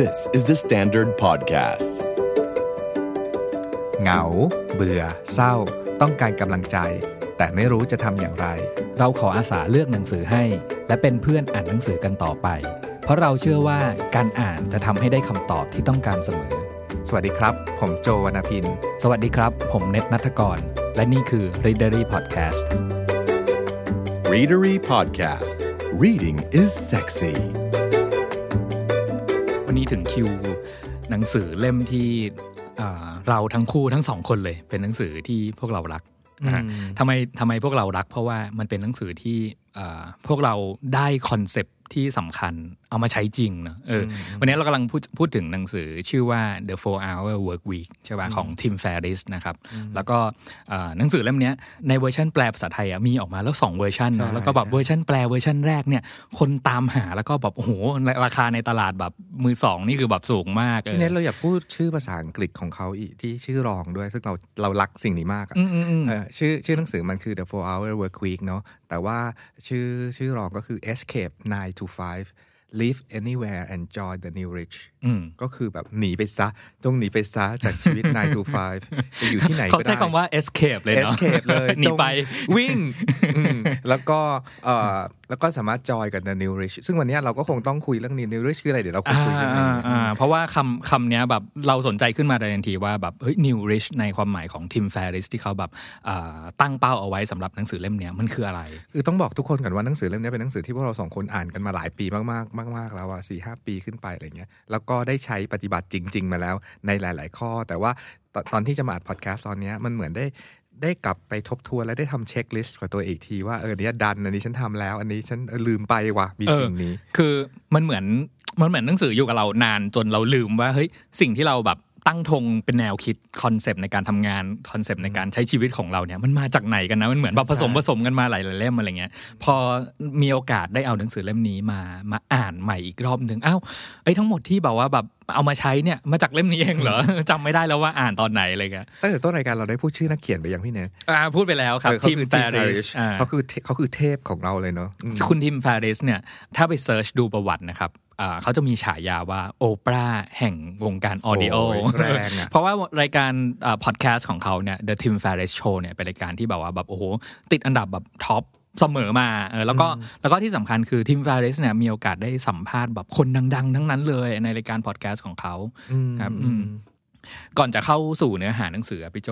This is the Standard Podcast. เหงา เบื่อ เศร้า ต้องการกำลังใจ แต่ไม่รู้จะทำอย่างไร เราขออาสาเลือกหนังสือให้ และเป็นเพื่อนอ่านหนังสือกันต่อไป เพราะเราเชื่อว่าการอ่านจะทำให้ได้คำตอบที่ต้องการเสมอ สวัสดีครับ ผมโจวรรณพิน สวัสดีครับ ผมเน็ตนัทกร และนี่คือ Readery Podcast Readery Podcast. Reading is sexy. วันนี้ถึงคิวหนังสือเล่มที่อ่าเราทั้งคู่ทั้งสองคนเลย เป็นหนังสือที่พวกเรารักนะฮะอืมทำไมทำไมพวกเรารัก เพราะว่ามันเป็นหนังสือที่อ่าพวกเราได้คอนเซปต์ที่สำคัญ เอามาใช้จริงเนอะเอออวันนี้เรากำลังพูดพูดถึงหนังสือชื่อว่า The Four Hour Work Week ใช่ป่ะของ Tim Ferriss นะครับ แล้วก็อ่าหนังสือเล่มเนี้ยในเวอร์ชันแปลภาษาไทยอะมีออกมาแล้วสองเวอร์ชันเนอะใช่แล้วก็แบบใช่เวอร์ชันแปลเวอร์ชันแรกเนี่ยคนตามหาแล้วก็แบบโอ้โหราคาในตลาดแบบมือสองนี่คือแบบสูงมากพี่เน็ตเราอยากพูดชื่อภาษาอังกฤษของเขาอีกที่ชื่อรองด้วย ซึ่งเราเรารักสิ่งนี้มากอะอืมอืมอืมเออชื่อชื่อหนังสือมันคือ The Four Hour Work Week เนาะแต่ว่าชื่อชื่อรองก็คือ Escape 9 to 5 Live anywhere and join the new rich อืมก็คือแบบหนีไปซะจงหนีไปซะจากชีวิต 9 to 5 ไปอยู่ที่ไหนเขาก็ได้ใช้คำว่า escape เลยเนาะ escape เลยหนีไปจงวิ่งอืมแล้วก็เอ่อแล้วก็สามารถจอยกับ the new rich ซึ่งวันเนี้ยเราก็คงต้องคุยเรื่องนี้ new rich คืออะไร เดี๋ยวเราคุยอ่าคุยกันอ่าในอ่าเพราะว่าคำคำเนี้ยแบบเราสนใจขึ้นมาทันทีว่าแบบเฮ้ย new rich ในความหมายของ Tim Ferriss ที่เขาแบบอ่าตั้งเป้าเอาไว้สำหรับหนังสือเล่มเนี้ยมันคืออะไร คือต้องบอกทุกคนก่อนว่าหนังสือเล่มนี้เป็นหนังสือที่พวกเราสองคนอ่านกันมาหลายปีมากๆมาก ๆ แล้วอะสี่ห้าปีขึ้นไปอะไรเงี้ยแล้วก็ได้ใช้ปฏิบัติจริง ๆ มาแล้วในหลาย ๆ ข้อ แต่ว่าตอนตอนที่จะมาอัดพอดแคสต์ตอนเนี้ยมันเหมือนได้ได้กลับไปทบทวนและได้ทำ checklist ของตัวเองอีกทีว่าเออเนี้ย done อันนี้ฉันทำแล้ว อันนี้ฉันเออลืมไปว่ะมีเออสิ่งนี้ คือมันเหมือนมันเหมือนหนังสืออยู่กับเรานานจนเราลืมว่าเฮ้ยสิ่งที่เราแบบ ตั้งธงเป็นแนวคิดคอนเซปต์ในการทำงานคอนเซปต์ในการใช้ชีวิตของเราเนี่ยมันมาจากไหนกันนะมันเหมือนแบบผสมผสมกันมาหลายๆเล่มอะไรเงี้ยพอมีโอกาสได้เอาหนังสือเล่มนี้มามาอ่านใหม่อีกรอบหนึ่งอ้าวเฮ้ยทั้งหมดที่แบบว่าแบบเอามาใช้เนี่ยมาจากเล่มนี้เองเหรอจำไม่ได้แล้วว่าอ่านตอนไหนอะไรเงี้ยตั้งแต่ต้นรายการเราได้พูดชื่อนักเขียนไปยังพี่เนทอ่าพูดไปแล้วครับเออเขาทีมคือแฟ Tim ริส Ferriss เขาคือเขาคือเทพของเราเลยเนาะอืมคุณ Tim Ferriss เนี่ยถ้าไป search ดูประวัตินะครับอ่า เขาจะมีฉายาว่า Oprah แห่งวงการ audio โอ้ยแรงอะเพราะว่ารายการพอดแคสต์ของเขาเนี่ย The Tim Ferriss Show เนี่ยเป็นรายการที่แบบว่าแบบโอ้โหติดอันดับแบบ top เสมอมาเออแล้วก็แล้วก็ที่สำคัญคือทิม Ferriss เนี่ยมีโอกาสได้สัมภาษณ์แบบคนดัง ๆ ทั้งนั้นเลยในรายการพอดแคสต์ของเขาอืมครับอืมก่อนจะเข้าสู่เนื้อหาหนังสืออะพี่โจ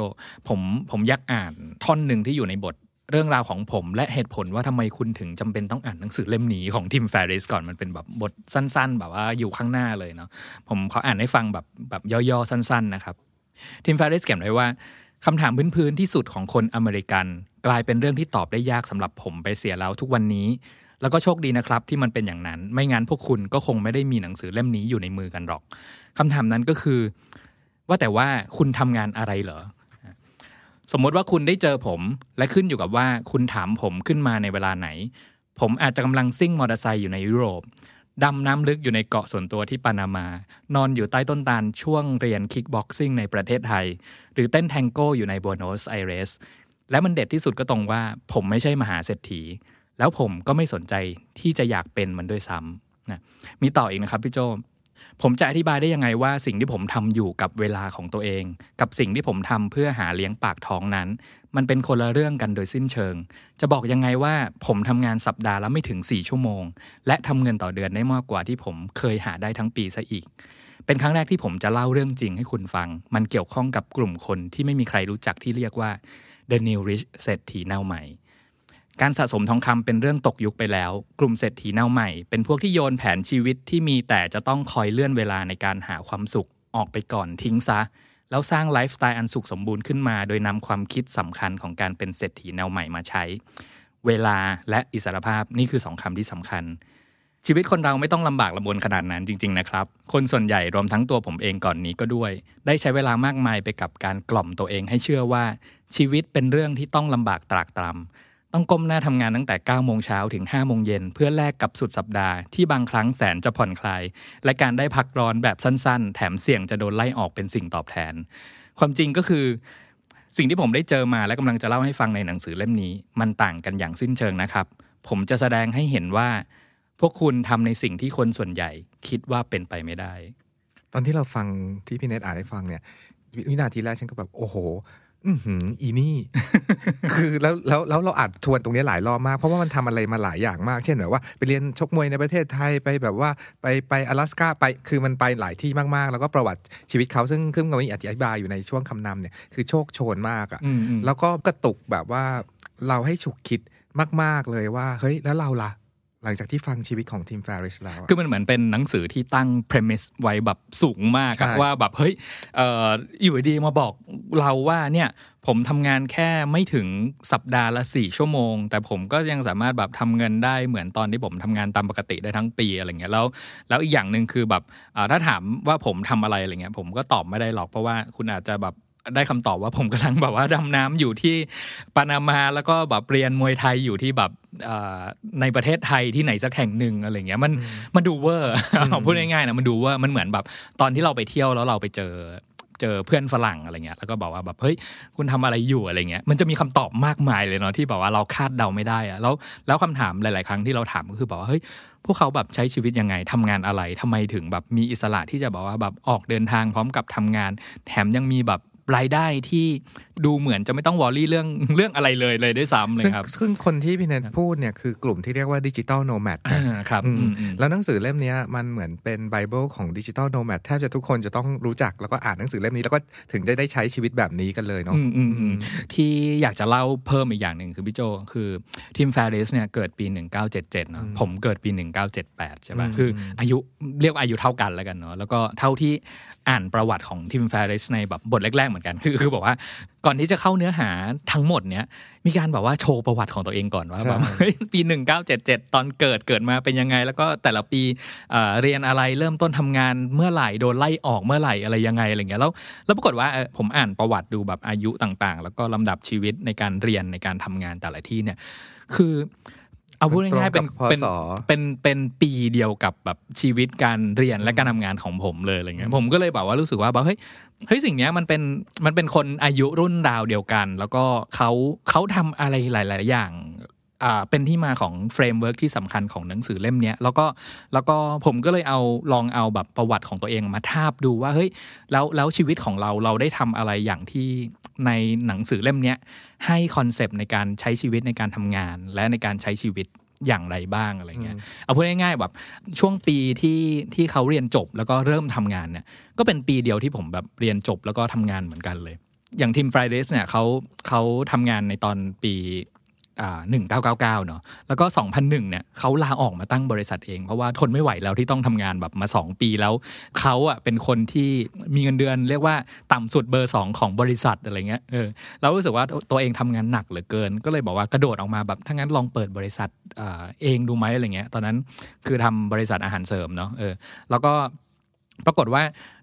ผมผมอยากอ่านท่อนหนึ่งที่อยู่ในบท เรื่องราวของผมและเหตุผลว่าทำไมคุณถึงจำเป็นต้องอ่านหนังสือเล่มนี้ของ Tim Ferriss ก่อนมันเป็นแบบบทสั้น ๆ แบบว่าอยู่ข้างหน้าเลยเนาะผมขออ่านให้ฟังแบบแบบย่อๆสั้น ๆ นะครับทิมแฟริสเขียนไว้ว่าคำถามพื้นๆที่สุดของคนอเมริกัน กลายเป็นเรื่องที่ตอบได้ยากสำหรับผมไปเสียแล้วทุกวันนี้ แล้วก็โชคดีนะครับที่มันเป็นอย่างนั้น ไม่งั้นพวกคุณก็คงไม่ได้มีหนังสือเล่มนี้อยู่ในมือกันหรอกคำถามนั้นก็คือ ว่าแต่ว่าคุณทำงานอะไรเหรอ สมมติว่าคุณได้เจอผม และขึ้นอยู่กับว่าคุณถามผมขึ้นมาในเวลาไหน ผมอาจจะกำลังซิ่งมอเตอร์ไซค์อยู่ในยุโรปดำน้ำลึกอยู่ในเกาะส่วนตัวที่ปานามา นอนอยู่ใต้ต้นตาลช่วงเรียน kickboxing ในประเทศไทย หรือเต้นแทงโก้อยู่ในบัวโนสไอเรส และมันเด็ดที่สุดก็ตรงว่า ผมไม่ใช่มหาเศรษฐี แล้วผมก็ไม่สนใจที่จะอยากเป็นมันด้วยซ้ำนะมีต่ออีกนะครับพี่โจ ผมจะอธิบายได้ยังไงว่าสิ่งที่ผมทำอยู่กับเวลาของตัวเอง กับสิ่งที่ผมทำเพื่อหาเลี้ยงปากท้องนั้น มันเป็นคนละเรื่องกันโดยสิ้นเชิง จะบอกยังไงว่าผมทำงานสัปดาห์ละไม่ถึง 4 ชั่วโมง และทำเงินต่อเดือนได้มากกว่าที่ผมเคยหาได้ทั้งปีซะอีก เป็นครั้งแรกที่ผมจะเล่าเรื่องจริงให้คุณฟัง มันเกี่ยวข้องกับกลุ่มคนที่ไม่มีใครรู้จักที่เรียกว่า The New Rich เศรษฐีแนวใหม่ การสะสมทองคำเป็นเรื่องตกยุคไปแล้ว กลุ่มเศรษฐีแนวใหม่ เป็นพวกที่โยนแผนชีวิตที่มีแต่จะต้องคอยเลื่อนเวลาในการหาความสุขออกไปก่อนทิ้งซะ แล้วสร้างไลฟ์สไตล์อันสุขสมบูรณ์ขึ้นมา โดยนำความคิดสำคัญของการเป็นเศรษฐีแนวใหม่มาใช้ เวลาและอิสรภาพนี่คือสองคำที่สำคัญ ชีวิตคนเราไม่ต้องลำบากลำบนขนาดนั้นจริง ๆ นะครับ คนส่วนใหญ่รวมทั้งตัวผมเองก่อนนี้ก็ด้วย ได้ใช้เวลามากมายไปกับการกล่อมตัวเองให้เชื่อว่า ชีวิตเป็นเรื่องที่ต้องลำบากตรากตรำ ต้องก้มหน้าทำงานตั้งแต่9โมงเช้าถึง5โมงเย็นเพื่อแลกกับสุดสัปดาห์ที่บางครั้งแสนจะผ่อนคลาย และการได้พักร้อนแบบสั้น ๆ แถมเสี่ยงจะโดนไล่ออกเป็นสิ่งตอบแทน ความจริงก็คือ สิ่งที่ผมได้เจอมาและกำลังจะเล่าให้ฟังในหนังสือเล่มนี้ มันต่างกันอย่างสิ้นเชิงนะครับ ผมจะแสดงให้เห็นว่า พวกคุณทำในสิ่งที่คนส่วนใหญ่คิดว่าเป็นไปไม่ได้ ตอนที่เราฟังที่พี่เนทอ่านให้ฟังเนี่ยวินาทีแรกฉันก็แบบโอ้โห อืออีนี่ คือแล้วแล้วแล้วเราอัดทวนตรงนี้หลายรอบมาก เพราะว่ามันทำอะไรมาหลายอย่างมาก เช่นแบบว่าไปเรียนชกมวยในประเทศไทยไปแบบว่าไปไปอลาสก้าไปคือมันไปหลายที่มากๆ แล้วก็ประวัติชีวิตเขาซึ่งขึ้นกับวิอธิบายอยู่ในช่วงคำนำเนี่ยคือโชคโชนมากอะแล้วก็กระตุกแบบว่าเราให้ฉุกคิดมาก ๆเลยว่า เฮ้ยแล้วเราล่ะ หลังจากที่ฟังชีวิตของทีมแฟริชแล้วอะคือมันเหมือนเป็นหนังสือที่ตั้ง premise ไว้แบบสูงมากอะใช่ว่าแบบเฮ้ยเอ่ออยู่ดีมาบอกเราว่าเนี่ยผมทำงานแค่ไม่ถึงสัปดาห์ละสี่ชั่วโมง แต่ผมก็ยังสามารถแบบทำเงินได้เหมือนตอนที่ผมทำงานตามปกติได้ทั้งปีอะไรเงี้ยแล้วแล้วอีกอย่างหนึ่งคือแบบอ่าถ้าถามว่าผมทำอะไรอะไรเงี้ยผมก็ตอบไม่ได้หรอกเพราะว่าคุณอาจจะแบบ ได้คำตอบว่าผมกำลังแบบว่าดำน้ำอยู่ที่ปานามาแล้วก็แบบเรียนมวยไทยอยู่ที่แบบอ่าในประเทศไทยที่ไหนสักแห่งหนึ่งอะไรเงี้ยมันมันดูเวอร์เอาพูดง่ายๆนะมันดูเว่ามันเหมือนแบบ ตอนที่เราไปเที่ยวแล้วเราไปเจอเจอเพื่อนฝรั่งอะไรเงี้ยแล้วก็บอกว่าแบบเฮ้ยคุณทำอะไรอยู่อะไรเงี้ยมันจะมีคำตอบมากมายเลยเนาะที่แบบว่าเราคาดเดาไม่ได้อะแล้วแล้วคำถามหลาย ๆ ครั้งที่เราถามก็คือบอกว่าเฮ้ยพวกเขาแบบใช้ชีวิตยังไงทำงานอะไรทำไมถึงแบบมีอิสระที่จะบอกว่าแบบออกเดินทางพร้อมกับทำงาน แถมยังมีแบบ รายได้ที่ดูเหมือนจะไม่ต้อง worry เรื่องเรื่องอะไรเลยเลยด้วยซ้ำเลยซึ่งครับ ซึ่งคนที่พี่เนทพูดเนี่ยคือกลุ่มที่เรียกว่า digital nomad อ่าครับอืมอืมอืมแล้วหนังสือเล่มเนี้ยมันเหมือนเป็นไบเบิลของ digital nomad แทบจะทุกคนจะต้องรู้จักแล้วก็อ่านหนังสือเล่มนี้แล้วก็ถึงจะได้ใช้ชีวิตแบบนี้กันเลยเนาะอืมอืมอืมที่อยากจะเล่าเพิ่มอีกอย่างหนึ่งคือพี่โจคือทีมแฟริสเนี่ยเกิดปี 1977เนาะผมเกิดปี 1978ใช่ป่ะอืมคืออายุเรียกว่าอายุเท่ากันแล้วกันเนาะแล้วก็เท่าที่อ่านประวัติของทีมแฟริสในแบบบทแรกๆเหมือนกันคือคือบอกว่า ก่อนที่จะเข้าเนื้อหาทั้งหมดเนี่ยมีการแบบว่าโชว์ประวัติของตัวเองก่อนว่าใช่แบบเฮ้ยปี 1977 ตอนเกิดเกิดมาเป็นยังไง แล้วก็แต่ละปีเอ่อเรียนอะไรเริ่มต้นทำงานเมื่อไหร่โดนไล่ออกเมื่อไหร่อะไรยังไงอะไรเงี้ยแล้วแล้วปรากฏว่าเอ่อผมอ่านประวัติดูแบบอายุต่างๆ แล้วก็ลำดับชีวิตในการเรียนในการทำงานแต่ละที่เนี่ยคือ เอาพูดง่ายๆเป็นตรงกับเป็นพศเป็นเป็นปีเดียวกับแบบชีวิตการเรียนและการทำงานของผมเลยอะไรเงี้ยผมก็เลยแบบว่ารู้สึกว่าแบบเฮ้ยเฮ้ยสิ่งเนี้ยมันเป็นมันเป็นคนอายุรุ่นราวเดียวกัน แล้วก็เขาเขาทำอะไรหลาย ๆ อย่างอ่า เป็นที่มาของ framework ที่สำคัญของหนังสือเล่มเนี้ยแล้วก็แล้วก็ผมก็เลยเอาลองเอาแบบประวัติของตัวเองมาทาบดูว่าเฮ้ยแล้วแล้วชีวิตของเราเราได้ทำอะไรอย่างที่ในหนังสือเล่มเนี้ยให้คอนเซปต์ในการใช้ชีวิตในการทำงาน และในการใช้ชีวิตอย่างไรบ้างอะไรเงี้ยเอาพูดง่ายๆแบบช่วงปีที่ที่เขาเรียนจบแล้วก็เริ่มทำงานเนี่ยก็เป็นปีเดียวที่ผมแบบเรียนจบแล้วก็ทำงานเหมือนกันเลย อย่างทีม Fridays เนี่ยเขาเขาทำงานในตอนปี อ่าหนึ่งเนาะแล้วก็สองพันหนึ่งเนี่ยเขาลาออกมาตั้งบริษัทเอง เพราะว่าทนไม่ไหวแล้วที่ต้องทำงานแบบมาสองปีแล้ว เขาอะเป็นคนที่มีเงินเดือนเรียกว่าต่ำสุดเบอร์สองของบริษัทอะไรเงี้ยเออเรารู้สึกว่าตัวเองทำงานหนักเหลือเกิน ก็เลยบอกว่ากระโดดออกมาแบบถ้างั้นลองเปิดบริษัทเอเองดูไหมอะไรเงี้ยตอนนั้นคือทำบริษัทอาหารเสริมเนาะเออแล้วก็ปรากฏว่า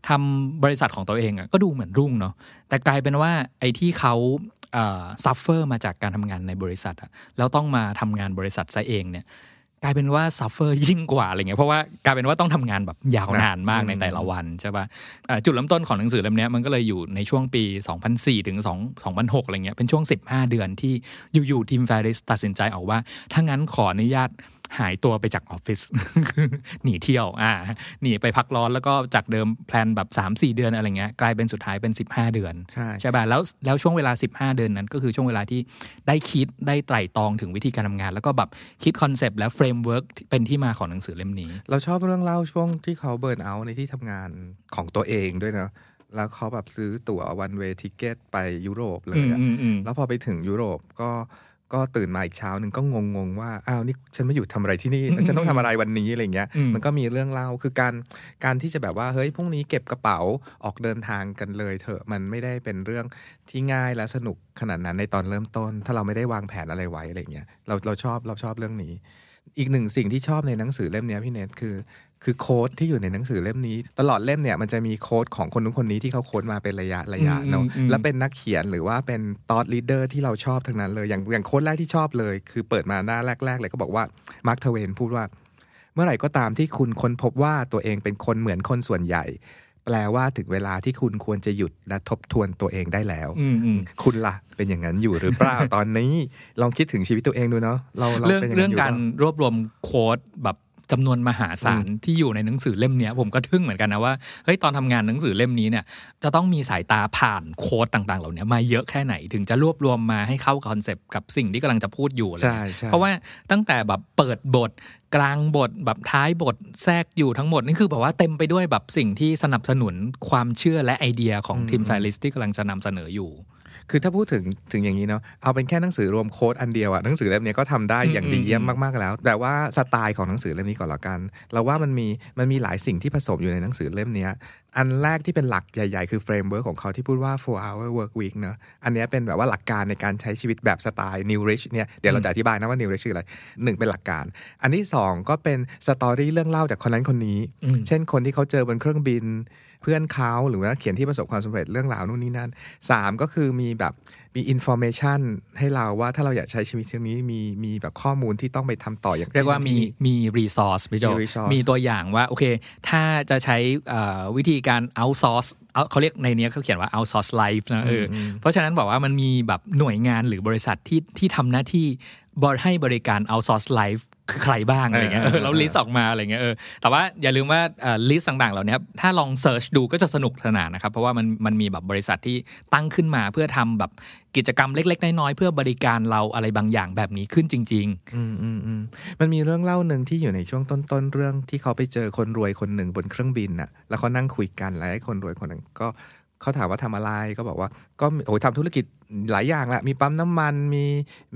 ทำบริษัทของตัวเองอะก็ดูเหมือนรุ่งเนาะแต่กลายเป็นว่าไอ้ที่เขา suffer มาจากการทำงานในบริษัทอะแล้วต้องมาทำงานบริษัทซะเองเนี่ยกลายเป็นว่า suffer ยิ่งกว่าอะไรเงี้ยเพราะว่ากลายเป็นว่าต้องทำงานแบบยาวนานมากในแต่ละวันใช่ป่ะจุดเริ่มต้นของหนังสือเล่มเนี้ยมันก็เลยอยู่ในช่วงปี 2004 ถึง 2 2006 อะไรเงี้ยเป็นช่วง 15 เดือนที่อยู่ๆ Tim Ferriss ตัดสินใจออกว่า ถ้างั้นขออนุญาต หายตัวไปจากออฟฟิศหนีเที่ยวอ่าหนีไปพักร้อนแล้วก็จากเดิม plan แบบ 3-4 เดือนอะไรเงี้ยกลายเป็นสุดท้ายเป็น 15 เดือน ใช่ใช่ป่ะแล้วแล้วช่วงเวลา 15 เดือนนั้น ก็คือช่วงเวลาที่ได้คิดได้ไตร่ตรองถึงวิธีการทำงาน แล้วก็แบบคิดคอนเซปต์และ framework เป็นที่มาของหนังสือเล่มนี้ เราชอบเรื่องเล่าช่วงที่เขา burnout ในที่ทำงานของตัวเองด้วยเนอะแล้วเขาแบบซื้อตั๋ว one way ticket ไปยุโรปเลยอืมอะอืมอืมแล้วพอไปถึงยุโรปก็ ก็ตื่นมาอีกเช้าหนึ่งก็งงๆว่าอ้าวนี่ฉันมาอยู่ทำอะไรที่นี่แล้วฉันต้องทำอะไรวันนี้อะไรเงี้ยอืมมันก็มีเรื่องเล่าคือการการที่จะแบบว่าเฮ้ยพรุ่งนี้เก็บกระเป๋าออกเดินทางกันเลยเถอะมันไม่ได้เป็นเรื่องที่ง่ายและสนุกขนาดนั้นในตอนเริ่มต้น ถ้าเราไม่ได้วางแผนอะไรไว้อะไรเงี้ยเราเราชอบเราชอบเรื่องนี้ อีกหนึ่งสิ่งที่ชอบในหนังสือเล่มเนี้ยพี่เนทคือ คือ quote ที่อยู่ในหนังสือเล่มนี้ ตลอดเล่มเนี่ยมันจะมี quote ของคนนู้นคนนี้ที่เขา quote มาเป็นระยะระยะอืมเนาะอืมแล้วเป็นนักเขียนหรือว่าเป็นตอ t ลีดเดอร์ที่เราชอบทั้งนั้นเลย อย่างอย่าง quote แรกที่ชอบเลย คือเปิดมาหน้าแรก ๆ เลยก็บอกว่าMark Twain พูดว่า เมื่อไหร่ก็ตามที่คุณค้นพบว่าตัวเองเป็นคนเหมือนคนส่วนใหญ่ แปลว่าถึงเวลาที่คุณควรจะหยุดและทบทวนตัวเองได้แล้วอืมอืมคุณล่ะเป็นอย่างนั้นอยู่หรือเปล่าตอนนี้ลองคิดถึงชีวิตตัวเองดูเนาะเราเราเรื่องเป็นอย่างเรื่นั้อนงอยู่การเปลเรื่องการรวบรวม quote แบบ จำนวนมหาศาลที่อยู่ในหนังสือเล่มเนี้ยผมก็ทึ่งเหมือนกันนะว่าเฮ้ยตอนทำงานหนังสือเล่มนี้เนี่ยจะต้องมีสายตาผ่าน quote ต่างๆ เหล่านี้มาเยอะแค่ไหนถึงจะรวบรวมมาให้เข้าคอนเซปต์กับสิ่งที่กำลังจะพูดอยู่อะไรใช่เงี้ยใช่เพราะว่าตั้งแต่แบบเปิดบทกลางบทแบบท้ายบทแทรกอยู่ทั้งหมดนี่คือแบบว่าเต็มไปด้วยแบบสิ่งที่สนับสนุนความเชื่อและไอเดียของ Tim Ferriss ที่กำลังจะนำเสนออยู่ คือถ้าพูดถึงถึงอย่างนี้เนาะเอาเป็นแค่หนังสือรวม quote อันเดียวอะหนังสือเล่มนี้ก็ทำได้อย่างดีเยี่ยมมากๆแล้ว แต่ว่าสไตล์ของหนังสือเล่มนี้ก่อนละกัน เราว่ามันมีมันมีหลายสิ่งที่ผสมอยู่ในหนังสือเล่มเนี้ยอันแรกที่เป็นหลักใหญ่ ๆ คือ framework ของเขาที่พูดว่า four hour work week เนอะอันเนี้ยเป็นแบบว่าหลักการในการใช้ชีวิตแบบสไตล์ new rich เนี่ยเดี๋ยวเราจะอธิบายนะว่า new rich คืออะไรหนึ่งเป็นหลักการ อันที่สองก็เป็น story เรื่องเล่าจากคนนั้นคนนี้อืมเช่นคนที่เขาเจอบนเครื่องบิน เพื่อนเขาหรือว่านักเขียนที่ประสบความสำเร็จเรื่องราวนู่นนี่นั่นสามก็คือมีแบบมี information ให้เราว่าถ้าเราอยากใช้ชีวิตเช่นนี้มีมีแบบข้อมูลที่ต้องไปทำต่ออย่างเรียกว่ามีที่มี resource พี่โจมี resource มีตัวอย่างว่าโอเค ถ้าจะใช้เอ่อวิธีการ outsource เอาเขาเรียกในเนี้ยเขาเขียนว่า outsource life นะเอออเพราะฉะนั้นบอกว่ามันมีแบบหน่วยงานหรือ บริษัทที่ที่ทำหน้าที่บริให้บริการ outsource life คือใครบ้างอะไรเงี้ยเออเออแล้ว list ออกมาอะไรเงี้ยเออแต่ว่าอย่าลืมว่า list ต่างๆเหล่านี้ครับถ้าลอง search ดูก็จะสนุกสนานนะครับ เพราะว่ามันมันมีแบบบริษัทที่ตั้งขึ้นมาเพื่อทำแบบกิจกรรมเล็ก ๆ น้อยๆเพื่อบริการเราอะไรบางอย่างแบบนี้ขึ้นจริงอืมอืมอืมมันมีเรื่องเล่าหนึ่งที่อยู่ในช่วงต้นๆเรื่องที่เขาไปเจอคนรวยคนหนึ่งบนเครื่องบินน่ะแล้วเขานั่งคุยกันแล้วไอ้คนรวยคนนั้นก็เขาถามว่าทำอะไรก็บอกว่าก็โอ้ยทำธุรกิจ หลายอย่างแหละมีปั๊มน้ำมันมี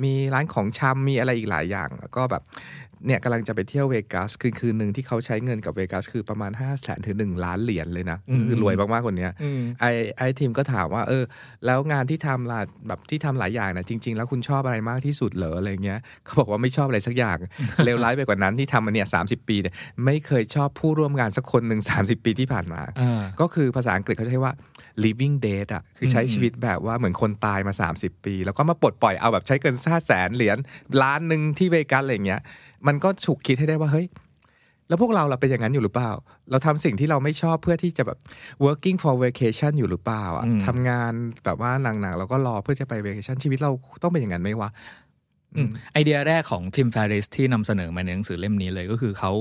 มีร้านของชำมีอะไรอีกหลายอย่าง แล้วก็แบบเนี่ยกำลังจะไปเที่ยวเวกัสคืนคืนหนึ่งที่เขาใช้เงินกับเวกัสคือประมาณ5้าแสนถึงหนึ่งล้านเหรียญเลยนะอืมคือรวยมาก ๆ คนเนี้ยๆอืมไอไอทีมก็ถามว่า เออ แล้วงานที่ทำล่ะแบบที่ทำหลายอย่างนะจริง ๆ แล้วคุณชอบอะไรมากที่สุดเหรออะไรเงี้ยเขาบอกว่าไม่ชอบอะไรสักอย่างเลวร้ายไปกว่านั้นที่ทำมาเนี่ยสาปีเนี่ยไม่เคยชอบผู้ร่วมงานสักคนหนึ่ง30 ปีที่ผ่านมาอ่าก็คือภาษาอังกฤษเขาใช้ว่า living dead อะคือใช้อืมชีวิตแบบว่าเหมือนคนตายมา 30 ปี แล้วก็มาปลดปล่อยเอาแบบใช้เกินห้าแสนเหรียญล้านหนึ่งที่เวกัสอะไรเงี้ย มันก็ฉุกคิดให้ได้ว่าเฮ้ยแล้วพวกเราเราเป็นอย่างนั้นอยู่หรือเปล่า เราทำสิ่งที่เราไม่ชอบเพื่อที่จะแบบ working for vacation อยู่หรือเปล่าอะอืมทำงานแบบว่าหนักๆเราก็รอเพื่อจะไป vacation ชีวิตเราต้องเป็นอย่างนั้นไหมวะอืม ไอเดียแรกของทิม f ฟริสที่นำเสนอมาในหนังสือเล่มนี้เลยก็คือเขา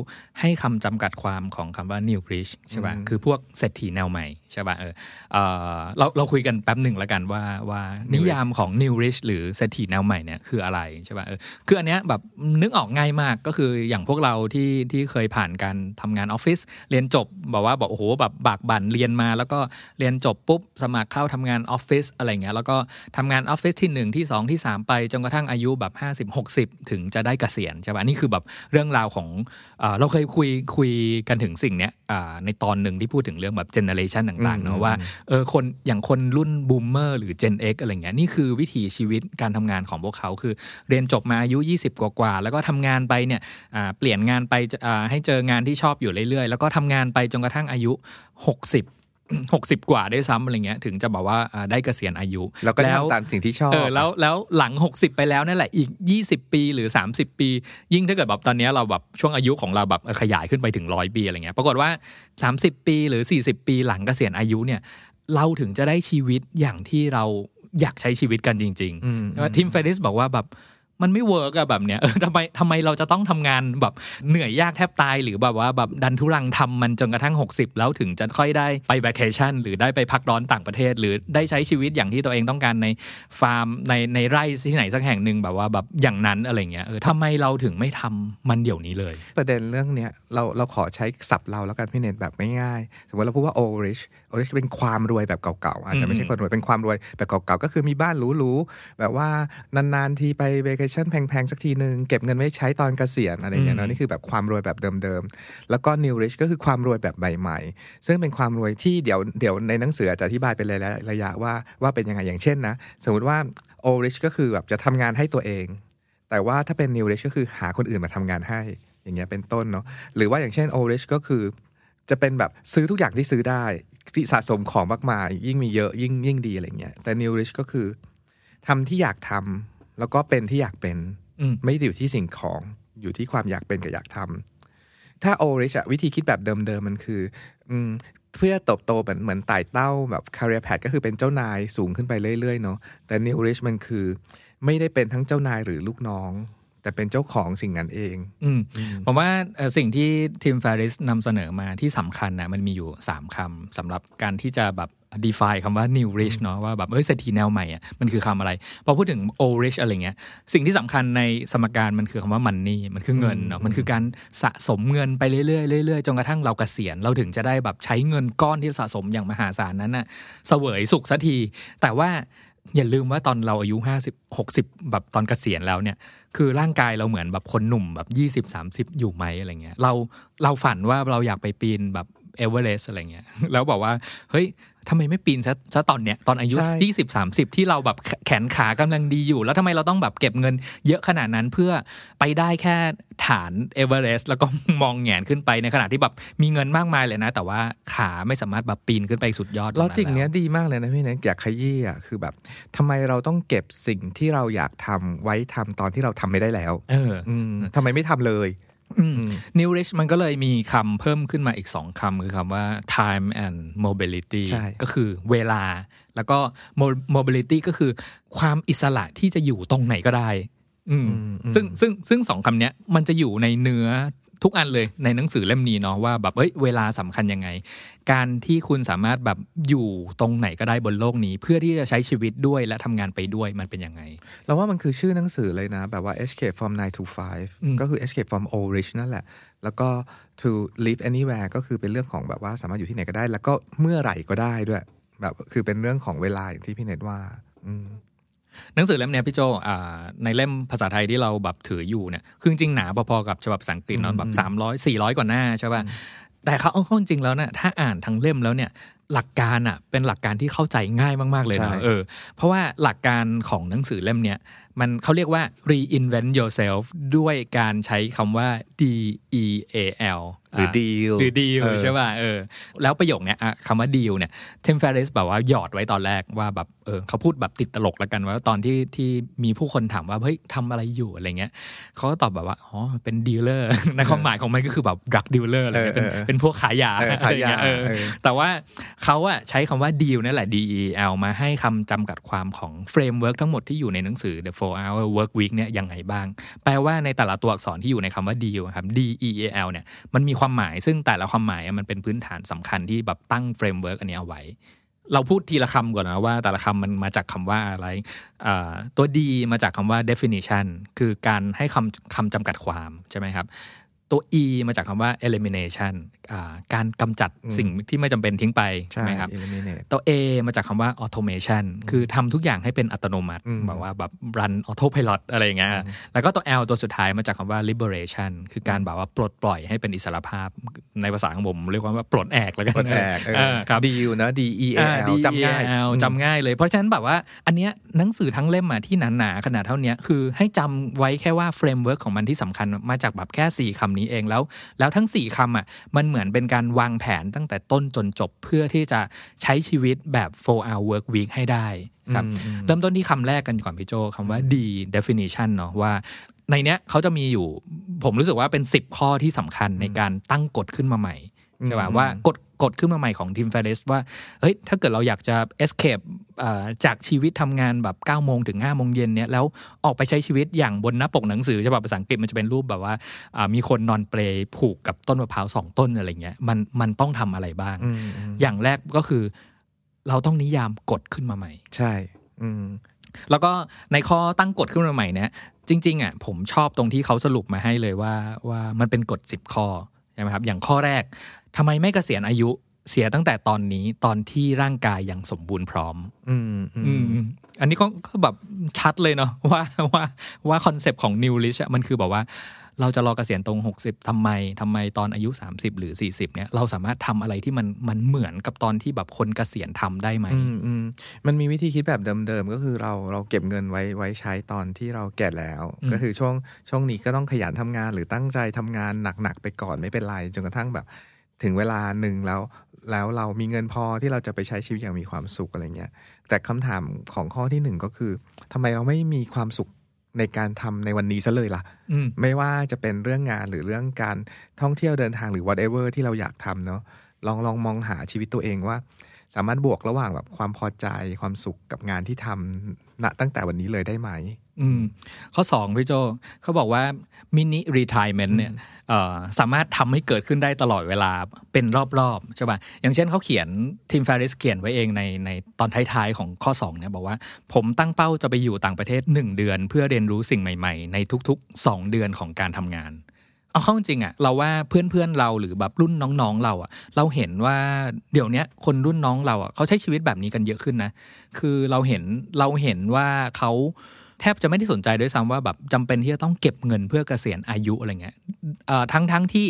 ให้คำจำกัดความของคำว่า new rich ใช่ป่ะอืมคือพวกเศรษฐีแนวใหม่ใช่ป่ะเออเอ่อเราเราคุยกันแป๊บหนึ่งแล้วกันว่าว่านิยามของ new rich หรือเศรษฐีแนวใหม่เนี่ยคืออะไรใช่ป่ะเออคืออันเนี้ยแบบนึกออกง่ายมากก็คืออย่างพวกเราที่ที่เคยผ่านการทำงานออฟฟิศเรียนจบบอกว่าบอกโอ้โหแบบบากบั่นเรียนมา แล้วก็เรียนจบปุ๊บสมัครเข้าทำงานออฟฟิศอะไรเงี้ยแล้วก็ทำงานออฟฟิศที่หนึ่งที่สองที่สามไปจนกระทั่งอายุแบบห้าสิบหกสิบถึงจะได้เกษียณใช่ป่ะนี่คือแบบเรื่องราวของเออเราเคยคุยคุยกันถึงสิ่งเนี้ยอ่าในตอนหนึ่งที่พูดถึงเรื่องแบบ generation ต่างๆอืมเนอะว่าเออคนอย่างคนรุ่น boomer หรือ Gen X อะไรเงี้ยนี่คือวิถีชีวิตการทำงานของพวกเขาคือเรียนจบมาอายุ 20 กว่าๆแล้วก็ทำงานไปเนี่ยอ่าเปลี่ยนงานไปอ่าให้เจองานที่ชอบอยู่เรื่อยๆ แล้วก็ทำงานไปจนกระทั่งอายุ 60 60กว่าได้วยซ้ำอะไรเงี้ยถึงจะบอกว่าอ่าได้เกษียณอายุ แล้วก็ทำตามสิ่งที่ชอบเออแล้วแล้วหลัง60ไปแล้วนั่นแหละอีก20ปีหรือ30ปี ยิ่งถ้าเกิดแบบตอนเนี้ยเราแบบช่วงอายุของเราแบบเออขยายขึ้นไปถึงร้อยปีอะไรเงี้ยปรากฏว่า30ปีหรือ40ปีหลังเกษียณอายุเนี่ย เราถึงจะได้ชีวิตอย่างที่เราอยากใช้ชีวิตกันจริงอืมๆทีมเฟรดิสบอกว่าแบบ มันไม่ work อะแบบเนี้ยเออทำไมทำไมเราจะต้องทำงานแบบเหนื่อยยากแทบตายหรือแบบว่าแบบดันทุรังทำมันจนกระทั่ง 60 แล้วถึงจะค่อยได้ไปแวคเคชั่นหรือได้ไปพักร้อนต่างประเทศ หรือได้ใช้ชีวิตอย่างที่ตัวเองต้องการในฟาร์มในในไร่ที่ไหนสักแห่งหนึ่งแบบว่าแบบอย่างนั้นอะไรเงี้ยเออทำไมเราถึงไม่ทำมันเดี๋ยวนี้เลย ประเด็นเรื่องเนี้ยเราเราขอใช้ศัพท์เราแล้วกันพี่เน็กแบบง่ายๆสมมติเราพูดว่า old rich old rich เป็นความรวยแบบเก่าๆอาจจะไม่ใช่คนรวยเป็นความรวยแบบเก่าๆก็คือมีบ้านหรูๆแบบว่านานๆทีไปเวกชั่นแพงๆสักทีหนึ่งเก็บเงินไว้ใช้ตอนเกษียณอะไรอย่างเงี้ยเนอือะมนี่คือแบบความรวยแบบเดิมๆแล้วก็ new rich ก็คือความรวยแบบใหม่ๆ ซึ่งเป็นความรวยที่เดี๋ยวเดี๋ยวในหนังสือจะอธิบายไปเลยระยะว่าว่าเป็นยังไงอย่างเช่นนะสมมติว่า old rich ก็คือแบบจะทำงานให้ตัวเอง แต่ว่าถ้าเป็น new rich ก็คือหาคนอื่นมาทำงานให้อย่างเงี้ยเป็นต้นเนาะหรือว่าอย่างเช่น old rich ก็คือ จะเป็นแบบซื้อทุกอย่างที่ซื้อได้ที่สะสมของมากมาย ยิ่งมีเยอะยิ่งยิ่งดีอะไรเงี้ยแต่ new rich ก็คือทำที่อยากทำแล้วก็เป็นที่อยากเป็นอืมไม่ได้อยู่ที่สิ่งของอยู่ที่ความอยากเป็นกับอยากทำถ้า old rich อะวิธีคิดแบบเดิมๆมันคืออืมเพื่อเติบโตเหมือนเหมือนไต่เต้าแบบ career path ก็คือเป็นเจ้านายสูงขึ้นไปเรื่อยๆเนาะแต่ new rich มันคือ ไม่ได้เป็นทั้งเจ้านายหรือลูกน้อง แต่เป็นเจ้าของสิ่งนั้นเอง อืมผมว่าเอ่อสิ่งที่ทีม f ฟริสนำเสนอมาที่สำคัญนะมันมีอยู่ 3คำสำหรับการที่จะแบบ define คำว่า new rich เนาะว่าแบบเฮ้ยเศรษฐีแนวใหม่อะมันคือคำอะไร พอพูดถึง old rich อะไรเงี้ยสิ่งที่สำคัญในสมการมันคือคำว่า money มันคือเงินเนาะมันคือการสะสมเงินไปเรื่อยๆเรื่อยๆจนกระทั่งเราเกษียณเราถึงจะได้แบบใช้เงินก้อนที่สะสมอย่างมหาศาลนั้นน่ะเสวยสุขสักที แต่ว่าอย่าลืมว่าตอนเราอายุ 50 60 แบบตอนเกษียณแล้วเนี่ย คือร่างกายเราเหมือนแบบคนหนุ่มแบบ 20 30 อยู่ไหมอะไรเงี้ยเราเราฝันว่าเราอยากไปปีนแบบเอเวอเรสต์อะไรเงี้ยแล้วบอกว่าเฮ้ย ทำไมไม่ปีนซะซะตอนเนี้ยตอนอายุใช่ยี่สิบสามสิบที่เราแบบแขแขนขากำลังดีอยู่ แล้วทำไมเราต้องแบบเก็บเงินเยอะขนาดนั้นเพื่อไปได้แค่ฐานเอเวอเรสต์แล้วก็มองแหงนขึ้นไปในขณะที่แบบมีเงินมากมายเลยนะ แต่ว่าขาไม่สามารถแบบปีนขึ้นไปสุดยอด logic ตรงเนี้ยดีมากเลยนะพี่เน็กอยากขยี้อะคือแบบทำไมเราต้องเก็บสิ่งที่เราอยากทำไว้ทำตอนที่เราทำไม่ได้แล้ว เอออืมทำไมไม่ทำเลย อืม New Rich มันก็เลยมีคำเพิ่มขึ้นมาอีกสองคำคือคำว่า time and mobility ใช่ก็คือเวลา แล้วก็ mo- mobility ก็คือความอิสระที่จะอยู่ตรงไหนก็ได้อืมซึ่งซึ่งซึ่งสองคำเนี้ยมันจะอยู่ในเนื้อ ทุกอันเลยในหนังสือเล่มนี้เนาะว่าแบบเอ้ยเวลาสำคัญยังไง การที่คุณสามารถแบบอยู่ตรงไหนก็ได้บนโลกนี้ เพื่อที่จะใช้ชีวิตด้วยและทำงานไปด้วยมันเป็นยังไง เราว่ามันคือชื่อหนังสือเลยนะ แบบว่า escape from 9 to อืม5ก็คือ escape from old rich นั่นแหละ แล้วก็ to live anywhere ก็คือเป็นเรื่องของแบบว่าสามารถอยู่ที่ไหนก็ได้ แล้วก็เมื่อไหร่ก็ได้ด้วย แบบคือเป็นเรื่องของเวลาอย่างที่พี่เน็ตว่า อืม หนังสือเล่มเนี้ยพี่โจอ่าในเล่มภาษาไทยที่เราแบบถืออยู่เนี่ยคือจริงๆหนาพอๆกับฉบับภาษาอังกฤษเนาะแบบสามร้อยสี่ร้อยกว่าหน้าใช่ป่ะแต่เขาเอาเข้าจริงแล้วเนี่ยถ้าอ่านทั้งเล่มแล้วเนี่ยหลักการอะเป็นหลักการที่เข้าใจง่ายมาก ๆ เลยใช่นะเออเพราะว่าหลักการของหนังสือเล่มเนี้ยมันเขาเรียกว่า reinvent yourself ด้วยการใช้คำว่า D E A L หรือ deal หรือดีลเออใช่ป่ะเออแล้วประโยคเนี้ยอะคำว่าดีลเนี่ย Tim Ferriss แบบว่าหยอดไว้ตอนแรกว่าแบบเออเขาพูดแบบติดตลกแล้วกันว่าตอนที่ที่มีผู้คนถามว่าเฮ้ยทำอะไรอยู่อะไรเงี้ยเขาก็ตอบแบบว่าอ๋อเป็น dealer ในความหมายของมันก็คือแบบ drug dealer อะไรเงี้ยเป็นเออเออเป็นพวกขายยาเออขายยาอะไรเงี้ยเออเออแต่ว่าเขาอะใช้คำว่าดีลนั่นแหละ D E L มาให้คำจำกัดความของ framework ทั้งหมดที่อยู่ในหนังสือ The 4 Hour Work Week เนี่ยยังไงบ้าง แปลว่าในแต่ละตัวอักษรที่อยู่ในคำว่า deal ครับ D E A L เนี่ยมันมีความหมายซึ่งแต่ละความหมายมันเป็นพื้นฐานสำคัญที่แบบตั้ง framework อันนี้เอาไว้ เราพูดทีละคำก่อนนะว่าแต่ละคำมันมาจากคำว่าอะไรตัว D มาจากคำว่า definition คือการให้คำคำจำกัดความใช่ไหมครับ ตัว E มาจากคำว่า elimination การกำจัดสิ่งที่ไม่จำเป็นทิ้งไปใช่ใช่ไหมครับ eliminate ตัว A มาจากคำว่า automation คือทำทุกอย่างให้เป็นอัตโนมัติอืมแบบว่าแบบ run autopilot อะไรอย่างเงี้ยแล้วก็ตัว L ตัวสุดท้ายมาจากคำว่า liberation คือการแบบว่าปลดปล่อยให้เป็นอิสระภาพในภาษาของผมเรียกว่าปลดแอกแล้วกันปลดแอกเออเออครับ deal นะ D E A อ่า L จำง่าย DEAL จำง่ายเลยเพราะฉะนั้นแบบว่าอันเนี้ยหนังสือทั้งเล่มอะที่หนาๆขนาดเท่าเนี้ยคือให้จำไว้แค่ว่า framework ของมันที่สำคัญมาจากแบบแค่ 4คำนี้เองแล้ว แล้วทั้ง 4คำอะมันเหมือนเป็นการวางแผนตั้งแต่ต้นจนจบเพื่อที่จะใช้ชีวิตแบบ4 hour work week ให้ได้ครับอืมอืมเริ่มต้นที่คำแรกกันก่อนพี่โจคำว่า D definition เนาะว่าในเนี้ยเขาจะมีอยู่ ผมรู้สึกว่าเป็น 10 ข้อที่สำคัญในการตั้งกฎขึ้นมาใหม่ ใช่ป่ะอืมว่ากฎกฎขึ้นมาใหม่ของทีมเฟรสว่าเฮ้ยถ้าเกิดเราอยากจะ escape เอ่อจากชีวิตทำงานแบบ9โมงถึง5โมงเย็นเนี่ยแล้วออกไปใช้ชีวิตอย่างบนหน้าปกหนังสือฉบับภาษาอังกฤษมันจะเป็นรูปแบบว่าอ่ามีคนนอนเปลผูกกับต้นมะพร้าวสองต้นอะไรเงี้ยมันมันต้องทำอะไรบ้างอืมอืมอย่างแรกก็คือ เราต้องนิยามกฎขึ้นมาใหม่ ใช่ อืมแล้วก็ในข้อตั้งกฎขึ้นมาใหม่เนี่ยจริงๆอะผมชอบตรงที่เขาสรุปมาให้เลยว่าว่ามันเป็นกฎ10ข้อใช่ไหมครับอย่างข้อแรก ทำไมไม่เกษียณอายุเสียตั้งแต่ตอนนี้ตอนที่ร่างกายยังสมบูรณ์พร้อม อืมอือืมมอันนี้ก็ก็แบบชัดเลยเนาะว่าว่าว่าคอนเซปต์ของ New Rich อะมันคือแบบว่า เราจะรอเกษียณตรง 60ทำไมทำไมตอนอายุ 30 หรือ 40 เนี่ย เราสามารถทำอะไรที่มันมันเหมือนกับตอนที่แบบคนเกษียณทำได้ไหมอืมอืมมันมีวิธีคิดแบบเดิมๆ ก็คือเราเราเก็บเงินไว้ไว้ใช้ตอนที่เราแก่แล้วอืมก็คือช่วงช่วงนี้ก็ต้องขยันทำงานหรือตั้งใจทำงานหนักๆไปก่อนไม่เป็นไรจนกระทั่งแบบ ถึงเวลาหนึ่งแล้วแล้วเรามีเงินพอที่เราจะไปใช้ชีวิตอย่างมีความสุขอะไรเงี้ย แต่คำถามของข้อที่หนึ่งก็คือทำไมเราไม่มีความสุขในการทำในวันนี้ซะเลยล่ะอืมไม่ว่าจะเป็นเรื่องงานหรือเรื่องการท่องเที่ยวเดินทางหรือ whatever ที่เราอยากทำเนาะลองลองมองหาชีวิตตัวเองว่า สามารถบวกระหว่างแบบความพอใจความสุขกับงานที่ทำณตั้งแต่วันนี้เลยได้ไหม อืมข้อสองพี่โจเขาบอกว่ามินิรีทายเมนต์เนี่ยเอ่อสามารถทำให้เกิดขึ้นได้ตลอดเวลาเป็นรอบๆใช่ป่ะอย่างเช่นเขาเขียนทีมฟาริสเขียนไว้เองในในตอนท้ายๆของข้อ2เนี่ยบอกว่า ผมตั้งเป้าจะไปอยู่ต่างประเทศ 1 เดือน เพื่อเรียนรู้สิ่งใหม่ๆ ในทุก ๆ 2 เดือนของการทำงานเอาเข้าจริงๆอะเราว่าเพื่อนๆเราหรือแบบรุ่นน้องๆเราอะเราเห็นว่าเดี๋ยวเนี้ยคนรุ่นน้องเราอะเขาใช้ชีวิตแบบนี้กันเยอะขึ้นนะคือเราเห็นเราเห็นว่าเขา แทบจะไม่ได้สนใจด้วยซ้ำว่าแบบจำเป็นที่จะต้องเก็บเงินเพื่อเกษียณอายุอะไรเงี้ยเอ่อทั้งทั้งที่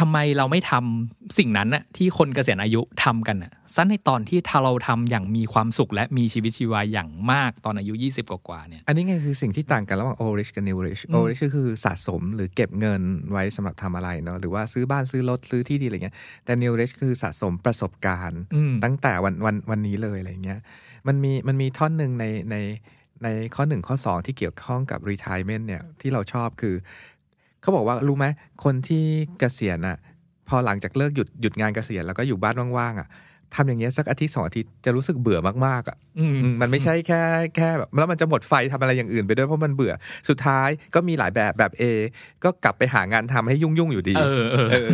ทำไมเราไม่ทำสิ่งนั้นน่ะที่คนเกษียณอายุทำกันน่ะสั้นในตอนที่ถ้าเราทำอย่างมีความสุขและมีชีวิตชีวาอย่างมากตอนอายุ 20 กว่าๆเนี่ย อันนี้ไงคือสิ่งที่ต่างกันระหว่าง old rich กับ new rich อืม old rich ก็คือสะสมหรือเก็บเงินไว้สำหรับทำอะไรเนาะหรือว่าซื้อบ้านซื้อรถซื้อที่ดินอะไรเงี้ยแต่ new rich คือสะสมประสบการณ์อืมตั้งแต่วันวันวันนี้เลยอะไรเงี้ยมันมีมันมีท่อนหนึ่งในใน ในข้อหนึ่งข้อสองที่เกี่ยวข้องกับ retirement เนี่ยที่เราชอบคือ เขาบอกว่ารู้ไหมคนที่เกษียณอะพอหลังจากเลิกหยุดหยุดงานเกษียณแล้วก็อยู่บ้านว่างๆอะ ทำอย่างเงี้ยสักอาทิตย์สองอาทิตย์จะรู้สึกเบื่อมากๆอะอืมอืมมันไม่ใช่แค่แค่แบบแล้วมันจะหมดไฟทำอะไรอย่างอื่นไปด้วยเพราะมันเบื่อสุดท้ายก็มีหลายแบบแบบ A ก็กลับไปหางานทำให้ยุ่งๆอยู่ดีเออเออเออ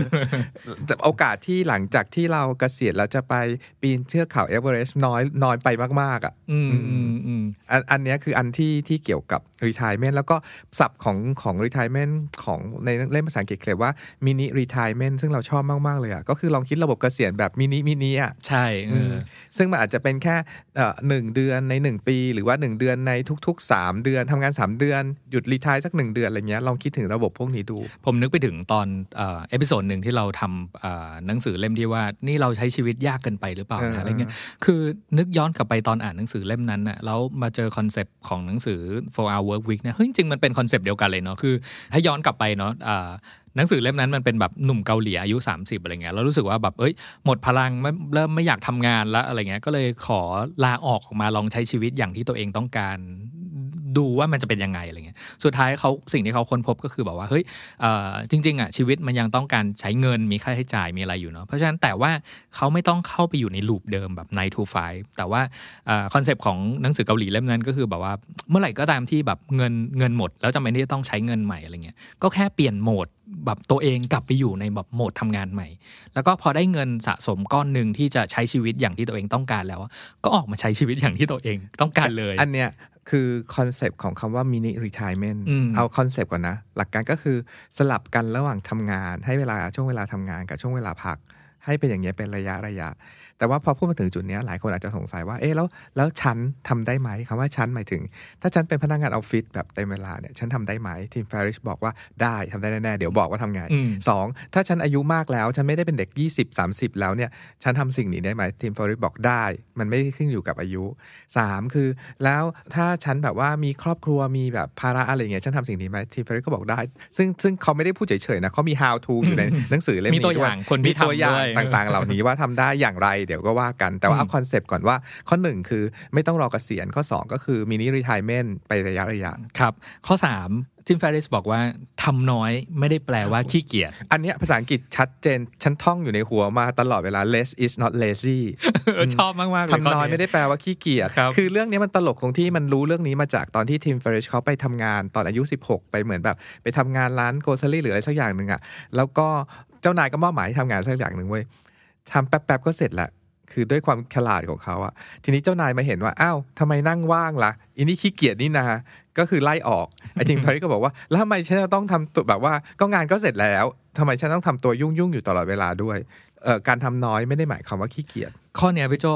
แต่โอกาสที่หลังจากที่เราเกษียณแล้วจะไปปีนเชือกเขาเอเวอเรสต์น้อยน้อยไปมากๆอะอืมอืมอืมันอันเนี้ยคืออันที่ที่เกี่ยวกับ retirement แล้วก็ศัพท์ของของ retirement ของในเล่มภาษาอังกฤษเขียนว่า mini retirement ซึ่งเราชอบมากๆเลยอะก็คือลองคิดระบบเกษียณแบบ mini mini อะใช่เออซึ่งมันอาจจะเป็นแค่เอ่อหนึ่งเดือนในหนึ่งปี หรือว่าหนึ่งเดือนในทุกๆสามเดือนทำงานสามเดือน หยุด retire สักหนึ่งเดือนอะไรเงี้ยลองคิดถึงระบบพวกนี้ดู ผมนึกไปถึงตอนเอ่อ episode หนึ่งที่เราทำเอ่อหนังสือเล่มที่ว่านี่เราใช้ชีวิตยากเกินไปหรือเปล่าเออนะอะไรเงี้ยคือนึกย้อนกลับไปตอนอ่านหนังสือเล่มนั้นน่ะแล้วมาเจอคอนเซปต์ของหนังสือ4 hour work week เนี่ยเฮ้ยจริงๆมันเป็น concept เดียวกันเลยเนาะคือถ้าย้อนกลับไปเนาะอ่า หนังสือเล่มนั้นมันเป็นแบบหนุ่มเกาหลีอายุ 30อะไรเงี้ยแล้วรู้สึกว่าแบบเอ้ยหมดพลังไม่เริ่มไม่อยากทำงานแล้วอะไรเงี้ยก็เลยขอลาออกออกมาลองใช้ชีวิตอย่างที่ตัวเองต้องการ ดูว่ามันจะเป็นยังไงอะไรเงี้ยสุดท้ายเขาสิ่งที่เขาค้นพบก็คือแบบว่าเฮ้ยจริงๆอะชีวิตมันยังต้องการใช้เงินมีค่าใช้จ่ายมีอะไรอยู่เนาะเพราะฉะนั้นแต่ว่าเขาไม่ต้องเข้าไปอยู่ในลูปเดิมแบบ9 to 5แต่ว่าคอนเซปต์ของหนังสือเกาหลีเล่มนั้นก็คือแบบว่าเมื่อไหร่ก็ตามที่แบบเงินเงินหมด แล้วจำเป็นที่จะต้องใช้เงินใหม่อะไรเงี้ยก็แค่เปลี่ยนโหมดแบบตัวเองกลับไปอยู่ในแบบโหมดทำงานใหม่ แล้วก็พอได้เงินสะสมก้อนหนึ่งที่จะใช้ชีวิตอย่างที่ตัวเองต้องการแล้ว ก็ออกมาใช้ชีวิตอย่างที่ตัวเองต้องการเลย อันเนี้ย คือคอนเซปต์ของคำว่า mini retirement อืมเอาคอนเซปต์ก่อนนะ หลักการก็คือสลับกันระหว่างทำงาน ให้เวลาช่วงเวลาทำงานกับช่วงเวลาพัก ให้เป็นอย่างเงี้ยเป็นระยะระยะ แต่ว่าพอพูดมาถึงจุดเนี้ยหลายคนอาจจะสงสัยว่าเอ๊ะแล้วแล้วฉันทำได้ไหมคำว่าฉันหมายถึง ถ้าฉันเป็นพนักงานออฟฟิศแบบเต็มเวลาเนี่ยฉันทำได้ไหม Tim Ferriss บอกว่าได้ทำได้แน่ๆเดี๋ยวบอกว่าทำไงอืมสองถ้าฉันอายุมากแล้ว ฉันไม่ได้เป็นเด็ก 20 30 แล้วเนี่ยฉันทำสิ่งนี้ได้ไหม Tim Ferriss บอกได้ มันไม่ได้ขึ้นอยู่กับอายุสามคือ แล้วถ้าฉันแบบว่ามีครอบครัวมีแบบภาระอะไรอย่างเงี้ยฉันทำสิ่งนี้ไหมทีมฟาริชก็บอกได้ ซึ่งซึ่งเขาไม่ได้พูดเฉยๆนะเขามี how to อยู่ในหนังสือเล่มมีนี้ตัวอย่างด้คนที่มีตัวอย่างทำด้วยต่างๆ เหล่านี้ว่าทำได้อย่างไรเดี๋ยวก็ว่ากัน แต่ว่าเอาคอนเซปต์ก่อนว่า ข้อหนึ่งคือไม่ต้องรอเกษียณข้อสองก็คือมินิรีทายเมนต์ไประยะระยะครับ ข้อ 3จิมแฟริสบอกว่าทำน้อยไม่ได้แปลว่าขี้เกียจอันเนี้ยภาษาอังกฤษชัดเจน ฉันท่องอยู่ในหัวมาตลอดเวลา less is not lazy ชอบมากๆเลยทำน้อยข้ไม่ได้แปลว่าขี้เกียจครับอเรื่องนี้มันตลกตรงที่มันรู้เรื่องนี้มาจากตอนที่ Tim Ferriss เขาไปทำงานตอนอายุ 16 ไปเหมือนแบบ ไปทำงานร้าน grocery หรืออะไรสักอย่างหนึ่งอะแล้วก็เจ้านายก็มอบหมายให้ทำงานสักอย่างหนึ่งเว้ยทำแป๊บๆก็เสร็จละ คือด้วยความฉลาดของเขาอะทีนี้เจ้านายมาเห็นว่าอ้าวทำไมนั่งว่างล่ะอันนี้ขี้เกียจนี่นาก็คือไล่ออกไอ้ Tim Ferriss ก็บอกว่า แล้วทำไมฉันจะต้องทำตัวแบบว่า ก็งานก็เสร็จแล้วทำไมฉันต้องทำตัวยุ่งๆอยู่ตลอดเวลาด้วยเอ่อการทำน้อยไม่ได้หมายความว่าขี้เกียจข้อเนี้ยพี่โจ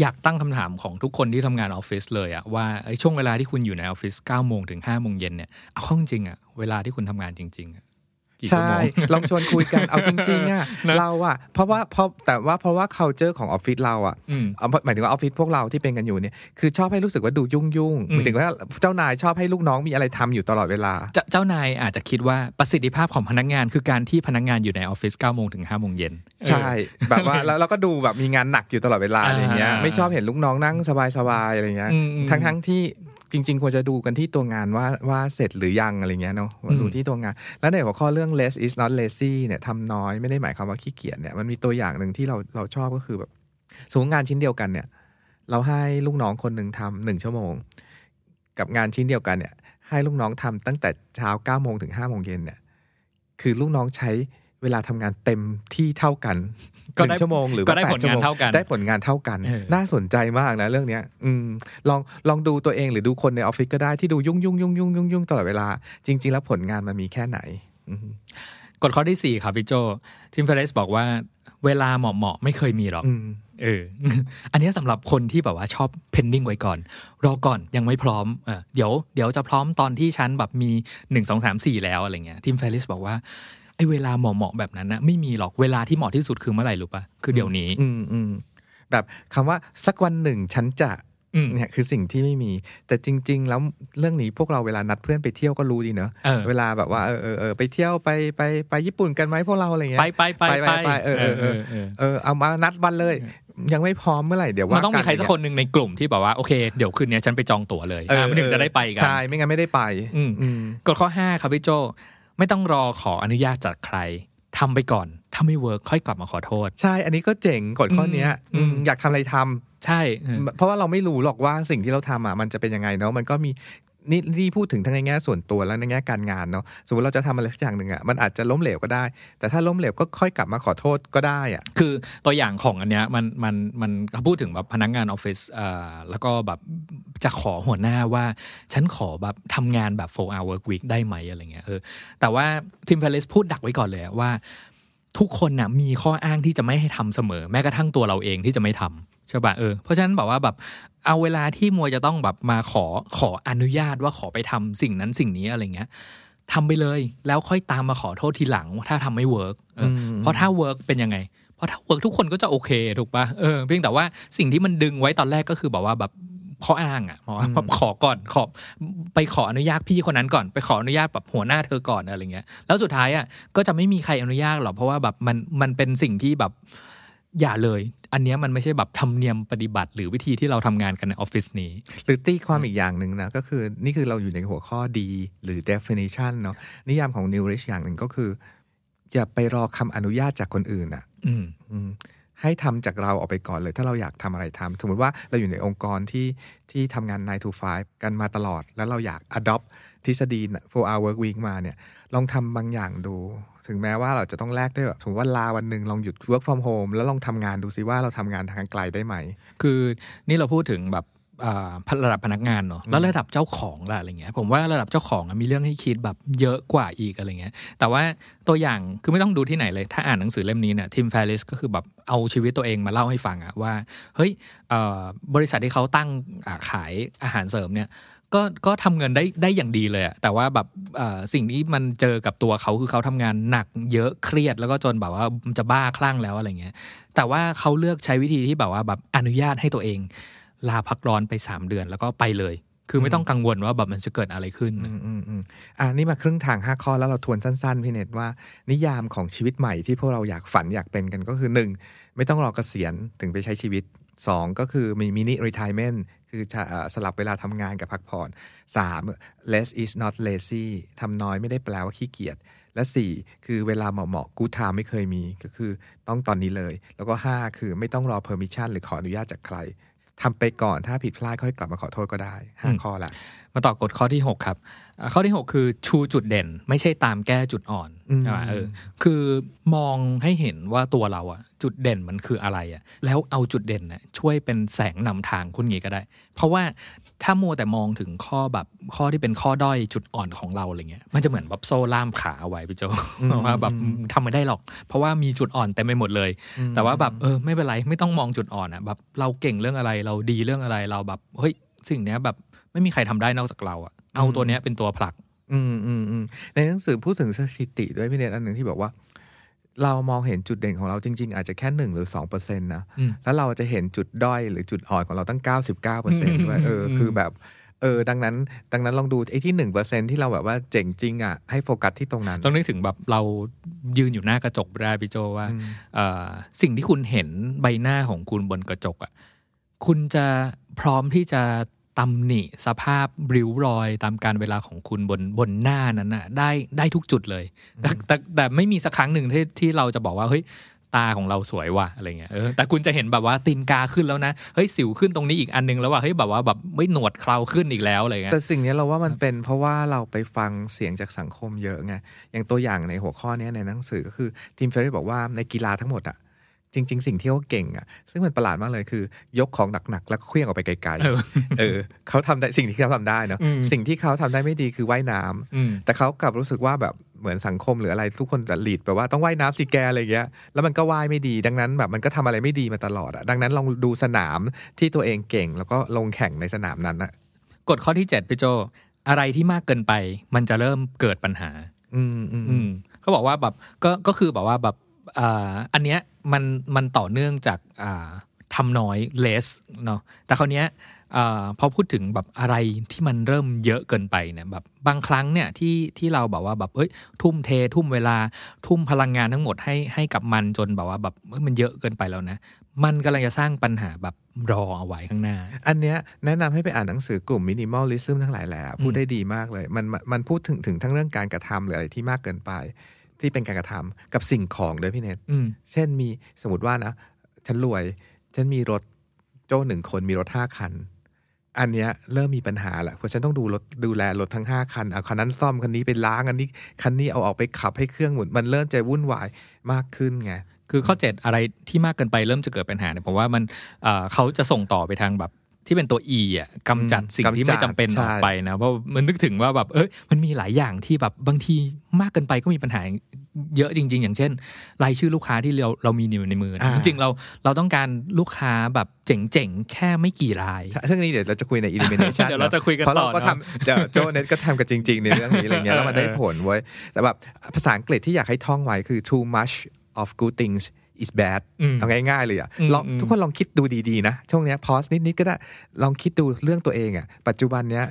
อยากตั้งคำถามของทุกคนที่ทำงานออฟฟิศเลยอะว่าช่วงเวลาที่คุณอยู่ในออฟฟิศ9โมงถึง5โมงเย็นเนี่ยเอาข้าจริงอะเวลาที่คุณทำงานจริงๆ กี่ชั่วใช่โมงลองชวนคุยกันเอาจริงๆอะนะเราอะเพราะว่าเพราะแต่ว่าเพราะว่า culture ของออฟฟิศเราอะอืมเอาหมายถึงว่าออฟฟิศพวกเราที่เป็นกันอยู่เนี่ยคือชอบให้รู้สึกว่าดูยุ่งยุ่งๆอืมหมายถึงว่าเจ้านายชอบให้ลูกน้องมีอะไรทำอยู่ตลอดเวลาเจ้าเจ้านายอาจจะคิดว่าประสิทธิภาพของพนักงานคือการที่พนักงานอยู่ในออฟฟิศ9โมงถึง5โมงเย็นใช่แบบว่าแล้วเราก็ดูแบบมีงานหนักอยู่ตลอดเวลาอ่าอะไรเงี้ยไม่ชอบเห็นลูกน้องนั่งสบายๆอะไรเงี้ยอืมอืมทั้งทั้งๆที่จ ริง ๆ ควรจะดูกันที่ตัวงานว่าว่าเสร็จหรือยังอะไรเงี้ยเนาะดูที่ตัวงาน แล้วในหัวข้อเรื่อง less is not lazy เนี่ยทำน้อยไม่ได้หมายความว่าขี้เกียจเนี่ยมันมีตัวอย่างหนึ่งที่เราเราชอบก็คือแบบสมมติงานชิ้นเดียวกันเนี่ย เราให้ลูกน้องคนหนึ่งทำหนึ่งชั่วโมง กับงานชิ้นเดียวกันเนี่ย ให้ลูกน้องทำตั้งแต่เช้า9โมงถึง5โมงเย็นเนี่ย คือลูกน้องใช้ เวลาทำงานเต็มที่เท่ากันก็หนึ่ได้งชั่วโมงหรือก็ได้ว่าแปผลงานชั่วโมเท่ากัน ได้ผลงานเท่ากันเออน่าสนใจมากนะเรื่องเนี้ย อืมลองลองดูตัวเองหรือดูคนในออฟฟิศก็ได้ที่ดูยุ่งยุ่งยุ่งยุ่งยุ่งยุ่งตลอดเวลา จริง ๆ แล้วผลงานมันมีแค่ไหนอืมกฎข้อที่สี่ครับพี่โจ Tim Ferriss บอกว่า เวลาเหมาะๆไม่เคยมีหรอกอืมเออ อันนี้สำหรับคนที่แบบว่าชอบเพนนิ่งไว้ก่อน รอก่อนยังไม่พร้อมเออเดี๋ยวเดี๋ยวจะพร้อมตอนที่ฉันแบบมีหนึ่งสองสามสี่แล้วอะไรเงี้ยทิมเฟริสบอกว่า ไอ้เวลาเหมาะๆแบบนั้นนะไม่มีหรอกเวลาที่เหมาะที่สุดคือเมื่อไหร่รู้ปะคือเดี๋ยวนี้ อืมอืมแบบคำว่าสักวันหนึ่งฉันจะอืมเนี่ยคือสิ่งที่ไม่มี แต่จริง ๆ แล้วเรื่องนี้พวกเราเวลานัดเพื่อนไปเที่ยวก็รู้ดีเนอะเออเวลาแบบว่าเออเออเออไปเที่ยวไปไปไปญี่ปุ่นกันไหมพวกเราอะไรเงี้ยไปไปไปไปไปเออเออเออเออเออเอามานัดวันเลย ยังไม่พร้อมเมื่อไหร่เดี๋ยวมัว่านต้องมีใครสักคนหนึ่งในกลุ่มที่แบบว่าโอเคเดี๋ยวคืนนี้ฉันไปจองตั๋วเลยเอออะมันถึงจะได้ไปกันใช่ไม่งั้นไม่ได้ไปอืมอืมกฎข้อ5ครับพี่โจ ไม่ต้องรอขออนุญาตจากใครทำไปก่อน ถ้าไม่เวิร์กค่อยกลับมาขอโทษ ใช่ อันนี้ก็เจ๋งกฎข้อเนี้ยอืมอืมอยากทำอะไรทำใช่เออเพราะว่าเราไม่รู้หรอกว่าสิ่งที่เราทำอะมันจะเป็นยังไงเนาะมันก็มี นี่นี่พูดถึงทั้งในแง่ส่วนตัวและในแง่การงานเนาะสมมติเราจะทำอะไรสักอย่างหนึ่งอะมันอาจจะล้มเหลวก็ได้ แต่ถ้าล้มเหลวก็ค่อยกลับมาขอโทษก็ได้อะคือตัวอย่างของอันเนี้ยมันมันมันเขาพูดถึงแบบพนักงานออฟฟิศอ่อแล้วก็แบบจะขอหัวหน้าว่า ฉันขอแบบทำงานแบบ4 hour work week ได้ไหมอะไรเงี้ยเออแต่ว่าทิมเพลสพูดดักไว้ก่อนเลยว่าทุกคนน่ะมีข้ออ้างที่จะไม่ให้ทำเสมอ แม้กระทั่งตัวเราเองที่จะไม่ทำ ใช่ป่ะเออเพราะฉะนั้นบอกว่าแบบเอาเวลาที่มัวจะต้องแบบมาขอขออนุญาตว่าขอไปทำสิ่งนั้นสิ่งนี้อะไรเงี้ยทำไปเลย แล้วค่อยตามมาขอโทษทีหลังถ้าทำไม่เวิร์กเอออมเพราะถ้าเวิร์กเป็นยังไงเพราะถ้าเวิร์กทุกคนก็จะโอเคถูกปะเออเพียงแต่ว่าสิ่งที่มันดึงไว้ตอนแรกก็คือแบบว่าแบบข้ออ้างอะบอกว่าแบบขอก่อนขอไปขออนุญาตพี่คนนั้นก่อนไปขออนุญาตแบบหัวหน้าเธอก่อนอะไรเงี้ยแล้วสุดท้ายอะก็จะไม่มีใครอนุญาตหรอกเพราะว่าแบบมันมันเป็นสิ่งที่แบบ อย่าเลย อันเนี้ยมันไม่ใช่แบบธรรมเนียมปฏิบัติ หรือวิธีที่เราทำงานกันในออฟฟิศนี้ หรือตีความอีกอย่างหนึ่งนะก็คือนี่คือเราอยู่ในหัวข้อดีหรือ definition เนาะนิยามของ New Rich อย่างหนึ่งก็คือ อย่าไปรอคำอนุญาตจากคนอื่นอะอืมอืมให้ทำจากเราออกไปก่อนเลย ถ้าเราอยากทำอะไรทำสมมติว่าเราอยู่ในองค์กรที่ที่ทำงาน9 to 5 กันมาตลอด แล้วเราอยาก adopt ทฤษฎี 4 hour work week มาเนี่ย ลองทำบางอย่างดู ถึงแม้ว่าเราจะต้องแลกด้วยแบบสมมติว่าลาวันหนึ่งลองหยุด work from home แล้วลองทำงานดูซิว่าเราทำงานทางไกลได้ไหม คือนี่เราพูดถึงแบบอ่าระดับพนักงานเนาะแล้วระดับเจ้าของล่ะอะไรเงี้ยผมว่าระดับเจ้าของอะมีเรื่องให้คิดแบบเยอะกว่าอีกอะไรเงี้ยแต่ว่าตัวอย่างคือไม่ต้องดูที่ไหนเลย ถ้าอ่านหนังสือเล่มนี้เนี่ยทีมแฟริสก็คือแบบเอาชีวิตตัวเองมาเล่าให้ฟังอะว่าเฮ้ยเอ่อบริษัทที่เขาตั้งอ่าขายอาหารเสริมเนี่ย ก็ก็ทำเงินได้ได้อย่างดีเลยอะแต่ว่าแบบสิ่งที่มันเจอกับตัวเขาคือเขาทำงานหนักเยอะเครียดแล้วก็จนแบบว่าจะบ้าคลั่งแล้วอะไรเงี้ย แต่ว่าเขาเลือกใช้วิธีที่แบบว่าแบบอนุญาตให้ตัวเอง ลาพักร้อนไปสามเดือนแล้วก็ไปเลย คือไม่ต้องกังวลว่าแบบมันจะเกิดอะไรขึ้นอืมอืมอืมอ่านี่มาครึ่งทาง5ข้อแล้วเราทวนสั้นๆพี่เนตว่า นิยามของชีวิตใหม่ที่พวกเราอยากฝันอยากเป็นกันก็คือ 1. ไม่ต้องรอเกษียณถึงไปใช้ชีวิต 2. ก็คือมีมินิรีทายเมนต์คือจะเอ่อสลับเวลาทำงานกับพักผ่อน 3. less is not lazy ทำน้อยไม่ได้แปลว่าขี้เกียจและ 4 คือเวลาเหมาะๆกูทามไม่เคยมีก็คือต้องตอนนี้เลย แล้วก็ 5 คือไม่ต้องรอ permission หรือขออนุญาตจากใครทำไปก่อนถ้าผิดพลาดค่อยกลับมาขอโทษก็ได้ห้าอืมข้อละ มาต่อกฎข้อที่ 6 ครับอ่าข้อที่ 6 คือชูจุดเด่น ไม่ใช่ตามแก้จุดอ่อนอืมใช่ไหมเออคือมองให้เห็นว่าตัวเราอะจุดเด่นมันคืออะไรอะแล้วเอาจุดเด่นน่ะช่วยเป็นแสงนำทางคุณงี้ก็ได้ เพราะว่าถ้ามัวแต่มองถึงข้อแบบข้อที่เป็นข้อด้อยจุดอ่อนของเราอะไรเงี้ยมันจะเหมือนแบบโซ่ล่ามขาเอาไว้พี่โจว่าแบบทำไม่ได้หรอก เพราะว่ามีจุดอ่อนเต็มไปหมดเลย แต่ว่าแบบเออไม่เป็นไรไม่ต้องมองจุดอ่อนอะแบบเราเก่งเรื่องอะไรเราดีเรื่องอะไรเราแบบเฮ้ยสิ่งเนี้ยแบบ ไม่มีใครทำได้นอกจากเราอะเอาตัวเนี้ยเป็นตัวผลัก อืมอืมอืมในหนังสือพูดถึงสถิติด้วยพี่เนตอันหนึ่งที่บอกว่า เรามองเห็นจุดเด่นของเราจริง ๆ อาจจะแค่หนึ่งหรือสองเปอร์เซ็นต์นะอืมแล้วเราจะเห็นจุดด้อยหรือจุดอ่อนของเราตั้งเก้าสิบเก้าเปอร์เซ็นต์ด้วยเอออืมคือแบบเออดังนั้น ดังนั้นลองดูไอ้ที่หนึ่งเปอร์เซ็นที่เราแบบว่าเจ๋งจริงอะให้โฟกัสที่ตรงนั้นต้องนึกถึงแบบเรายืนอยู่หน้ากระจกได้พี่โจว่าอืมเอ่อสิ่งที่คุณเห็นใบหน้าของคุณบนกระจกอะคุณจะพร้อมที่จะ ตำหนิสภาพริ้วรอยตามการเวลาของคุณบนบนหน้านั้นอะได้ได้ทุกจุดเลยแต่แต่แต่ไม่มีสักครั้งหนึ่งที่ที่เราจะบอกว่าเฮ้ยตาของเราสวยว่ะอะไรเงี้ยเออแต่คุณจะเห็นแบบว่าตีนกาขึ้นแล้วนะเฮ้ยสิวขึ้นตรงนี้อีกอันนึงแล้วว่าเฮ้ยแบบว่าแบบไม่หนวดเคราขึ้นอีกแล้วอะไรเงี้ยแต่สิ่งนี้เราว่ามันเป็นเพราะว่าเราไปฟังเสียงจากสังคมเยอะไงอย่างตัวอย่างในหัวข้อเนี้ยในหนังสือก็คือ Tim Ferriss บอกว่าในกีฬาทั้งหมดอะ จริง ๆ สิ่งที่เขาเก่งอะซึ่งมันประหลาดมากเลยคือ ยกของหนักๆแล้วก็เขวี้ยงออกไปไกลเออๆเออเขาทำได้สิ่งที่เขาทำได้เนาะอืมสิ่งที่เขาทำได้ไม่ดีคือว่ายน้ำอืมแต่เขากลับรู้สึกว่าแบบเหมือนสังคมหรืออะไรทุกคนจะ lead แบบว่าต้องว่ายน้ำสิแกอะไรอย่างเงี้ยแล้วมันก็ว่ายไม่ดี ดังนั้นแบบมันก็ทำอะไรไม่ดีมาตลอดอะดังนั้นลองดูสนามที่ตัวเองเก่ง แล้วก็ลงแข่งในสนามนั้นอะกฎข้อที่7พี่โจอะไรที่มากเกินไป มันจะเริ่มเกิดปัญหา อืมอืมอืมเขาบอกว่าแบบก็ก็คือแบบว่าแบบอ่าอันเนี้ย มันมันต่อเนื่องจากอ่าทำน้อย less เนาะแต่คราวเนี้ยอพอพูดถึงแบบอะไรที่มันเริ่มเยอะเกินไปเนี่ยแบบบางครั้งเนี่ยที่ที่เราแบบว่าแบบเอ้ยทุ่มเท ทุ่มเวลาทุ่มพลังงานทั้งหมดให้ให้กับมันจนแบบว่าแบบมันเยอะเกินไปแล้วนะมันกำลังจะสร้างปัญหาแบบรอเอาไว้ข้างหน้า อันเนี้ยแนะนำให้ไปอ่านหนังสือกลุ่ม minimalism ทั้งหลายแหละพูดได้ดีมากเลย มันมันพูดถึงถึงทั้งเรื่องการกระทำหรืออะไรที่มากเกินไป ที่เป็นการกระทำกับสิ่งของด้วยพี่เนทอืมเช่นมีสมมติว่านะ ฉันรวย ฉันมีรถโจ้หนึ่งคนมีรถห้าคัน อันเนี้ยเริ่มมีปัญหาแหละเพราะฉันต้องดูรถดูแลรถทั้งห้าคันเอาคันนั้นซ่อมคันนี้ไปล้างอันนี้คันนี้เอาออกไปขับให้เครื่องหมุนมันเริ่มจะวุ่นวายมากขึ้นไงคือข้อ 7 อะไรที่มากเกินไปเริ่มจะเกิดปัญหาเนี่ยผมว่ามันเอ่อเขาจะส่งต่อไปทางแบบ ที่เป็นตัว E อะกำจัดอืมสิ่งที่กำจัดไม่จำเป็นใช่ออกไปนะเพราะมันนึกถึงว่าแบบเอ้ยมันมีหลายอย่างที่แบบบางทีมากเกินไปก็มีปัญหาเยอะจริง ๆ อย่างเช่น รายชื่อลูกค้าที่เราเรามีอยู่ในมือนะอ่าจริงๆเราเราต้องการลูกค้าแบบเจ๋งๆ แค่ไม่กี่รายใช่ซึ่งนี่เดี๋ยวเราจะคุยใน elimination เดี๋ยวเราจะคุยกันเพราะเราต่อก็เนอะทำเดี๋ยวโจเน็ตก็ทำกันจริง ๆ ในเรื่องนี้อะไรเงี้ยแล้วมันได้ผลเว้ยแต่แบบภาษาอังกฤษที่อยากให้ท่องไว้คือ too much of good things is bad อืมเอาง่ายๆเลยอะอืมลองอืมทุกคนลองคิดดูดีๆนะ ช่วงเนี้ยพอสนิดๆก็ได้ ลองคิดดูเรื่องตัวเองอะ ปัจจุบันเนี้ย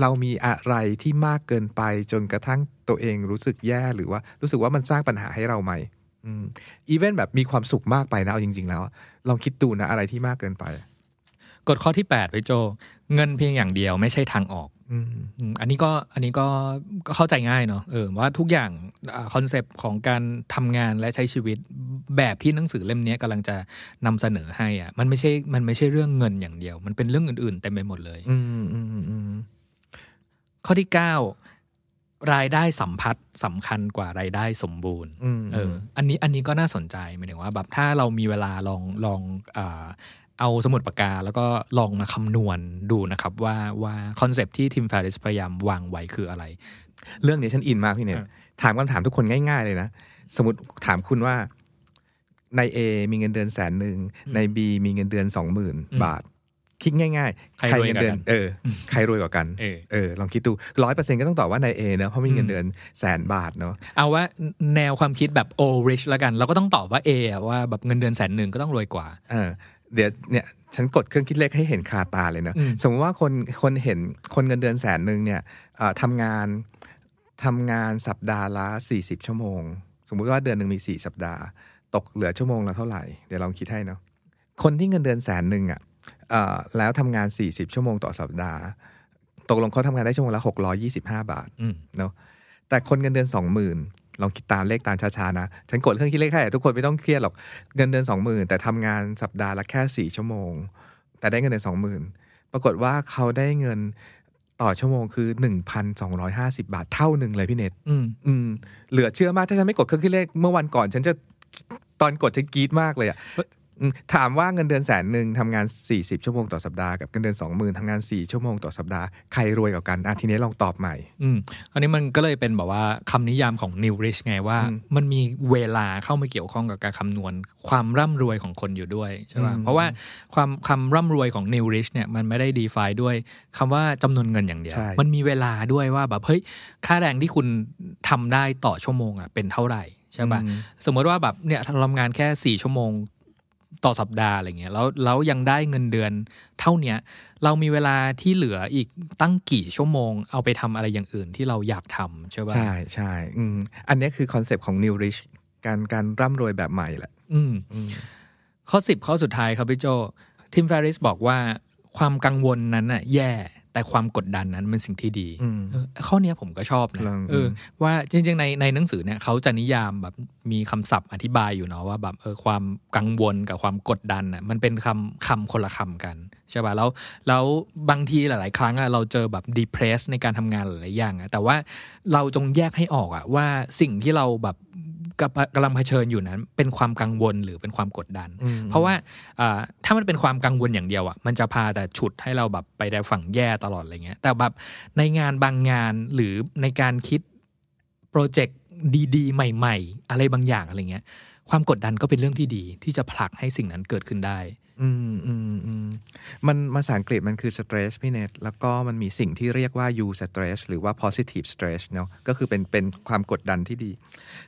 เรามีอะไรที่มากเกินไปจนกระทั่งตัวเองรู้สึกแย่หรือว่ารู้สึกว่ามันสร้างปัญหาให้เราไหมอีเวนแบบมีความสุขมากไปนะเอาจริง ๆ แล้ว ลองคิดดูนะอะไรที่มากเกินไป กฎข้อที่8พี่โจ เงินเพียงอย่างเดียวไม่ใช่ทางออก อืมอืมอันนี้ก็อันนี้ก็ก็เข้าใจง่ายเนาะเออว่าทุกอย่างคอนเซปต์ของการทำงานและใช้ชีวิตแบบที่หนังสือเล่มนี้กำลังจะนำเสนอให้อะมันไม่ใช่มันไม่ใช่เรื่องเงินอย่างเดียว มันเป็นเรื่องอื่นๆเต็มไปหมดเลย อืมอืมอืมข้อที่9รายได้สัมพัทธ์สำคัญกว่ารายได้สมบูรณ์อืมเออ อันนี้อันนี้ก็น่าสนใจหมายถึงว่าแบบถ้าเรามีเวลาลองลองอา เอาสมุดปากกา แล้วก็ลองมาคำนวณดูนะครับ ว่าว่าคอนเซปที่ทีมแฟริสพยายามวางไว้คืออะไร เรื่องนี้ฉันอินมากพี่เนี่ยอะถามคำถามทุกคนง่าย ๆ เลยนะ สมมติถามคุณว่านายเอมีเงินเดือนแสนหนึ่งนายบีมีเงินเดือนสองหมื่นบาท คิดง่าย ๆ ใครรวยเงิกว่าเดืกันเออใครรวยกว่ากันเออเออลองคิดดูร้อยเปอร์เซ็นต์ก็ต้องตอบว่านายเอเนอะเพราะมีเงินเดือนแสนบาทเนอะเอาว่าแนวความคิดแบบ o rich แล้วกัน เราก็ต้องตอบว่า A อะว่าแบบเงินเดือนแสนหนึ่งก็ต้องรวยกว่า เออ เดี๋ยวเนี่ยฉันกดเครื่องคิดเลขให้เห็นคาตาเลยเนอะอืมสมมติว่าคนคนเห็นคนเงินเดือนแสนหนึ่งเนี่ยเอ่อทำงานทำงานสัปดาห์ละสี่สิบชั่วโมง สมมุติว่าเดือนหนึ่งมีสี่สัปดาห์ ตกเหลือชั่วโมงละเท่าไหร่เดี๋ยวลองคิดให้เนาะคนที่เงินเดือนแสนหนึ่งอะเอ่อแล้วทำงานสี่สิบชั่วโมงต่อสัปดาห์ ตกลงเขาทำงานได้ชั่วโมงละหกร้อยี่สิบห้าบาทอืมเนาะแต่คนเงินเดือนสองหมื่น ลองคิดตามเลขตามช้าๆนะ ฉันกดเครื่องคิดเลขให้ทุกคนไม่ต้องเครียดหรอกเงินเดือนสองหมื่นแต่ทำงานสัปดาห์ละแค่สี่ชั่วโมง แต่ได้เงินเดือนสองหมื่นปรากฏว่าเขาได้เงินต่อชั่วโมงคือหนึ่งพันสองร้อยห้าสิบาทเท่าหนึ่งเลยพี่เน็ตอืมอืม เหลือเชื่อมาก ถ้าฉันไม่กดเครื่องคิดเลขเมื่อวันก่อน ฉันจะตอนกดฉันกรี๊ดมากเลยอะอืม ถามว่าเงินเดือนแสนหนึ่งทำงาน 40 ชั่วโมงต่อสัปดาห์กับเงินเดือน 20,000ทำงาน 4 ชั่วโมงต่อสัปดาห์ใครรวยกว่ากันอะทีนี้ลองตอบใหม่ อืมอันนี้มันก็เลยเป็นแบบว่าคำนิยามของ New Rich ไงว่าอืมมันมีเวลาเข้ามาเกี่ยวข้องกับการคำนวณ ความร่ำรวยของคนอยู่ด้วยใช่ป่ะอืมเพราะว่าความคำร่ำรวยของ New Rich เนี่ยมันไม่ได้ define ด้วยคำว่าจำนวนเงินอย่างเดียวใช่มันมีเวลาด้วยว่าแบบเฮ้ยค่าแรงที่คุณทำได้ต่อชั่วโมงอะเป็นเท่าไหร่ใช่ป่ะอืมสมมติว่าแบบเนี่ยทำงานแค่สี่ชั่วโมง ต่อสัปดาห์อะไรเงี้ยแล้วแล้วยังได้เงินเดือนเท่าเนี้ยเรามีเวลาที่เหลืออีกตั้งกี่ชั่วโมง เอาไปทำอะไรอย่างอื่นที่เราอยากทำใช่ป่ะใช่ใช่อืมอันนี้คือคอนเซปต์ของ New Rich การการร่ำรวยแบบใหม่แหละ อืมอืมข้อสิบข้อสุดท้ายครับพี่โจ Tim Ferriss บอกว่าความกังวลนั้นน่ะแย่ แต่ความกดดันนั้นเป็นสิ่งที่ดีอืมเออข้อเนี้ยผมก็ชอบนะลองเออว่าจริงๆในในหนังสือเนี่ยเขาจะนิยามแบบมีคำศัพท์อธิบายอยู่เนาะว่าแบบเออความกังวลกับความกดดันอะมันเป็นคำคำคนละคำกันใช่ป่ะแล้วแล้วบางทีหลาย ๆ ครั้งอะเราเจอแบบ depress ในการทำงานหลายๆอย่างอะแต่ว่าเราจงแยกให้ออกอะว่าสิ่งที่เราแบบ กับกำลังเผชิญอยู่นั้น เป็นความกังวลหรือเป็นความกดดันอืมเพราะว่าอ่าถ้ามันเป็นความกังวลอย่างเดียวอะมันจะพาแต่ฉุดให้เราแบบไปในฝั่งแย่ตลอดอะไรเงี้ยแต่แบบในงานบางงานหรือในการคิดโปรเจกต์ดีๆ ใหม่ ๆ อะไรบางอย่างอะไรเงี้ยความกดดันก็เป็นเรื่องที่ดีที่จะผลักให้สิ่งนั้นเกิดขึ้นได้ อืมอืมอืมมันภาษาอังกฤษมันคือ stress พี่เนทแล้วก็มันมีสิ่งที่เรียกว่า you stress หรือว่า positive stress เนาะก็คือเป็นเป็นความกดดันที่ดี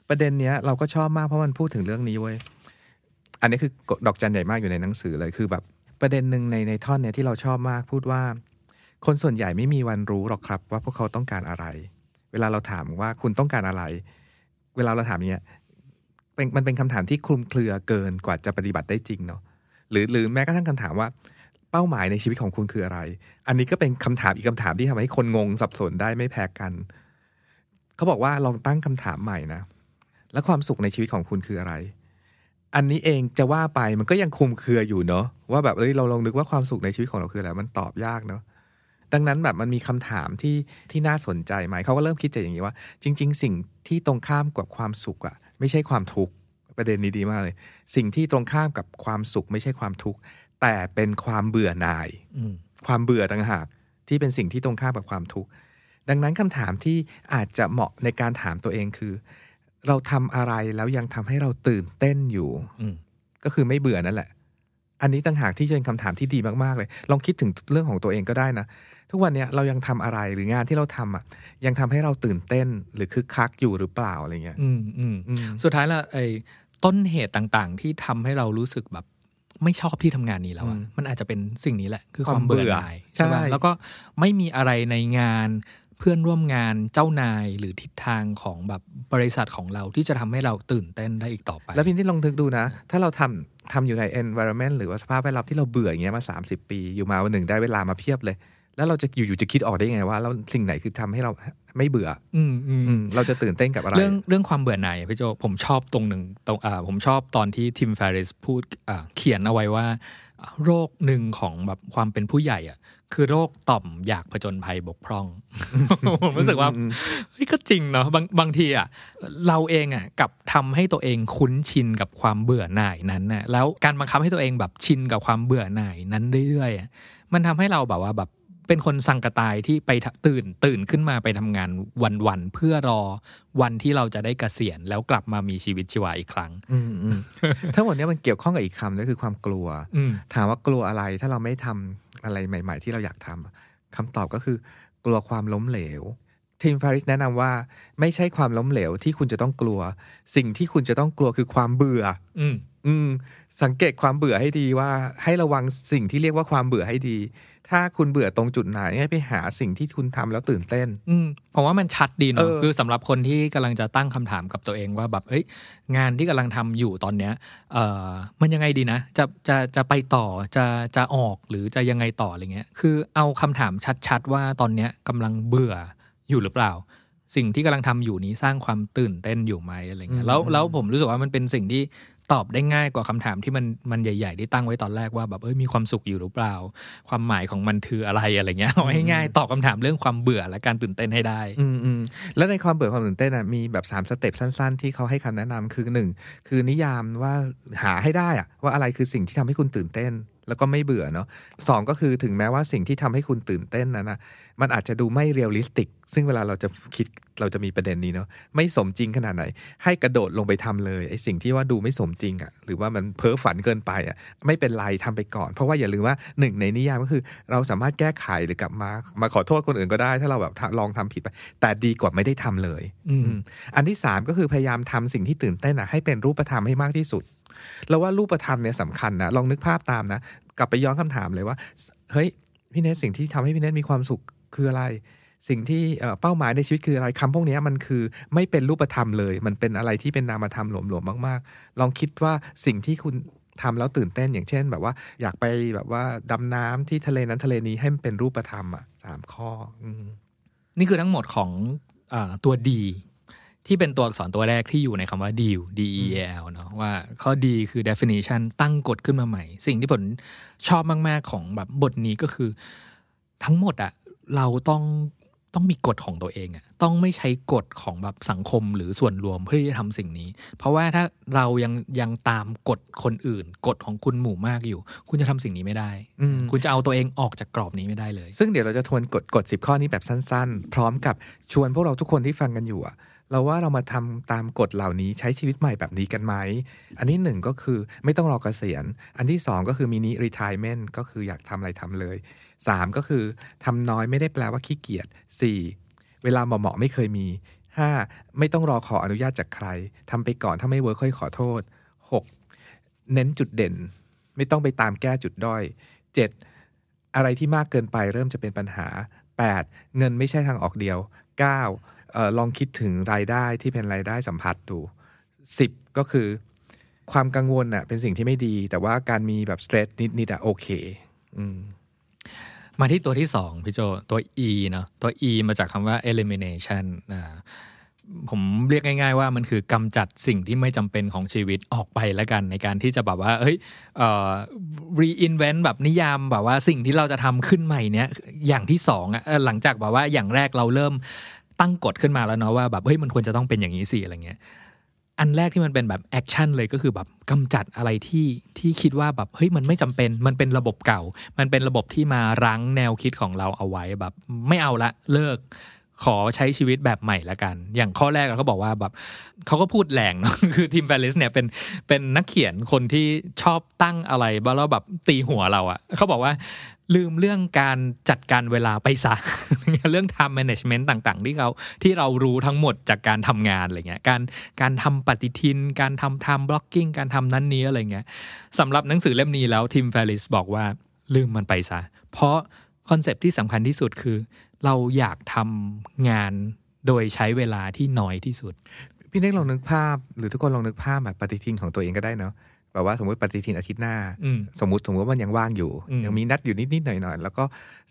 ประเด็นเนี้ยเราก็ชอบมากเพราะมันพูดถึงเรื่องนี้เว้ย อันนี้คือดอกจันใหญ่มากอยู่ในหนังสือเลยคือแบบประเด็นหนึ่งในในท่อนเนี้ยที่เราชอบมากพูดว่า คนส่วนใหญ่ไม่มีวันรู้หรอกครับ ว่าพวกเขาต้องการอะไร เวลาเราถามว่าคุณต้องการอะไร เวลาเราถามเนี้ยเป็นมันเป็นคำถามที่คลุมเครือเกินกว่าจะปฏิบัติได้จริงเนาะ หรือหรือแม้กระทั่งคำถามว่าเป้าหมายในชีวิตของคุณคืออะไร อันนี้ก็เป็นคำถามอีกคำถามที่ทำให้คนงงสับสนได้ไม่แพ้กัน เขาบอกว่าลองตั้งคำถามใหม่นะ แล้วความสุขในชีวิตของคุณคืออะไร อันนี้เองจะว่าไปมันก็ยังคุมเครืออยู่เนาะว่าแบบเอ้ยเราลองนึกว่าความสุขในชีวิตของเราคืออะไรมันตอบยากเนาะดังนั้นแบบมันมีคำถามที่ที่น่าสนใจไหมเขาก็เริ่มคิดจากอย่างนี้ว่า จริง ๆ สิ่งที่ตรงข้ามกับความสุขอะไม่ใช่ความทุกข์ ประเด็นนี้ดีมากเลย สิ่งที่ตรงข้ามกับความสุขไม่ใช่ความทุกข์แต่เป็นความเบื่อหน่ายอืมความเบื่อต่างหากที่เป็นสิ่งที่ตรงข้ามกับความทุกข์ดังนั้นคำถามที่อาจจะเหมาะในการถามตัวเองคือ เราทำอะไรแล้วยังทำให้เราตื่นเต้นอยู่อืมก็คือไม่เบื่อนั่นแหละ อันนี้ต่างหากที่จะเป็นคำถามที่ดีมากๆเลย ลองคิดถึงเรื่องของตัวเองก็ได้นะทุกวันเนี้ยเรายังทำอะไรหรืองานที่เราทำอะ ยังทำให้เราตื่นเต้นหรือคึกคักอยู่หรือเปล่าอะไรเงี้ยอืมอืมอืมสุดท้ายแล้วไอ้ ต้นเหตุต่างๆ ที่ทำให้เรารู้สึกแบบไม่ชอบที่ทำงานนี้แล้วอะอืมมันอาจจะเป็นสิ่งนี้แหละ คือความมคาวเบื่เบื่ออหน่ายใช่ไหมใช่แล้วก็ไม่มีอะไรในงานเพื่อนร่วมงานเจ้านายหรือทิศทางของแบบบริษัทของเราที่จะทำให้เราตื่นเต้นได้อีกต่อไป แล้วพี่นี่ลองนึกดูนะ ถ้าเราทำทำอยู่ใน environment หรือว่าสภาพแวดล้อมที่เราเบื่ออย่างเงี้ยมา 30 ปี อยู่มาวันหนึ่งได้เวลามาเพียบเลย แล้วเราจะอยู่ๆจะคิดออกได้ยังไงว่าแล้วสิ่งไหนคือทำให้เรา ไม่เบื่ออืมอืมอืมเราจะตื่นเต้นกับอะไร เรื่องเรื่องความเบื่อหน่ายอะพี่โจผมชอบตรงหนึ่งตรงอ่าผมชอบตอนที่ทิมแฟริสพูดอ่าเขียนเอาไว้ว่า โรคหนึ่งของแบบความเป็นผู้ใหญ่อะ คือโรคต่อมอยากผจญภัยบกพร่อง ผมรู้สึกว่าอืมเฮ้ยก็จริงเนาะบางบางทีอะเราเองอะกลับทำให้ตัวเองคุ้นชินกับความเบื่อหน่ายนั้นน่ะแล้วการบังคับให้ตัวเองแบบชินกับความเบื่อหน่ายนั้นเรื่อยๆอะมันทำให้เราแบบว่าแบบ เป็นคนสังกะตายที่ไปทะตื่นตื่นขึ้นมาไปทำงานวันๆเพื่อรอวันที่เราจะได้เกษียณแล้วกลับมามีชีวิตชีวาอีกครั้งอืมอืมทั้งหมดเนี้ยมันเกี่ยวข้องกับอีกคำนึงคือความกลัวอืมถามว่ากลัวอะไรถ้าเราไม่ทำอะไรใหม่ ๆ ที่เราอยากทำคำตอบก็คือกลัวความล้มเหลวทีมฟาริสแนะนำว่าไม่ใช่ความล้มเหลวที่คุณจะต้องกลัว สิ่งที่คุณจะต้องกลัวคือความเบื่อ อืมอืมสังเกตความเบื่อให้ดีว่า ให้ระวังสิ่งที่เรียกว่าความเบื่อให้ดี ถ้าคุณเบื่อตรงจุดไหนให้ไปหาสิ่งที่คุณทำแล้วตื่นเต้น อืมผมว่ามันชัดดีเอเนาะอคือสำหรับคนที่กำลังจะตั้งคำถามกับตัวเองว่าแบบเอ้ย งานที่กำลังทำอยู่ตอนเนี้ยเอ่อมันยังไงดีนะ จะจะจะไปต่อจะจะออกหรือจะยังไงต่ออะไรเงี้ย คือเอาคำถามชัดๆว่าตอนเนี้ยกำลังเบื่ออยู่หรือเปล่า สิ่งที่กำลังทำอยู่นี้สร้างความตื่นเต้นอยู่ไหมอะไรเงี้ยแล้วแล้วผมรู้สึกว่ามันเป็นสิ่งที่ ตอบได้ง่ายกว่าคำถามที่มันมันใหญ่ๆที่ตั้งไว้ตอนแรกว่าแบบเอ้ยมีความสุขอยู่หรือเปล่า ความหมายของมันคืออะไรอะไรเงี้ยเอาให้ง่ายตอบคำถามเรื่องความเบื่อและการตื่นเต้นให้ได้อืมอืมแล้วในความเบื่อความตื่นเต้นอะมีแบบสามสเต็ปสั้น ๆ ที่เขาให้คำแนะนำคือหนึ่งคือนิยามว่าหาให้ได้อะว่าอะไรคือสิ่งที่ทำให้คุณตื่นเต้น แล้วก็ไม่เบื่อเนาะสองก็คือถึงแม้ว่าสิ่งที่ทำให้คุณตื่นเต้นนั้นนะมันอาจจะดูไม่ realistic ซึ่งเวลาเราจะคิดเราจะมีประเด็นนี้เนาะไม่สมจริงขนาดไหน ให้กระโดดลงไปทำเลยไอ้สิ่งที่ว่าดูไม่สมจริงอะหรือว่ามันเพ้อฝันเกินไปอะไม่เป็นไรทำไปก่อน เพราะว่าอย่าลืมว่าหนึ่งในนิยามก็คือ เราสามารถแก้ไขหรือกลับมามาขอโทษคนอื่นก็ได้ ถ้าเราแบบลองทำผิดไป แต่ดีกว่าไม่ได้ทำเลย อืมอืมอันที่สามก็คือพยายามทำสิ่งที่ตื่นเต้นอะให้เป็นรูปธรรมให้มากที่สุด แล้วว่ารูปธรรมเนี่ยสำคัญนะลองนึกภาพตามนะกลับไปย้อนคำถามเลยว่าเฮ้ยพี่เนทสิ่งที่ทำให้พี่เนทมีความสุขคืออะไร สิ่งที่เป้าหมายในชีวิตคืออะไรคำพวกนี้มันคือไม่เป็นรูปธรรมเลย มันเป็นอะไรที่เป็นนามธรรมหลวมๆมาก ๆ ลองคิดว่าสิ่งที่คุณทำแล้วตื่นเต้นอย่างเช่น แบบว่าอยากไปแบบว่าดำน้ำที่ทะเลนั้นทะเลนี้ให้มันเป็นรูปธรรมอะสามข้ออนี่คือทั้งหมดของอตัว D ที่เป็นตัวอักษรตัวแรกที่อยู่ในคำว่า deal D E A L เนาะว่าข้อ D คือ definition ตั้งกฎขึ้นมาใหม่ สิ่งที่ผมชอบมากๆของแบบบทนี้ก็คือ ทั้งหมดอะเราต้องต้องมีกฎของตัวเองอะต้องไม่ใช้กฎของแบบสังคมหรือส่วนรวมเพื่อที่จะทำสิ่งนี้ เพราะว่าถ้าเรายังยังตามกฎคนอื่น กฎของคุณหมู่มากอยู่ คุณจะทำสิ่งนี้ไม่ได้อืมคุณจะเอาตัวเองออกจากกรอบนี้ไม่ได้เลย ซึ่งเดี๋ยวเราจะทวนกฎกฎสิบข้อนี้แบบสั้น ๆ พร้อมกับชวนพวกเราทุกคนที่ฟังกันอยู่อะ เราว่าเรามาทำตามกฎเหล่านี้ใช้ชีวิตใหม่แบบนี้กันไหม อันนี้หนึ่งก็คือไม่ต้องรอเกษียณ อันที่สองก็คือมินิรีทายเมนต์ก็คืออยากทำอะไรทำเลยสามก็คือทำน้อยไม่ได้แปลว่าขี้เกียจสี่เวลาเหมาะๆไม่เคยมีห้าไม่ต้องรอขออนุญาตจากใครทำไปก่อนถ้าไม่เวิร์คค่อยขอโทษหกเน้นจุดเด่น ไม่ต้องไปตามแก้จุดด้อยเจ็ดอะไรที่มากเกินไปเริ่มจะเป็นปัญหา 8. เงินไม่ใช่ทางออกเดียว 9. ออลองคิดถึงรายได้ที่เป็นรายได้สัมพัทธ์ดู 10. ก็คือ ความกังวลน่ะเป็นสิ่งที่ไม่ดี แต่ว่าการมีแบบ stress นิดๆอะโอเค อืมมาที่ตัวที่สองพี่โจตัว E เนาะตัว E มาจากคำว่า elimination อ่าผมเรียกง่าย ๆ ว่ามันคือกำจัดสิ่งที่ไม่จำเป็นของชีวิตออกไปแล้วกันในการที่จะแบบว่าเฮ้ยเอ่อ reinvent แบบนิยามแบบว่าสิ่งที่เราจะทำขึ้นใหม่เนี้ยอย่างที่สองอะหลังจากแบบว่าอย่างแรกเราเริ่ม ตั้งกฎขึ้นมาแล้วเนาะว่าแบบเฮ้ยมันควรจะต้องเป็นอย่างนี้สิอะไรเงี้ยอันแรกที่มันเป็นแบบแอคชั่นเลยก็คือแบบกำจัดอะไรที่ที่คิดว่าแบบเฮ้ยมันไม่จำเป็นมันเป็นระบบเก่า มันเป็นระบบที่มารั้งแนวคิดของเราเอาไว้แบบ ไม่เอาละเลิกขอใช้ชีวิตแบบใหม่ละกัน อย่างข้อแรกเขาบอกว่าแบบเขาก็พูดแรงเนาะคือ Tim Ferriss เนี่ยเป็นเป็นนักเขียนคนที่ชอบตั้งอะไรแล้วแบบตีหัวเราอะเขาบอกว่า ลืมเรื่องการจัดการเวลาไปซะเรื่อง time management ต่างๆ ที่เขาที่เรารู้ทั้งหมดจากการทำงานอะไรเงี้ยการการทำปฏิทิน การทำ time blocking การทำนั้นนี้อะไรเงี้ยสำหรับหนังสือเล่มนี้แล้ว Tim Ferriss บอกว่าลืมมันไปซะ เพราะ concept ที่สำคัญที่สุดคือ เราอยากทำงานโดยใช้เวลาที่น้อยที่สุด พี่เน็กลองนึกภาพ หรือทุกคนลองนึกภาพแบบปฏิทินของตัวเองก็ได้เนาะ แบบว่าสมมติปฏิทินอาทิตย์หน้าอืมสมมติสมมติว่ามันยังว่างอยู่อืมยังมีนัดอยู่นิดๆหน่อยๆแล้วก็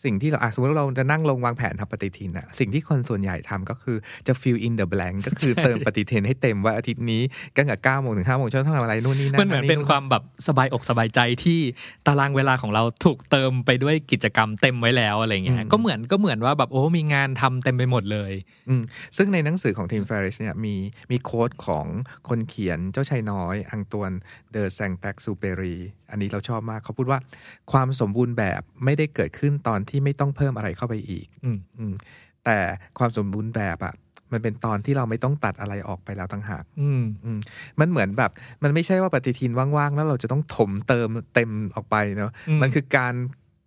สิ่งที่เราอะสมมติว่าเราจะนั่งลงวางแผนทำปฏิทินอะสิ่งที่คนส่วนใหญ่ทำก็คือจะ fill in the blank ก็คือเติมปฏิทินให้เต็มว่าอาทิตย์นี้ตั้งแต่เก้าโมงถึงห้าโมงเช้าต้องทำอะไรนู่นนี่นั่นมันเหมือนเป็นความแบบสบายอกสบายใจที่ตารางเวลาของเราถูกเติมไปด้วยกิจกรรมเต็มไว้แล้วอะไรเงี้ยก็เหมือนก็เหมือนว่าแบบโอ้มีงานทำเต็มไปหมดเลยอืมซึ่งในหนังสือของทีมเฟริสเนี่ยมีมีโค้ดของคนเขียนเจ้าชายน้อย อังตวนเดอแซงแปกซูเปรี อันนี้เราชอบมากเขาพูดว่า ความสมบูรณ์แบบไม่ได้เกิดขึ้นตอนที่ไม่ต้องเพิ่มอะไรเข้าไปอีกอืมอืมแต่ความสมบูรณ์แบบอะมันเป็นตอนที่เราไม่ต้องตัดอะไรออกไปแล้วต่างหากอืมอืมมันเหมือนแบบ มันไม่ใช่ว่าปฏิทินว่างๆ แล้วเราจะต้องถมเติมเต็มออกไปเนาะอืมมันคือการ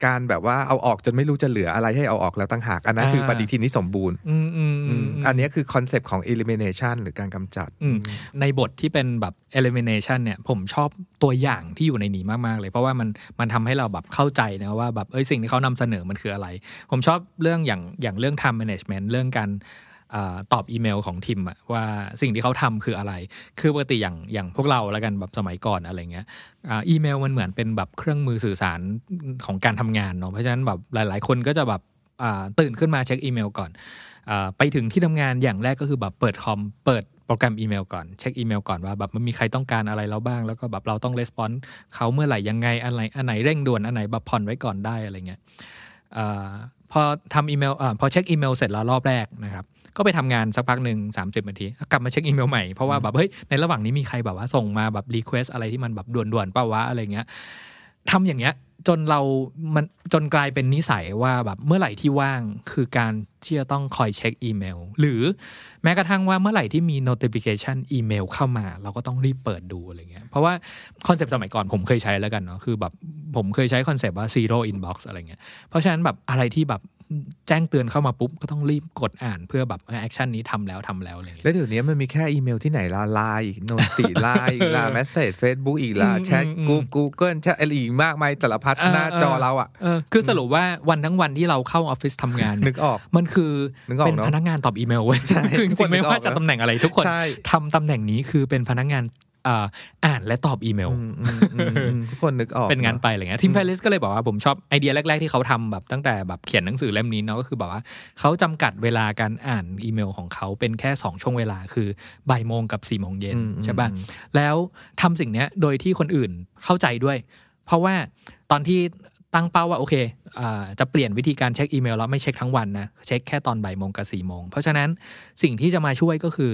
การแบบว่าเอาออกจนไม่รู้จะเหลืออะไรให้เอาออกแล้วต่างหาก อันนั้นคืออ่าปฏิทินที่สมบูรณ์อืมอืมอือืมมอันนี้คือ concept ของ elimination หรือการกำจัดอืมในบทที่เป็นแบบ elimination เนี่ยผมชอบตัวอย่างที่อยู่ในนี้มาก ๆ เลย เพราะว่ามันมันทำให้เราแบบเข้าใจนะว่าแบบเอ้ยสิ่งที่เขานำเสนอมันคืออะไร ผมชอบเรื่องอย่างอย่างเรื่อง time management เรื่องการอา ตอบอีเมลของทีมอะว่าสิ่งที่เขาทำคืออะไร คือปกติอย่างอย่างพวกเราแล้วกันแบบสมัยก่อนอะไรเงี้ยอีเมลมันเหมือนเป็นแบบเครื่องมือสื่อสารของการทำงานเนาะเพราะฉะนั้นแบบหลาย ๆ คนก็จะแบบตื่นขึ้นมาเช็คอีเมลก่อนอไปถึงที่ทำงานอย่างแรกก็คือแบบเปิดคอมเปิดโปรแกรมอีเมลก่อนเช็คอีเมลก่อนว่าแบบมันมีใครต้องการอะไรแล้วบ้าง แล้วก็แบบเราต้องレスปอนส์เขาเมื่อไหร่ยังไงอะไรอันไหนเร่งด่วนอันไหนแบบผ่อนไว้ก่อนได้อะไรเงี้ยอพอทำอีเมลอพอเช็คอีเมลเสร็จแล้วรอบแรกนะครับ ก็ไปทำงานสักพักหนึ่ง30นาที กลับมาเช็คอีเมลใหม่เพราะว่าแบบเฮ้ยในระหว่างนี้มีใครแบบว่าส่งมาแบบ request อะไรที่มันแบบด่วนๆเปล่าวะอะไรเงี้ยทำอย่างเงี้ยจนเรามันจนกลายเป็นนิสัยว่าแบบเมื่อไหร่ที่ว่างคือการที่จะต้องคอยเช็คอีเมล หรือแม้กระทั่งว่าเมื่อไหร่ที่มี notification อีเมลเข้ามา เราก็ต้องรีบเปิดดูอะไรเงี้ยเพราะว่า concept สมัยก่อนผมเคยใช้แล้วกันเนาะคือแบบผมเคยใช้ concept ว่า zero inbox อะไรเงี้ยเพราะฉะนั้นแบบอะไรที่แบบ แจ้งเตือนเข้ามาปุ๊บ ก็ต้องรีบกดอ่านเพื่อแบบ action นี้ทำแล้วทำแล้วอะไรเงี้ยแล้วเดี๋ยวนี้มันมีแค่อีเมลที่ไหนละไลน์ noti ไลน์อีกละ message เฟซบุ๊กอีกละอืมแชทอืมกูกูเกิลแชทอะไรอีกมากมายสารพัดเออหน้าจอเราอะเออคือสรุปว่าวันทั้งวันที่เราเข้าออฟฟิศทำงานนึกออกมันคือนึกออกเป็นเนอะพนักงานตอบอีเมลเว้ยใช่คือทุกคนจริงๆไม่นึกออกว่าจะนะตำแหน่งอะไรทุกคนใช่ทำตำแหน่งนี้คือเป็นพนักงานเอ่ออ่านและตอบอีเมลอืมอืมอืมอืมทุกคนนึกออกเป็นงานอะไปอะไรเงี้ย Tim Ferriss ก็เลยบอกว่าผมชอบไอเดียแรก ๆ ที่เขาทำแบบตั้งแต่แบบเขียนหนังสือเล่มนี้เนาะก็คือบอกว่าเขาจำกัดเวลาการอ่านอีเมลของเขาเป็นแค่ 2 ช่วงเวลาคือบ่ายโมงกับสี่โมงเย็นอืมใช่ป่ะอืมแล้วทำสิ่งเนี้ยโดยที่คนอื่นเข้าใจด้วย เพราะว่าตอนที่ตั้งเป้าว่าโอเคอ่าจะเปลี่ยนวิธีการเช็คอีเมลแล้วไม่เช็คทั้งวันนะเช็คแค่ตอนบ่ายโมงกับสี่โมงเพราะฉะนั้นสิ่งที่จะมาช่วยก็คือ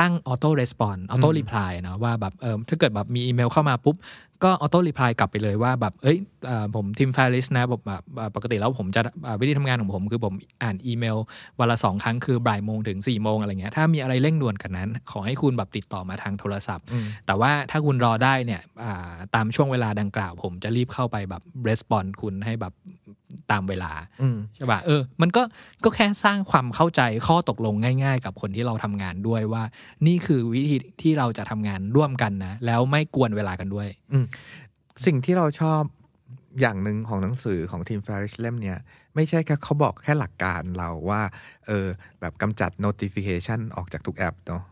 ตั้งออโต้รีสปอนออโต้รีプライนะว่าแบบเออถ้าเกิดแบบมีอีเมลเข้ามาปุ๊บ ก็ออโต้รีプライกลับไปเลยว่าแบบเอ้ยเอ่อผมทีมแฟริสนะผมแบบอ่าปกติแล้วผมจะอ่าวิธีทำงานของผมคือผมอ่านอีเมลวันละสองครั้งคือบ่ายโมงถึง4ี่โมงอะไรเงี้ยถ้ามีอะไรเร่งด่วนกันนั้น ขอให้คุณแบบติดต่อมาทางโทรศัพท์ อืม แต่ว่าถ้าคุณรอได้เนี่ยอ่าตามช่วงเวลาดังกล่าว ผมจะรีบเข้าไปแบบรีสปอนคุณให้แบบตามเวลา อืม ใช่ป่ะเออ มันก็ก็แค่สร้างความเข้าใจข้อตกลงง่าย ๆ กับคนที่เราทำงานด้วยว่า นี่คือวิธีที่เราจะทำงานร่วมกันนะ แล้วไม่กวนเวลากันด้วย สิ่งที่เราชอบอย่างหนึ่งของหนังสือของทีม Farish เล่มเนี้ยไม่ใช่แค่เขาบอกแค่หลักการเราว่า เออ แบบกำจัด notification ออกจากทุกแอปเนาะ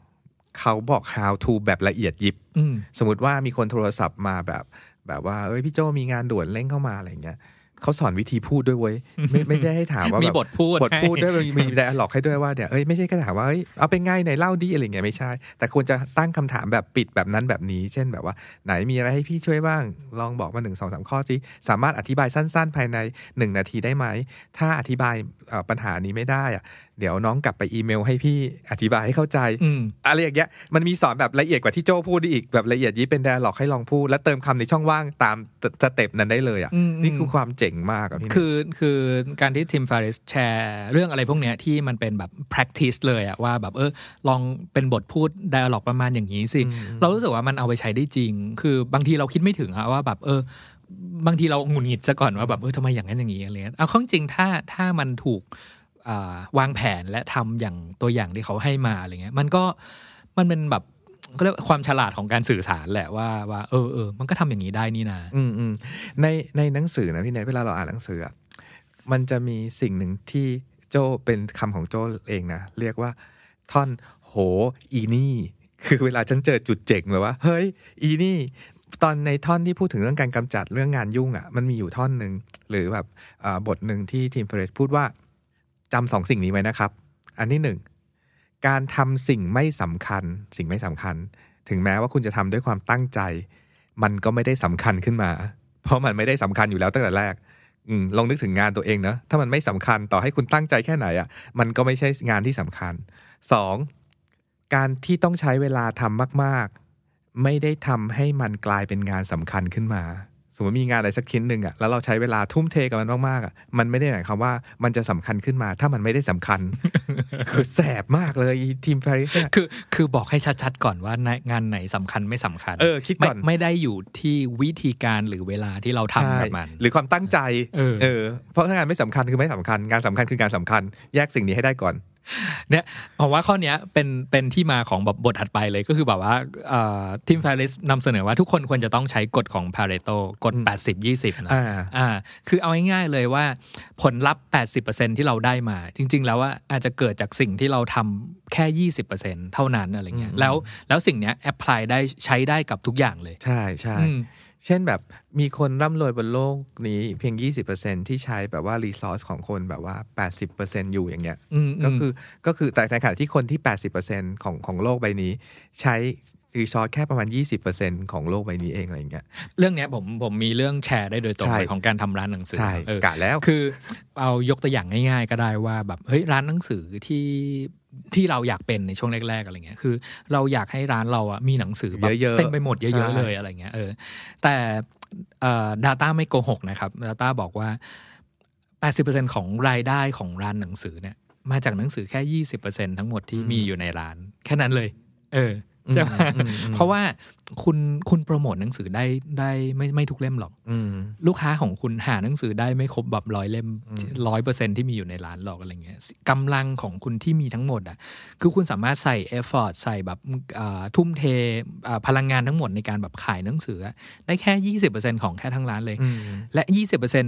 เขาบอก how to แบบละเอียดยิบอืมสมมติว่ามีคนโทรศัพท์มาแบบ แบบว่า เอ้ยพี่โจมีงานด่วนเร่งเข้ามาอะไรเงี้ย เขาสอนวิธีพูดด้วยเว้ยไม่ไม่ใช่ให้ถามว่ามีแบบบทพูดบทพูดให้ด้วยมีมีไดอะล็อกให้ด้วยว่าเนี่ยเอ้ยไม่ใช่แค่ถามว่าเอ้ยเอาเป็นไงไหนเล่าดีอะไรเงี้ยไม่ใช่ แต่ควรจะตั้งคำถามแบบปิดแบบนั้นแบบนี้ เช่นแบบว่า ไหนมีอะไรให้พี่ช่วยบ้าง ลองบอกมาหนึ่งสองสามข้อสิสามารถอธิบายสั้น ๆ ภายในหนึ่งนาทีได้ไหมถ้าอธิบายเอ่อปัญหานี้ไม่ได้อะ เดี๋ยวน้องกลับไปอีเมล ให้พี่อธิบายให้เข้าใจอืมอะไรอย่างเงี้ยมันมีสอนแบบละเอียดกว่าที่โจพูดได้อีกแบบละเอียดยิบเป็น dialog ให้ลองพูด และเติมคำในช่องว่างตาม step นั้นได้เลยอะอืมนี่คือความเจ๋งมากอะพี่คือคือการที่ Tim Ferriss แชร์เรื่องอะไรพวกเนี้ยที่มันเป็นแบบ practice เลยอะว่าแบบเออลองเป็นบทพูด dialog ประมาณอย่างนี้สิ เรารู้สึกว่ามันเอาไปใช้ได้จริง คือบางทีเราคิดไม่ถึงอะว่าแบบเออบางทีเราหงุดหงิดซะก่อนว่าแบบเออทำไมอย่างนั้นอย่างนี้อะไรเงี้ยเอาเข้าจริงถ้าถ้ามันถูกอ่า วางแผนและทำอย่างตัวอย่างที่เขาให้มาอะไรเงี้ยมันก็มันเป็นแบบก็เรียกว่าความฉลาดของการสื่อสารแหละว่าว่าเออเออมันก็ทำอย่างนี้ได้นี่นาอืมอืมในในหนังสือนะพี่เนยเวลาเราอ่านหนังสืออะมันจะมีสิ่งหนึ่งที่โจเป็นคำของโจเองนะเรียกว่าท่อนโหอีนี่ คือเวลาฉันเจอจุดเจ๋งเลยว่าเฮ้ย อีนี่ตอนในท่อนที่พูดถึงเรื่องการกำจัดเรื่องงานยุ่งอะ่ะมันมีอยู่ท่อนหนึ่งหรือแบบบทหนึ่งที่ทีมเฟรชพูดว่า จำสองสิ่งนี้ไว้นะครับ อันที่หนึ่งการทำสิ่งไม่สำคัญ สิ่งไม่สำคัญ ถึงแม้ว่าคุณจะทำด้วยความตั้งใจ มันก็ไม่ได้สำคัญขึ้นมา เพราะมันไม่ได้สำคัญอยู่แล้วตั้งแต่แรกอลองนึกถึงงานตัวเองเนะถ้ามันไม่สำคัญต่อให้คุณตั้งใจแค่ไหนอะ่ะ มันก็ไม่ใช่งานที่สำคัญสองการที่ต้องใช้เวลาทำมาก ๆ ไม่ได้ทำให้มันกลายเป็นงานสำคัญขึ้นมา สมมติมีงานอะไรสักชิ้นหนึ่งอะ่ะแล้วเราใช้เวลาทุ่มเทกับมันมากๆอะ่ะมันไม่ได้หมายความว่ามันจะสำคัญขึ้นมา ถ้ามันไม่ได้สำคัญ คือแสบมากเลยอีทีมแฟริสเนี่ยคือ คือบอกให้ชัดๆก่อนว่างานไหนสำคัญไม่สำคัญเออคิดก่อนไม่ไม่ได้อยู่ที่วิธีการหรือเวลาที่เราทำกับมัน หรือความตั้งใจเออเพราะถ้างานไม่สำคัญคือไม่สำคัญ งานสำคัญคืองานสำคัญ แยกสิ่งนี้ให้ได้ก่อน เนี่ยผมว่าข้อเนี้ยเป็นเป็นที่มาของแบบบทถัดไปเลยก็คือแบบว่าทีมแฟริสนำเสนอว่าทุกคนควรจะต้องใช้กฎของ Pareto กฎอืม80 20นะอ่าอ่าคือเอาง่ายๆเลยว่าผลลัพธ์ 80%ที่เราได้มา จริง ๆ แล้วว่าอาจจะเกิดจากสิ่งที่เราทำแค่ 20%เท่านั้นอะไรเงี้ยอืมแล้วแล้วสิ่งเนี้ยแอพพลายได้ใช้ได้กับทุกอย่างเลย ใช่ใช่อืม เช่นแบบมีคนร่ำรวยบนโลกนี้เพียง 20%ที่ใช้แบบว่ารีซอสของคนแบบว่า 80%อยู่อย่างเงี้ยอืมก็คือก็คือแต่ในขณะที่คนที่ 80%ของของโลกใบนี้ ใช้รีซอสแค่ประมาณ 20%ของโลกใบนี้เองอะไรอย่างเงี้ยเรื่องเนี้ยผมผมมีเรื่องแชร์ได้โดยตรงใช่เลยของการทำร้านหนังสือใช่เออกะแล้วคือ เอายกตัวอย่างง่าย ๆ ก็ได้ว่าแบบเฮ้ยร้านหนังสือที่ ที่เราอยากเป็นในช่วงแรก ๆอะไรเงี้ยคือ เราอยากให้ร้านเราอะมีหนังสือแบบเยอะๆเต็มไปหมดเยใช่อะๆเลยอะไรเงี้ยเออแต่เอ่อ data ไม่โกหกนะครับ data บอกว่า 80%ของรายได้ของร้านหนังสือเนี่ยมาจากหนังสือแค่ 20%ทั้งหมดที่มีอยู่ในร้าน แค่นั้นเลย เออ ใช่ไหมอืมอืมเพราะว่าคุณคุณโปรโมทหนังสือได้ได้ไม่ไม่ทุกเล่มหรอกอืมลูกค้าของคุณหาหนังสือได้ไม่ครบแบบร้อยเล่มอืมร้อยเปอร์เซ็นที่มีอยู่ในร้านหรอกอะไรเงี้ยกำลังของคุณที่มีทั้งหมดอะคือคุณสามารถใส่เอฟฟอร์ตใส่แบบอ่าทุ่มเทอ่าพลังงานทั้งหมดในการแบบขายหนังสืออะได้แค่ยี่สิบเปอร์เซ็นของแค่ทั้งร้านเลยอืมและยี่สิบเปอร์เซ็น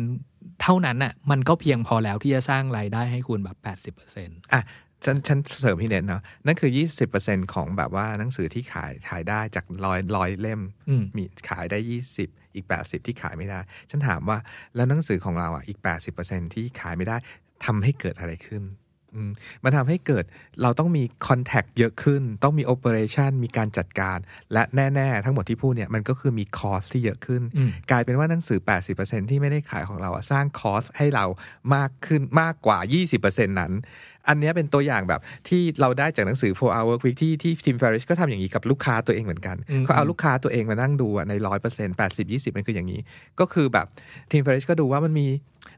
เท่านั้นน่ะมันก็เพียงพอแล้วที่จะสร้างรายได้ให้คุณแบบแปดสิบเปอร์เซ็นอะ ฉันฉันเสริมพี่เน็ตเนาะนั่นคือ 20%ของแบบว่าหนังสือที่ขายขายได้จากร้อยร้อยเล่มอืมมีขายได้ 20 อีก 80 ที่ขายไม่ได้ ฉันถามว่าแล้วหนังสือของเราอะอีก 80%ที่ขายไม่ได้ทำให้เกิดอะไรขึ้นอืมมันทำให้เกิดเราต้องมีคอนแทคเยอะขึ้น ต้องมีโอเปอเรชันมีการจัดการ และแน่ ๆ ทั้งหมดที่พูดเนี่ยมันก็คือมีคอสที่เยอะขึ้นอืมกลายเป็นว่าหนังสือ 80%ที่ไม่ได้ขายของเราอะสร้างคอสให้เรามากขึ้นมากกว่า 20%นั้นอันเนี้ยเป็นตัวอย่างแบบที่เราได้จากหนังสือ4 hour work week ที่ที่ทีม Farish ก็ทำอย่างนี้กับลูกค้าตัวเองเหมือนกันอืมเขาเอาลูกค้าตัวเองมานั่งดูอะใน100% 80 20มันคืออย่างนี้ ก็คือแบบทีม Farish ก็ดูว่ามันมี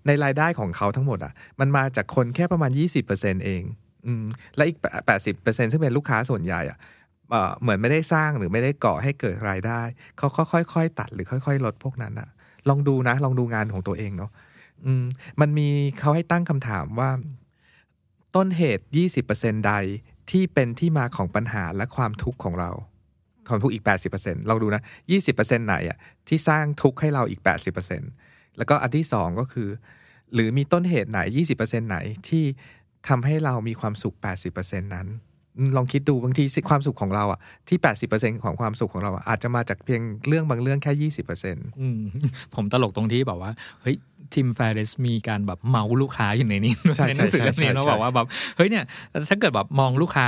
ในรายได้ของเขาทั้งหมดอะมันมาจากคนแค่ประมาณ20%เองอืมและอีก80%ซึ่งเป็นลูกค้าส่วนใหญ่อะเอ่อเหมือนไม่ได้สร้างหรือไม่ได้ก่อให้เกิดรายได้ เขาค่อยๆตัดหรือค่อย ๆ ลดพวกนั้นอะลองดูนะ ลองดูงานของตัวเองเนาะอืมมันมีเขาให้ตั้งคำถามว่า ต้นเหตุ 20%ใดที่เป็นที่มาของปัญหาและความทุกข์ของเราความทุกข์อีก 80%ลองดูนะ 20%ไหนอะที่สร้างทุกข์ให้เราอีก 80%แล้วก็อันที่สองก็คือ หรือมีต้นเหตุไหน 20%ไหนที่ทำให้เรามีความสุข 80%นั้น ลองคิดดูบางทีความสุขของเราอะที่ 80%ของความสุขของเราอะอาจจะมาจากเพียงเรื่องบางเรื่องแค่ 20%อืมผมตลกตรงที่แบบว่าเฮ้ย ทีมแฟร์เรสมีการแบบเมาลูกค้าอยู่ในนี้ใช่ในหนังสือใช่เล่มนี้ใช่เนอะใช่บอกว่าแบบเฮ้ยเนี่ยถ้าเกิดแบบมองลูกค้า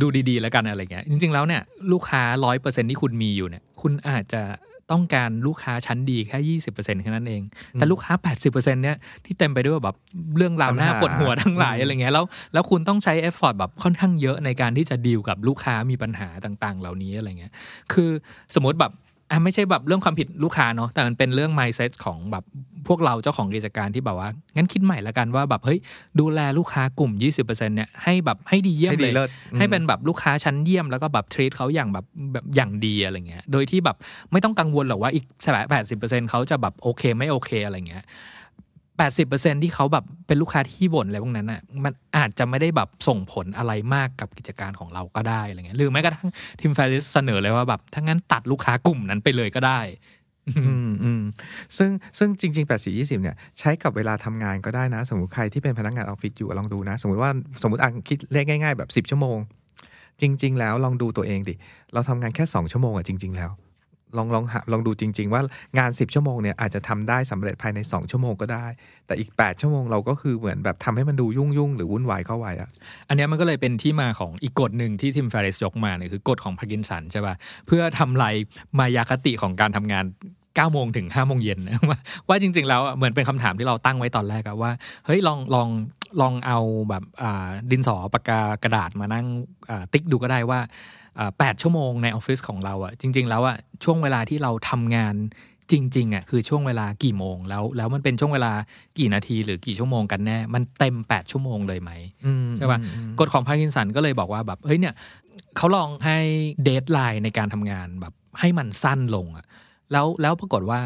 ดูดีๆ แล้วกันอะไรเงี้ยจริง ๆแล้วเนี่ยลูกค้าร้อยเปอร์เซ็นที่คุณมีอยู่เนี่ยคุณอาจจะต้องการลูกค้าชั้นดีแค่ยี่สิบเปอร์เซ็นแค่นั้นเอง แต่ลูกค้าแปดสิบเปอร์เซ็นเนี่ยที่เต็มไปด้วยแบบเรื่องราวหน้าปัญหาปวดหัวทั้งหลายอืมอะไรเงี้ย แล้วแล้วคุณต้องใช้ effort แบบค่อนข้างเยอะในการที่จะดีลกับลูกค้ามีปัญหาต่างๆ เหล่านี้อะไรเงี้ย คือสมมติแบบ อะไม่ใช่แบบเรื่องความผิดลูกค้าเนาะแต่มันเป็นเรื่อง mindset ของแบบพวกเราเจ้าของกิจการที่แบบว่า งั้นคิดใหม่ละกันว่าแบบเฮ้ยดูแลลูกค้ากลุ่ม 20%เนี่ยให้แบบให้ดีเยี่ยมให้เลดียเลิศอืมให้เป็นแบบลูกค้าชั้นเยี่ยมแล้วก็แบบ treat เขาอย่างแบบแบบอย่างดีอะไรเงี้ยโดยที่แบบไม่ต้องกังวลหรอกว่าอีกแปดสิบเปอร์เซ็นเขาจะแบบโอเคไม่โอเคอะไรเงี้ย แปดสิบเปอร์เซ็นที่เขาแบบเป็นลูกค้าที่บ่นอะไรพวกนั้นอะมันอาจจะไม่ได้แบบส่งผลอะไรมากกับกิจการของเราก็ได้อะไรเงี้ยหรือแม้กระทั่งทีมแฟริสเสนอเลยว่าแบบถ้างั้นตัดลูกค้ากลุ่มนั้นไปเลยก็ได้อืมอืมซึ่งซึ่งจริง ๆ 8 4 20 เนี่ย ใช้กับเวลาทำงานก็ได้นะ สมมติใครที่เป็นพนักงานออฟฟิศอยู่ลองดูนะ สมมติว่าสมมติอะคิดเลขง่าย ๆ แบบ 10 ชั่วโมง จริง ๆ แล้วลองดูตัวเองดิ เราทำงานแค่ 2 ชั่วโมงอะจริง ๆ แล้ว ลองลองหาลองดูจริง ๆ ว่างาน 10 ชั่วโมงเนี่ยอาจจะทำได้สำเร็จภายใน 2 ชั่วโมงก็ได้ แต่อีก 8 ชั่วโมงเราก็คือเหมือนแบบทำให้มันดูยุ่งๆหรือวุ่นวายเข้าไว้อะอันนี้มันก็เลยเป็นที่มาของอีกกฎหนึ่งที่ทิมแฟรสยกมาเนี่ยคือกฎของพากินสันใช่ป่ะเพื่อทำลายมายาคติของการทำงาน9โมงถึง5โมงเย็นว่าว่าจริง ๆ แล้วเหมือนเป็นคำถามที่เราตั้งไว้ตอนแรกอะว่าเฮ้ยลองลองลองเอาแบบดินสอปากกากระดาษมานั่งติ๊กดูก็ได้ว่า อ่าแปดชั่วโมงในออฟฟิศของเราอะจริง ๆ แล้วอะช่วงเวลาที่เราทำงานจริงๆอะคือช่วงเวลากี่โมงแล้วแล้วมันเป็นช่วงเวลากี่นาทีหรือกี่ชั่วโมงกันแน่ มันเต็ม 8 ชั่วโมงเลยไหมอืมใช่ปะอืมอืมกฎของพาร์กินสันก็เลยบอกว่าแบบเฮ้ยเนี่ยเขาลองให้ deadline ในการทำงานแบบให้มันสั้นลงอะแล้วแล้วปรากฏว่า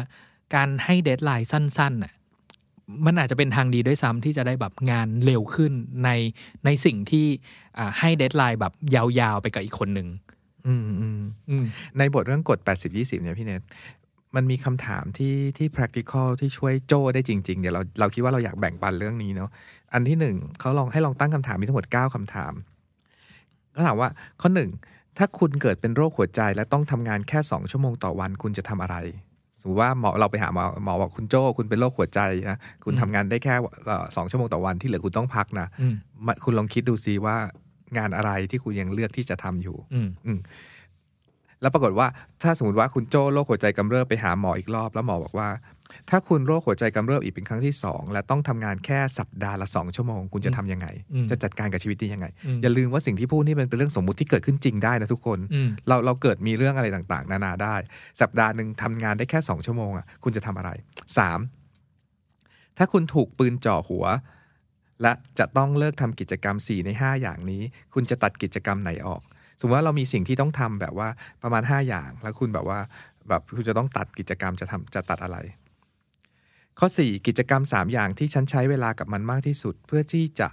การให้ deadline สั้นๆน่ะ มันอาจจะเป็นทางดีด้วยซ้ำที่จะได้แบบงานเร็วขึ้นในในสิ่งที่อ่าให้ deadline แบบยาวๆไปกับอีกคนหนึ่งอืมอืมอืมในบทเรื่องกฎ 80 20 เนี่ยพี่เน็กมันมีคำถามที่ที่ practical ที่ช่วยโจ้ได้จริง ๆ เดี๋ยวเราเราคิดว่าเราอยากแบ่งปันเรื่องนี้เนาะอันที่หนึ่งเขาลองให้ลองตั้งคำถามมีทั้งหมด 9คำถามเขาถามว่าข้อหนึ่งถ้าคุณเกิดเป็นโรคหัวใจและต้องทำงานแค่ 2 ชั่วโมงต่อวันคุณจะทำอะไรส มมติว่าหมอเราไปหาหมอหมอบอกคุณโจ้คุณเป็นโรคหัวใจนะคุณอืมทำงานได้แค่เอ่อสองชั่วโมงต่อวันที่เหลือคุณต้องพักนะอืมมาคุณลองคิดดูซิว่างานอะไรที่คุณยังเลือกที่จะทำอยู่ อืมอืมแล้วปรากฏว่าถ้าสมมติว่าคุณโจ้โรคหัวใจกำเริบไปหาหมออีกรอบ แล้วหมอบอกว่า ถ้าคุณโรคหัวใจกำเริบอีกเป็นครั้งที่สองและต้องทำงานแค่สัปดาห์ละสองชั่วโมง คุณจะทำยังไงอืมจะจัดการกับชีวิตนี้ยังไงอืมอย่าลืมว่าสิ่งที่พูดนี่เป็นเป็นเรื่องสมมุติที่เกิดขึ้นจริงได้นะทุกคนอืมเราเราเกิดมีเรื่องอะไรต่างๆ นานาได้ สัปดาห์หนึ่งทำงานได้แค่สองชั่วโมงอะคุณจะทำอะไรสามถ้าคุณถูกปืนจ่อหัว และจะต้องเลิกทำกิจกรรม 4 ใน 5 อย่างนี้ คุณจะตัดกิจกรรมไหนออกสมมติว่าเรามีสิ่งที่ต้องทำแบบว่าประมาณ 5 อย่าง แล้วคุณแบบว่าแบบคุณจะต้องตัดกิจกรรมจะทำจะตัดอะไร ข้อ 4 กิจกรรม 3 อย่างที่ฉันใช้เวลากับมันมากที่สุด เพื่อที่จะ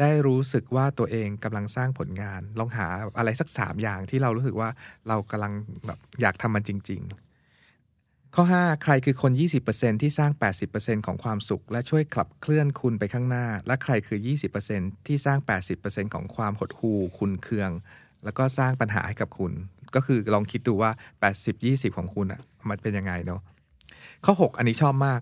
ได้รู้สึกว่าตัวเองกำลังสร้างผลงาน ลองหาอะไรสัก 3 อย่างที่เรารู้สึกว่าเรากำลังแบบอยากทำมันจริง ๆ ข้อ 5 ใครคือคน 20%ที่สร้าง 80%ของความสุข และช่วยขับเคลื่อนคุณไปข้างหน้า และใครคือ 20%ที่สร้าง 80%ของความหดหู่คุณเคือง แล้วก็สร้างปัญหาให้กับคุณ ก็คือลองคิดดูว่า 80-20 ของคุณอะมันเป็นยังไงเนาะข้อ 6 อันนี้ชอบมาก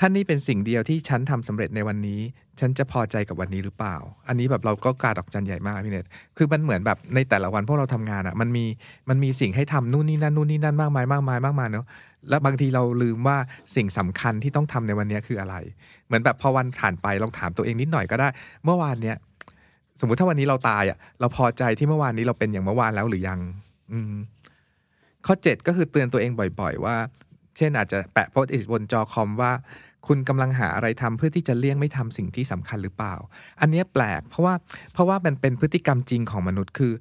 ท่านนี่เป็นสิ่งเดียวที่ฉันทำสำเร็จในวันนี้ ฉันจะพอใจกับวันนี้หรือเปล่า อันนี้แบบเราก็กาดอกจันใหญ่มากพี่เนทคือมันเหมือนแบบในแต่ละวันพวกเราทำงานอะ่ะ มันมีมันมีสิ่งให้ทำนู่นนี่นั่นนู่นนี่นั่นมากมายมากมายมากมายเนาะแล้วบางทีเราลืมว่าสิ่งสำคัญที่ต้องทำในวันนี้คืออะไร เหมือนแบบพอวันผ่านไปลองถามตัวเองนิดหน่อยก็ได้ เมื่อวานเนี้ยสมมุติถ้าวันนี้เราตายอะ่ะ เราพอใจที่เมื่อวานนี้เราเป็นอย่างเมื่อวานแล้วหรือยัง อืมข้อ 7 ก็คือเตือนตัวเองบ่อย ๆ ว่า เช่นอาจจะแปะโพสต์อิทบนจอคอมว่า คุณกำลังหาอะไรทำเพื่อที่จะเลี่ยงไม่ทำสิ่งที่สำคัญหรือเปล่า อันนี้แปลกเพราะว่าเพราะว่ามันเป็นพฤติกรรมจริงของมนุษย์คือ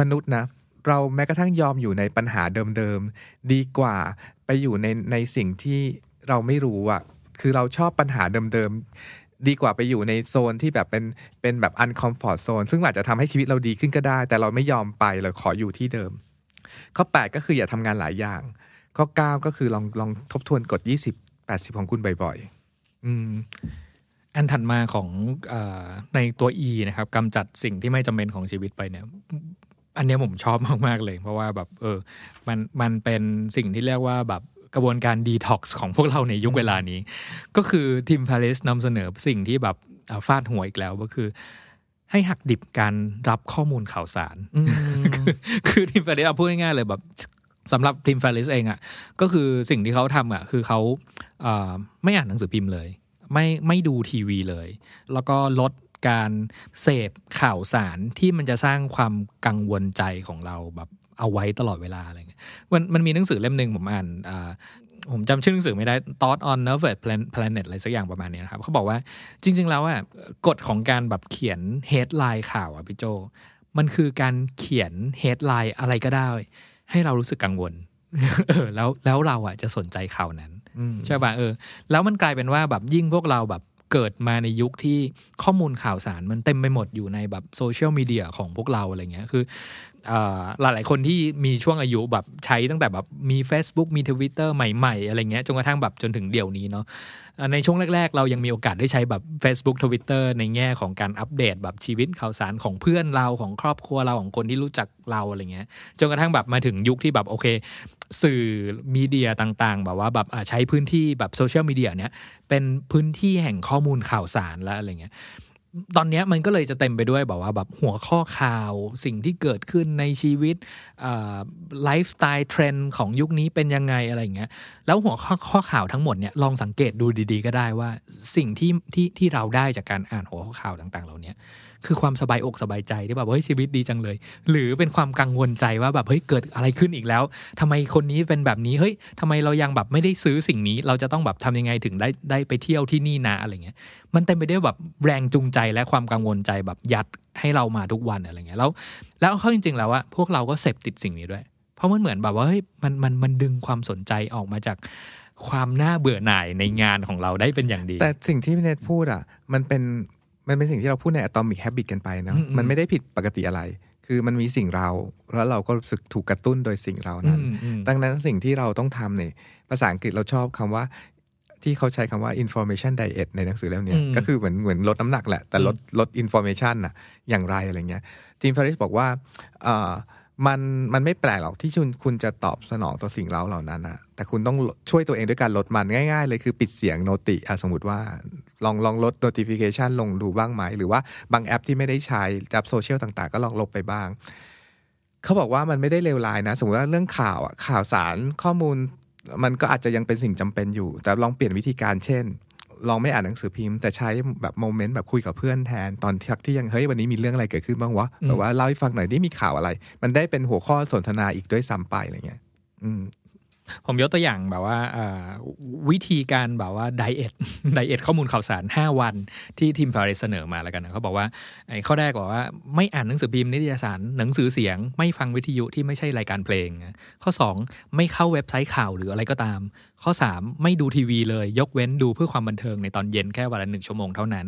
มนุษย์นะเราแม้กระทั่งยอมอยู่ในปัญหาเดิมๆ ดีกว่าไปอยู่ในในสิ่งที่เราไม่รู้อะคือเราชอบปัญหาเดิมๆ ดีกว่าไปอยู่ในโซนที่แบบเป็นเป็นแบบ uncomfort zone ซึ่งอาจจะทำให้ชีวิตเราดีขึ้นก็ได้ แต่เราไม่ยอมไปเราขออยู่ที่เดิม ข้อ 8 ก็คืออย่าทำงานหลายอย่าง ข้อ9ก็คือลองลองทบทวนกฎ20 80 ของคุณบ่อยๆอืมอันถัดมาของเออในตัว E นะครับกำจัดสิ่งที่ไม่จำเป็นของชีวิตไปเนี่ยอันเนี้ยผมชอบมาก ๆ เลย เพราะว่าแบบเออมันมันเป็นสิ่งที่เรียกว่าแบบกระบวนการดีท็อกซ์ของพวกเราในยุคเวลานี้ ก็คือ Tim Ferriss นำเสนอสิ่งที่แบบอ่าฟาดหัวอีกแล้วก็คือ ให้หักดิบการรับข้อมูลข่าวสาร คือทีมแฟริสเอาพูดง่ายๆเลยแบบ สำหรับทีมแฟริสเองอะ่ะก็คือสิ่งที่เขาทำอะ่ะคือเขาเไม่อ่านหนังสือพิมพ์เลย ไม่ไม่ดูทีวีเลย แล้วก็ลดการเสพข่าวสารที่มันจะสร้างความกังวลใจของเราแบบเอาไว้ตลอดเวลาอะไรเงี้ยมันมันมีหนังสือเล่มหนึ่งผมอ่านผมจำชื่อหนังสือไม่ได้ Thought on Nervous Planet อะไรสักอย่างประมาณนี้นะครับ เขาบอกว่าจริง ๆ แล้วอะกฎของการแบบเขียน headline ข่าวอะพี่โจ มันคือการเขียน headline อะไรก็ได้ ให้เรารู้สึกกังวลเออแล้วแล้วเราอะจะสนใจข่าวนั้นอืมใช่ป่ะเออ แล้วมันกลายเป็นว่าแบบยิ่งพวกเราแบบเกิดมาในยุคที่ข้อมูลข่าวสารมันเต็มไปหมดอยู่ในแบบโซเชียลมีเดียของพวกเราอะไรเงี้ยคือ เอ่อหลายคนที่มีช่วงอายุแบบใช้ตั้งแต่แบบมี Facebook มี Twitter ใหม่ๆ อะไรเงี้ยจนกระทั่งแบบจนถึงเดี๋ยวนี้เนาะในช่วงแรก ๆ เรายังมีโอกาสได้ใช้แบบ Facebook Twitter ในแง่ของการอัปเดตแบบชีวิตข่าวสารของเพื่อนเราของครอบครัวเราของคนที่รู้จักเราอะไรเงี้ยจนกระทั่งแบบมาถึงยุคที่แบบโอเค สื่อมีเดียต่างๆ แบบว่าแบบใช้พื้นที่แบบโซเชียลมีเดียเนี้ยเป็นพื้นที่แห่งข้อมูลข่าวสารแล้วอะไรเงี้ย ตอนนี้มันก็เลยจะเต็มไปด้วยแบบว่าแบบหัวข้อข่าวสิ่งที่เกิดขึ้นในชีวิตไลฟ์สไตล์เทรนด์ของยุคนี้เป็นยังไงอะไรอย่างเงี้ยแล้วหัวข้อข้อข่าวทั้งหมดเนี่ยลองสังเกตดูดีๆ ก็ได้ว่าสิ่งที่ที่ที่เราได้จากการอ่านหัวข้อข่าวต่าง ๆ เหล่านี้คือความสบายอกสบายใจที่แบบเฮ้ยชีวิตดีจังเลย หรือเป็นความกังวลใจว่าแบบเฮ้ยเกิดอะไรขึ้นอีกแล้วทำไมคนนี้เป็นแบบนี้เฮ้ยทำไมเรายังแบบไม่ได้ซื้อสิ่งนี้ เราจะต้องแบบทำยังไงถึงได้ได้ไปเที่ยวที่นี่นะอะไรเงี้ยมันเต็มไปด้วยแบบแรงจูงใจและความกังวลใจแบบยัดให้เรามาทุกวันอะไรเงี้ยแล้วแล้วเข้าจริง ๆ แล้วอะพวกเราก็เสพติดสิ่งนี้ด้วย เพราะมันเหมือนแบบว่าเฮ้ยมันมันมันดึงความสนใจออกมาจากความน่าเบื่อหน่ายในงานของเราได้เป็นอย่างดี แต่สิ่งที่พี่เนทพูดอะ มันเป็นมันเป็นสิ่งที่เราพูดใน Atomic Habit กันไปเนาะอืมอืมมันไม่ได้ผิดปกติอะไร คือมันมีสิ่งเรา แล้วเราก็รู้สึกถูกกระตุ้นโดยสิ่งเรานั้นอืมอืมดังนั้นสิ่งที่เราต้องทำเนี่ยภาษาอังกฤษเราชอบคำว่า ที่เขาใช้คำว่า information diet ในหนังสือเล่มเนี้ยอืมก็คือเหมือนเหมือนลดน้ำหนักแหละ แต่ลดลด information น่ะอย่างไรอะไรเงี้ยทีมฟาริสบอกว่าเอ่อมันมันไม่แปลกหรอกที่คุณคุณจะตอบสนองต่อสิ่งเราเหล่านั้นนะแต่คุณต้องช่วยตัวเองด้วยการลดมันง่าย ๆ เลยคือปิดเสียงโนติอะสมมติว่าลองลองลด notification ลงดูบ้างไหม หรือว่าบางแอปที่ไม่ได้ใช้แอปโซเชียลต่างๆ ก็ลองลบไปบ้าง เขาบอกว่ามันไม่ได้เลวร้ายนะ สมมติว่าเรื่องข่าวอะข่าวสารข้อมูล มันก็อาจจะยังเป็นสิ่งจำเป็นอยู่ แต่ลองเปลี่ยนวิธีการเช่น ลองไม่อ่านหนังสือพิมพ์แต่ใช้แบบโมเมนต์แบบคุยกับเพื่อนแทนตอนที่ที่ยังเฮ้ยวันนี้มีเรื่องอะไรเกิดขึ้นบ้างวะอืมแบบว่าเล่าให้ฟังหน่อยนี่มีข่าวอะไร มันได้เป็นหัวข้อสนทนาอีกด้วยซ้ำไปอะไรเงี้ย อืม ผมยกตัวอย่างแบบว่าวิธีการแบบว่าไดเอทไดเอทข้อมูลข่าวสาร 5 วันที่ทีมฟาริสเสนอมาแล้วกันนะเขาบอกว่าข้อแรกบอกว่าไม่อ่านหนังสือพิมพ์นิตยสารหนังสือเสียง ไม่ฟังวิทยุที่ไม่ใช่รายการเพลง ข้อ 2 ไม่เข้าเว็บไซต์ข่าวหรืออะไรก็ตาม ข้อ 3 ไม่ดูทีวีเลยยกเว้นดูเพื่อความบันเทิงในตอนเย็นแค่วันละหนึ่งชั่วโมงเท่านั้น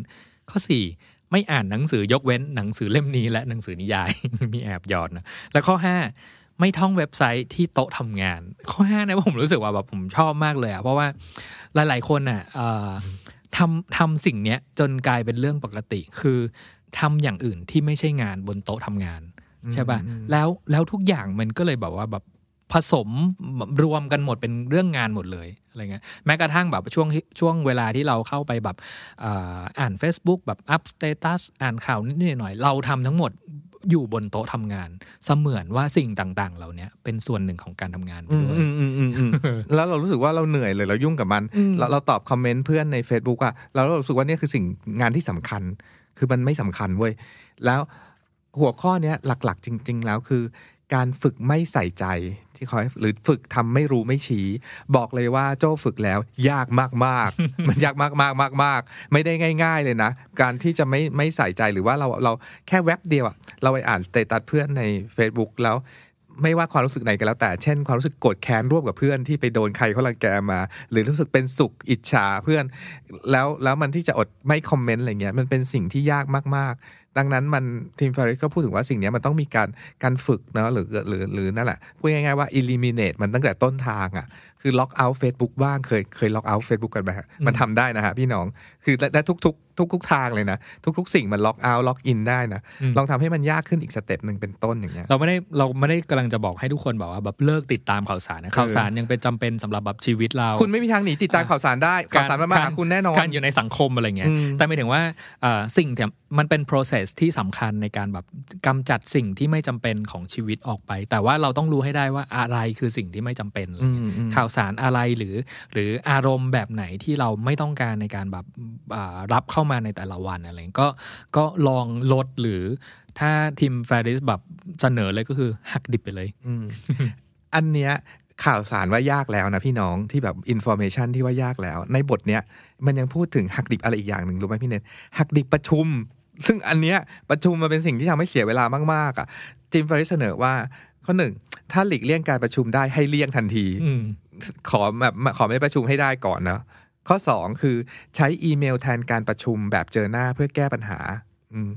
ข้อ 4ไม่อ่านหนังสือยกเว้นหนังสือเล่มนี้และหนังสือนิยายมีแอบหยอดนะและข้อ 5 ไม่ท่องเว็บไซต์ที่โต๊ะทำงาน ข้อห้าเนี่ยผมรู้สึกว่าแบบผมชอบมากเลยอะเพราะว่าหลาย ๆ คนอะเอ่อทำทำสิ่งเนี้ยจนกลายเป็นเรื่องปกติ คือทำอย่างอื่นที่ไม่ใช่งานบนโต๊ะทำงานใช่ป่ะอืมแล้วแล้วทุกอย่างมันก็เลยแบบว่าแบบผสมรวมกันหมดเป็นเรื่องงานหมดเลยอะไรเงี้ยแม้กระทั่งแบบช่วงช่วงเวลาที่เราเข้าไปแบบเอ่ออ่าน Facebook แบบอัพ status อ่านข่าวนิดๆหน่อยๆเราทำทั้งหมด อยู่บนโต๊ะทำงาน เสมือนว่าสิ่งต่างๆ เหล่านี้เป็นส่วนหนึ่งของการทำงานไปอืมด้วยอืมอืมอืมอืมแล้วเรารู้สึกว่าเราเหนื่อยเลยเรายุ่งกับมันอืมเราเราตอบคอมเมนต์เพื่อนใน Facebook อะเราเรารู้สึกว่าเนี่ยคือสิ่งงานที่สำคัญ คือมันไม่สำคัญเว้ยแล้ว หัวข้อเนี้ยหลักๆ จริง ๆ แล้วคือ การฝึกไม่ใส่ใจที่เขาหรือฝึกทำไม่รู้ไม่ชี้ บอกเลยว่าโจ้ฝึกแล้ว ยากมากๆมันยากมากๆมากๆไม่ได้ง่าย ๆ เลยนะ การที่จะไม่ไม่ใส่ใจหรือว่าเราเราแค่แว็บเดียวอะเราไปอ่านเตตัสเพื่อนใน Facebook แล้วไม่ว่าความรู้สึกไหนก็แล้วแต่ เช่น ความรู้สึกโกรธแค้นร่วมกับเพื่อนที่ไปโดนใครเขารังแกมา หรือรู้สึกเป็นสุขอิจฉาเพื่อน แล้วแล้วมันที่จะอดไม่คอมเมนต์อะไรเงี้ยมันเป็นสิ่งที่ยากมากๆ ดังนั้นมัน Tim Ferriss ก็พูดถึงว่าสิ่งนี้มันต้องมีการการฝึกเนาะหรือหรือหรือนั่นแหละพูดง่ายๆว่า eliminate มันตั้งแต่ต้นทางอะ คือ logout Facebook บ้างเคยเคย logout Facebook กันไหมฮะมันทำได้นะฮะพี่น้องคือและและทุกทุกทุกทุกทางเลยนะ ทุก ๆ สิ่งมัน logout login ได้นะอืมลองทำให้มันยากขึ้นอีก step หนึ่งเป็นต้นอย่างเงี้ยเราไม่ได้เราไม่ได้กำลังจะบอกให้ทุกคนบอกว่าแบบเลิกติดตามข่าวสารนะข่าวสารยังเป็นจำเป็นสำหรับแบบชีวิตเรา คุณไม่มีทางหนีติดตามข่าวสารได้ข่าวสารมันมาหาคุณแน่นอนการอยู่ในสังคมอะไรเงี้ยอืมแต่หมายถึงว่าเอ่อสิ่งที่มันเป็น process ที่สำคัญในการแบบกำจัดสิ่งที่ไม่จำเป็นของชีวิตออกไป แต่ว่าเราต้องรู้ให้ได้ว่าอะไรคือสิ่งที่ไม่จำเป็นอะไรเงี้ยอืมอืมข่าวสารอะไรหรือ หรืออารมณ์แบบไหนที่เราไม่ต้องการในการแบบรับเข้ามาในแต่ละวันอะไรเงี้ก็ก็ลองลดหรือถ้า Tim Ferriss แบบเสนอเลยก็คือหักดิบไปเลยอันเนี้ยข่าวสารว่ายากแล้วนะพี่น้องที่แบบ information ที่ว่ายากแล้ว ในบทเนี้ยมันยังพูดถึงหักดิบอะไรอีกอย่างหนึ่งรู้ไหมพี่เนทหักดิบประชุม ซึ่งอันเนี้ยประชุมมันเป็นสิ่งที่ทำให้เสียเวลามากๆอะทีมฟาริสเสนอว่า ข้อหนึ่งถ้าหลีกเลี่ยงการประชุมได้ให้เลี่ยงทันทีอืมขอแบบขอไม่ประชุมให้ได้ก่อนนะข้อ2คือใช้อีเมลแทนการประชุมแบบเจอหน้าเพื่อแก้ปัญหาอืม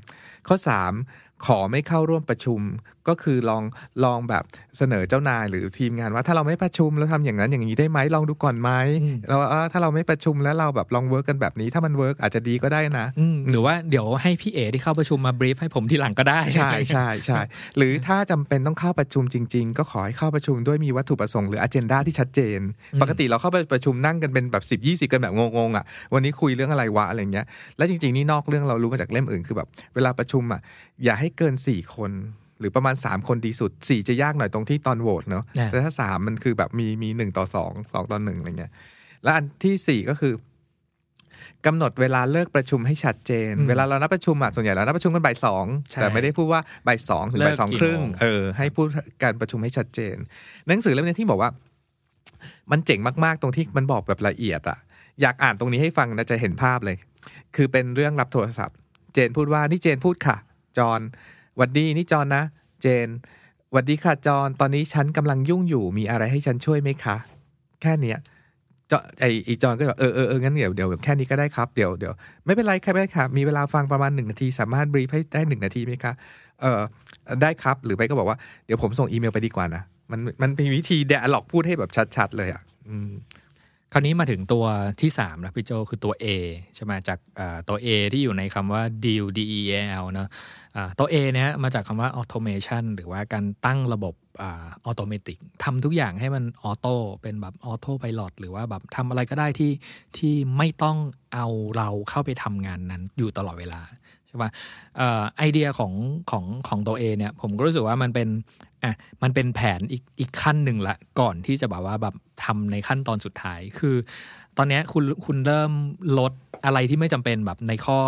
ข้อ3 ขอไม่เข้าร่วมประชุม ก็คือลองลองแบบเสนอเจ้านายหรือทีมงานว่าถ้าเราไม่ประชุมแล้วทำอย่างนั้นอย่างนี้ได้ไหมลองดูก่อนไหมอืมเราเออถ้าเราไม่ประชุมแล้วเราแบบลอง work กันแบบนี้ถ้ามัน work อาจจะดีก็ได้นะอืมหรือว่าเดี๋ยวให้พี่เอที่เข้าประชุมมาบรีฟให้ผมทีหลังก็ได้ใช่ใช่ใช่หรือถ้าจำเป็นต้องเข้าประชุมจริง ๆ ก็ขอให้เข้าประชุมด้วยมีวัตถุประสงค์หรืออ g e n d a ที่ชัดเจน ปกติเราเข้าไปประชุมนั่งกันเป็นแบบสิบยี่สิบกันแบบงงๆอะวันนี้คุยเรื่องอะไรวะอะไรเงี้ยแล้วจริง ๆนี่นอกเรื่องเรารู้มาจากเล่มอื่นคือแบบเวลาประชุมอะ อย่าให้เกินสี่คน หรือประมาณ 3 คนดีสุด 4 จะยากหน่อยตรงที่ตอนโหวตเนาะอ่าแต่ถ้า 3 มันคือแบบมีมีหนึ่งต่อสองสองต่อหนึ่งอะไรเงี้ยแล้วอันที่สี่ก็คือกำหนดเวลาเลิกประชุมให้ชัดเจนอืมเวลาเรานัดประชุมอะส่วนใหญ่เรานัดประชุมกันบ่ายสองใช่แต่ไม่ได้พูดว่าบ่ายสองถึงเลิกบ่ายสองกี่ครึ่งโมงเออให้พูดการประชุมให้ชัดเจน หนังสือเล่มนี้ที่บอกว่า มันเจ๋งมากๆ ตรงที่มันบอกแบบละเอียดอะอยากอ่านตรงนี้ให้ฟังนะจะเห็นภาพเลย คือเป็นเรื่องรับโทรศัพท์ เจนพูดว่านี่เจนพูดค่ะ จอนหวัดดีนี่จอนนะ เจนหวัดดีค่ะจอนตอนนี้ฉันกำลังยุ่งอยู่มีอะไรให้ฉันช่วยไหมคะ แค่เนี้ยจอไอไอจอนก็แบบเออเออเอองั้นเดี๋ยวเดี๋ยวแค่นี้ก็ได้ครับเดี๋ยวเดี๋ยวไม่เป็นไรครไม่ได้ค่ะมีเวลาฟังประมาณหนึ่งนาที สามารถบรีฟให้ได้หนึ่งนาทีไหมคะเออได้ครับหรือไปก็บอกว่าเดี๋ยวผมส่งอีเมลไปดีกว่านะมันมันเป็นวิธีเดอะล็อกพูดให้แบบชัด ๆ เลยอะอืม คราวนี้มาถึงตัวที่3นะพี่โจคือตัว A ใช่ไหมจากตัว A ที่อยู่ในคำว่า deal D E A L เนอะตัว A เนี้ยมาจากคำว่า automation หรือว่าการตั้งระบบอ่า automatic ทำทุกอย่างให้มันออโต้เป็นแบบออโต้ไพลอตหรือว่าแบบทำอะไรก็ได้ที่ที่ไม่ต้องเอาเราเข้าไปทำงานนั้นอยู่ตลอดเวลา ใช่ปะเอ่อไอเดียของของของตัว A เนี่ย ผมก็รู้สึกว่ามันเป็นอะมันเป็นแผนอีกอีกขั้นหนึ่งละก่อนที่จะแบบว่าแบบทำในขั้นตอนสุดท้ายคือ ตอนนี้คุณคุณเริ่มลดอะไรที่ไม่จำเป็นแบบในข้อ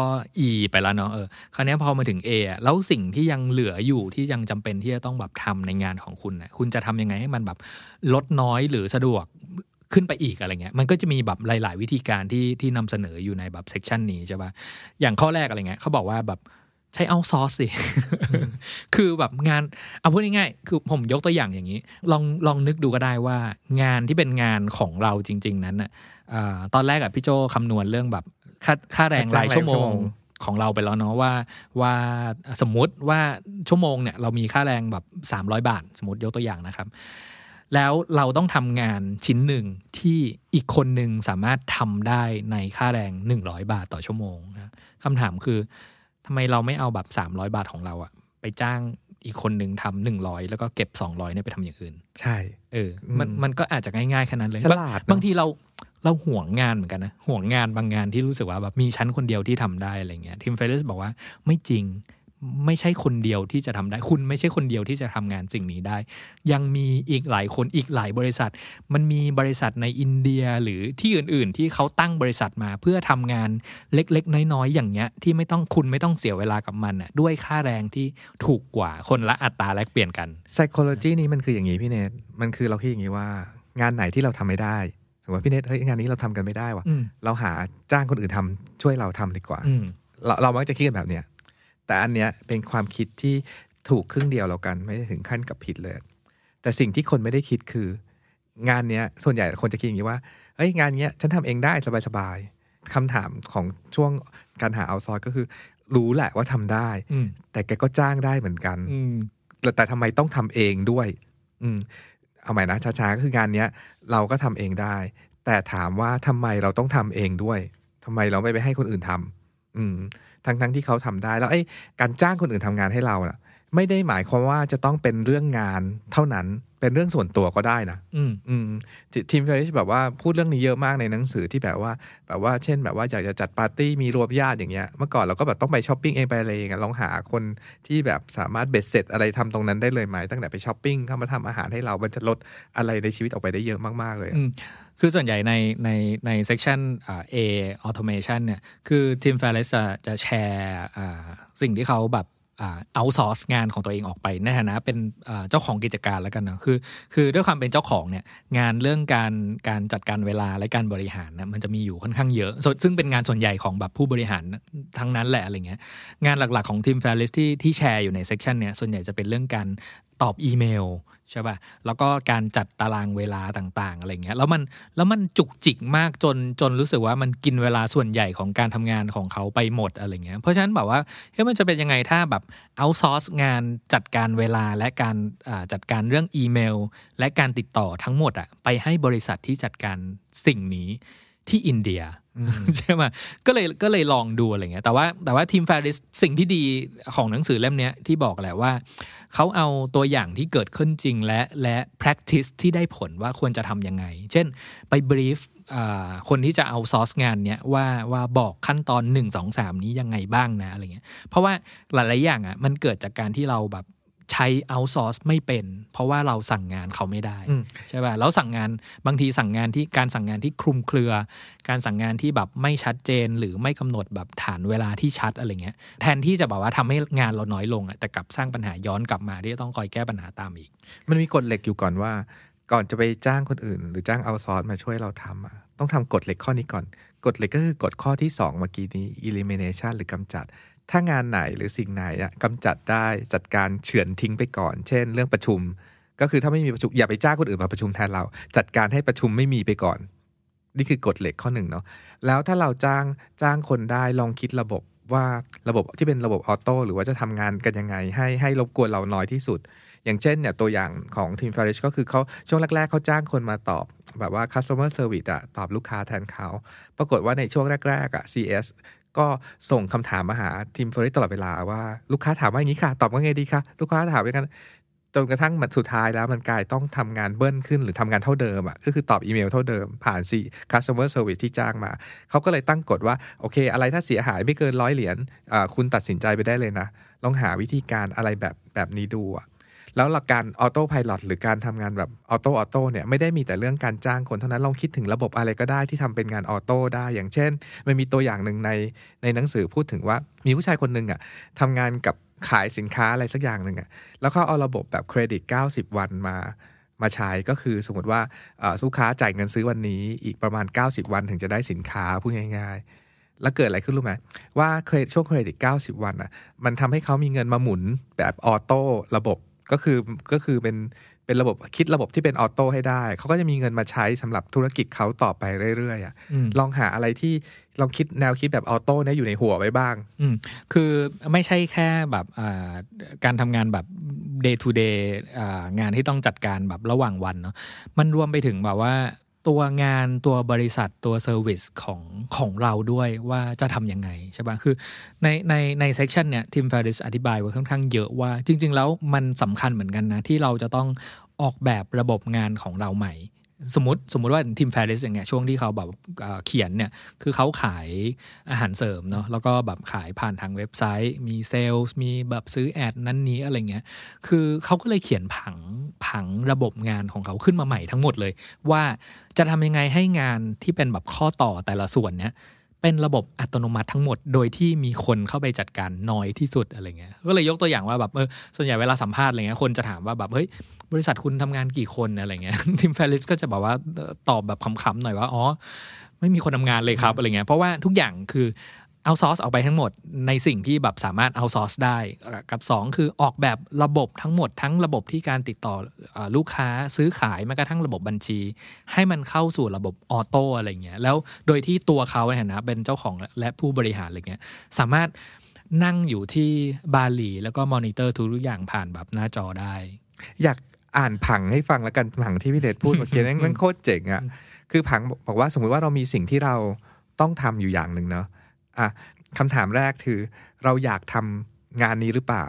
E ไปแล้วเนาะเออคราวนี้พอมาถึง A อแล้วสิ่งที่ยังเหลืออยู่ที่ยังจำเป็นที่จะต้องแบบทำในงานของคุณน่ะคุณจะทำยังไงให้มันแบบลดน้อยหรือสะดวก ขึ้นไปอีกอะไรเงี้ยมันก็จะมีแบบหลาย ๆ วิธีการที่ที่นำเสนออยู่ในแบบเซกชันนี้ใช่ปะอย่างข้อแรกอะไรเงี้ยเขาบอกว่าแบบใช้เอาซอสสิ คือแบบงานเอาพูดง่ายๆ คือผมยกตัวอย่างอย่างนี้ ลองลองนึกดูก็ได้ว่างานที่เป็นงานของเราจริง ๆ นั้นน่ะอ่ตอนแรกอะพี่โจคำนวณเรื่องแบบค่าค่าแรงรายชั่วโมงของเราไปแล้วเนาะว่าว่าสมมุติว่าชั่วโมงเนี่ยเรามีค่าแรงแบบ 300 บาท สมมติยกตัวอย่างนะครับ แล้วเราต้องทำงานชิ้นหนึ่งที่อีกคนหนึ่งสามารถทำได้ในค่าแรง 100 บาทต่อชั่วโมงนะคำถามคือทำไมเราไม่เอาแบบ 300 บาทของเราอะไปจ้างอีกคนหนึ่งทำหนึ่งร้อยแล้วก็เก็บ200เนี่ยไปทำอย่างอื่น ใช่ เออ มันอืมมันก็อาจจะง่ายๆแค่นั้นเลยฉลาดเนอะบางทีเราเราห่วงงานเหมือนกันนะห่วงงานบางงานที่รู้สึกว่าแบบมีชั้นคนเดียวที่ทำได้อะไรเงี้ยทีมเฟรสบอกว่าไม่จริง ไม่ใช่คนเดียวที่จะทำได้ คุณไม่ใช่คนเดียวที่จะทำงานสิ่งนี้ได้ ยังมีอีกหลายคนอีกหลายบริษัท มันมีบริษัทในอินเดียหรือที่อื่น ๆ ที่เขาตั้งบริษัทมาเพื่อทำงานเล็ก ๆ น้อย ๆ อย่างเงี้ย ที่ไม่ต้องคุณไม่ต้องเสียเวลากับมันอะด้วยค่าแรงที่ถูกกว่าคนละอัตราแลกเปลี่ยนกัน psychology นี้มันคืออย่างนี้พี่เนทมันคือเราคิดอย่างนี้ว่างานไหนที่เราทำไม่ได้สมมติว่าพี่เนทเฮ้ยงานนี้เราทำกันไม่ได้วะอืมเราหาจ้างคนอื่นทำช่วยเราทำดีกว่าอืมเราเรามักจะคิดกันแบบเนี้ย แต่อันเนี้ยเป็นความคิดที่ถูกครึ่งเดียวแล้วกันไม่ได้ถึงขั้นกับผิดเลย แต่สิ่งที่คนไม่ได้คิดคือ งานเนี้ยส่วนใหญ่คนจะคิดอย่างนี้ว่าเฮ้ยงานเนี้ยฉันทำเองได้สบายๆคำถามของช่วงการหาเอาซอยก็คือ รู้แหละว่าทำได้อืมแต่แกก็จ้างได้เหมือนกันอืมแต่แต่ทำไมต้องทำเองด้วย อืมเอาใหม่นะช้าๆก็คืองานเนี้ยเราก็ทำเองได้ แต่ถามว่าทำไมเราต้องทำเองด้วยทำไมเราไม่ไปให้คนอื่นทำอืม ทั้งทั้งที่เขาทำได้ แล้วไอ้การจ้างคนอื่นทำงานให้เราน่ะ ไม่ได้หมายความว่าจะต้องเป็นเรื่องงานเท่านั้น เป็นเรื่องส่วนตัวก็ได้นะอืมอืมที Tim Ferriss แบบว่าพูดเรื่องนี้เยอะมากในหนังสือที่แบบว่า แบบว่าเช่นแบบว่าอยากจะจัดปาร์ตี้มีรวมญาติอย่างเงี้ยเมื่อก่อนเราก็แบบต้องไปช้อปปิ้งเองไปอะไรเองอะลองหาคนที่แบบสามารถเบ็ดเสร็จอะไรทำตรงนั้นได้เลยไหมตั้งแต่ไปช้อปปิ้งเข้ามาทำอาหารให้เรามันจะลดอะไรในชีวิตออกไปได้เยอะมากๆเลยอะอืมคือส่วนใหญ่ในในใน section อ่า A automation เนี่ยคือทีม f a r e s จะจะแชร์อ่าสิ่งที่เขาแบบ outsource งานของตัวเองออกไปในฐานะเป็นเจ้าของกิจการแล้วกันนะคือ คือด้วยความเป็นเจ้าของเนี่ยงานเรื่องการการจัดการเวลาและการบริหารนะมันจะมีอยู่ค่อนข้างเยอะ ซึ่งเป็นงานส่วนใหญ่ของแบบผู้บริหารทั้งนั้นแหละอะไรเงี้ยงานหลักๆของ Tim Ferriss ที่ที่แชร์อยู่ใน section เนี่ยส่วนใหญ่จะเป็นเรื่องการตอบอีเมล ใช่ป่ะแล้วก็การจัดตารางเวลาต่าง ๆ อะไรเงี้ยแล้วมันแล้วมันจุกจิกมากจนจนรู้สึกว่ามันกินเวลาส่วนใหญ่ของการทำงานของเขาไปหมดอะไรเงี้ยเพราะฉะนั้นแบบว่าเฮ้ยมันจะเป็นยังไงถ้าแบบเอาซอร์สงานจัดการเวลาและการจัดการเรื่องอีเมล และการติดต่อทั้งหมดอะไปให้บริษัทที่จัดการสิ่งนี้ที่อินเดีย ใช่ไหมก็เลยก็เลยลองดูอะไรเงี้ยแต่ว่าแต่ว่าทีม f a r i s สิ่งที่ดีของหนังสือเล่มนี้ที่บอกแหละว่า เขาเอาตัวอย่างที่เกิดขึ้นจริงและและ practice ที่ได้ผลว่าควรจะทำยังไง เช่นไป brief คนที่จะเอาซอสงานเนี้ยว่าว่าบอกขั้นตอน 1 2 3 นี้ยังไงบ้างนะอะไรเงี้ยเพราะว่าหลายๆอย่างอะมันเกิดจากการที่เราแบบ ใช้ outsource ไม่เป็น เพราะว่าเราสั่งงานเขาไม่ได้อืมใช่ป่ะแล้วสั่งงานบางทีสั่งงานที่การสั่งงานที่คลุมเครือ การสั่งงานที่แบบไม่ชัดเจนหรือไม่กำหนดแบบฐานเวลาที่ชัดอะไรเงี้ย แทนที่จะแบบว่าทำให้งานเราน้อยลงอะแต่กลับสร้างปัญหาย้อนกลับมาที่จะต้องคอยแก้ปัญหาตามอีก มันมีกฎเหล็กอยู่ก่อนว่า ก่อนจะไปจ้างคนอื่น หรือจ้างเอาซอร์สมาช่วยเราทำอะต้องทำกฎเหล็กข้อนี้ก่อนกฎเหล็กก็คือกฎข้อที่สองเมื่อกี้นี้ elimination หรือกำจัด ถ้างานไหนหรือสิ่งไหนอะกำจัดได้จัดการเฉือนทิ้งไปก่อน เช่น เรื่องประชุม ก็คือถ้าไม่มีประชุมอย่าไปจ้างคนอื่นมาประชุมแทนเรา จัดการให้ประชุมไม่มีไปก่อน นี่คือกฎเหล็กข้อหนึ่งเนาะแล้วถ้าเราจ้างจ้างคนได้ลองคิดระบบว่าระบบที่เป็นระบบออโต้หรือว่าจะทำงานกันยังไง ให้ให้รบกวนเราน้อยที่สุด อย่างเช่นเนี่ยตัวอย่างของทีม f a r i s h ก็คือเขาช่วงแรก ๆเขาจ้างคนมาตอบ แบบว่า customer service อะตอบลูกค้าแทนเขา ปรากฏว่าในช่วงแรก ๆอะ CS ก็ส่งคำถามมาหาทีม f a r i s h ตลอดเวลาว่าลูกค้าถามว่าอย่างนี้ค่ะ ตอบว่าไงดีคะลูกค้าถามอย่างนั้นจนกระทั่งมันสุดท้ายแล้วมันกลายต้องทำงานเบิ้ลขึ้นหรือทำงานเท่าเดิมอะก็คือตอบอีเมลเท่าเดิม ผ่านซี customer service ที่จ้างมา เขาก็เลยตั้งกฎว่า โอเค อะไรถ้าเสียหายไม่เกินร้อยเหรียญคุณตัดสินใจไปได้เลยนะ ลองหาวิธีการอะไรแบบแบบนี้ดูอะ แล้วหลักการ autopilot หรือการทำงานแบบ auto auto เนี่ยไม่ได้มีแต่เรื่องการจ้างคนเท่านั้นลองคิดถึงระบบอะไรก็ได้ที่ทำเป็นงาน auto ได้ อย่างเช่น มันมีตัวอย่างหนึ่งในในหนังสือพูดถึงว่ามีผู้ชายคนหนึ่งอะทำงานกับขายสินค้าอะไรสักอย่างหนึ่งอะแล้วเขาเอาระบบแบบเครดิต 90 วันมามาใช้ก็คือสมมติว่าเอ่อลูกค้าจ่ายเงินซื้อวันนี้อีกประมาณ 90 วันถึงจะได้สินค้าพูดง่าย ๆ แล้วเกิดอะไรขึ้นรู้ไหมว่าช่วงเครดิต 90 วันอะมันทำให้เขามีเงินมาหมุนแบบ auto ระบบ ก็คือก็คือเป็นเป็นระบบคิดระบบที่เป็น auto ให้ได้ เขาก็จะมีเงินมาใช้สำหรับธุรกิจเขาต่อไปเรื่อยๆอะอืมลองหาอะไรที่ลองคิดแนวคิดแบบ auto เนี่ยอยู่ในหัวไว้บ้าง อืมคือไม่ใช่แค่แบบอ่าการทำงานแบบ day to day อ่างานที่ต้องจัดการแบบระหว่างวันเนาะมันรวมไปถึงแบบว่า ตัวงานตัวบริษัทตัว service ของของเราด้วยว่าจะทำยังไงใช่ปะคือในในใน section เนี่ย Tim Ferriss อธิบายไว้ค่อนข้างเยอะว่าจริง ๆ แล้วมันสำคัญเหมือนกันนะ ที่เราจะต้องออกแบบระบบงานของเราใหม่ สมมติสมมติว่า Tim Ferriss อย่างเงี้ยช่วงที่เขาแบบเขียนเนี่ยคือเขาขายอาหารเสริมเนาะแล้วก็แบบขายผ่านทางเว็บไซต์ มีเซลส์มีแบบซื้อ ad นั้นนี้อะไรเงี้ยคือเขาก็เลยเขียนผังผังระบบงานของเขาขึ้นมาใหม่ทั้งหมดเลย ว่าจะทำยังไงให้งานที่เป็นแบบข้อต่อแต่ละส่วนเนี่ย เป็นระบบอัตโนมัติทั้งหมด โดยที่มีคนเข้าไปจัดการน้อยที่สุดอะไรเงี้ย ก็เลยยกตัวอย่างว่าแบบเออส่วนใหญ่เวลาสัมภาษณ์อะไรเงี้ยคนจะถามว่าแบบเฮ้ยบริษัทคุณทำงานกี่คนอะไรเงี้ยทีมแฟริสก็จะบอกว่าตอบแบบขำๆหน่อยว่าอ๋อไม่มีคนทำงานเลยครับอะไรเงี้ยเพราะว่าทุกอย่างคือ เอาซอร์สออกไปทั้งหมดในสิ่งที่แบบสามารถเอาซอร์สได้ กับ 2 คือออกแบบระบบทั้งหมดทั้งระบบที่การติดต่อลูกค้าซื้อขายแม้กระทั่งระบบบัญชี ให้มันเข้าสู่ระบบออโต้อะไรเงี้ยแล้วโดยที่ตัวเขาในฐานะเป็นเจ้าของและผู้บริหารอะไรเงี้ยสามารถนั่งอยู่ที่บาหลี แล้วก็มอนิเตอร์ทุกอย่างผ่านแบบหน้าจอได้ อยากอ่านผังให้ฟังแล้วกันผังที่พี่เดชพูดเมื่อกี้นั่นโคตรเจ๋งอะ่ะคือผังบอกว่าสมมุติว่าเรามีสิ่งที่เราต้องทำอยู่อย่างหนึ่งเนาะ อะคำถามแรกคือเราอยากทำงานนี้หรือเปล่า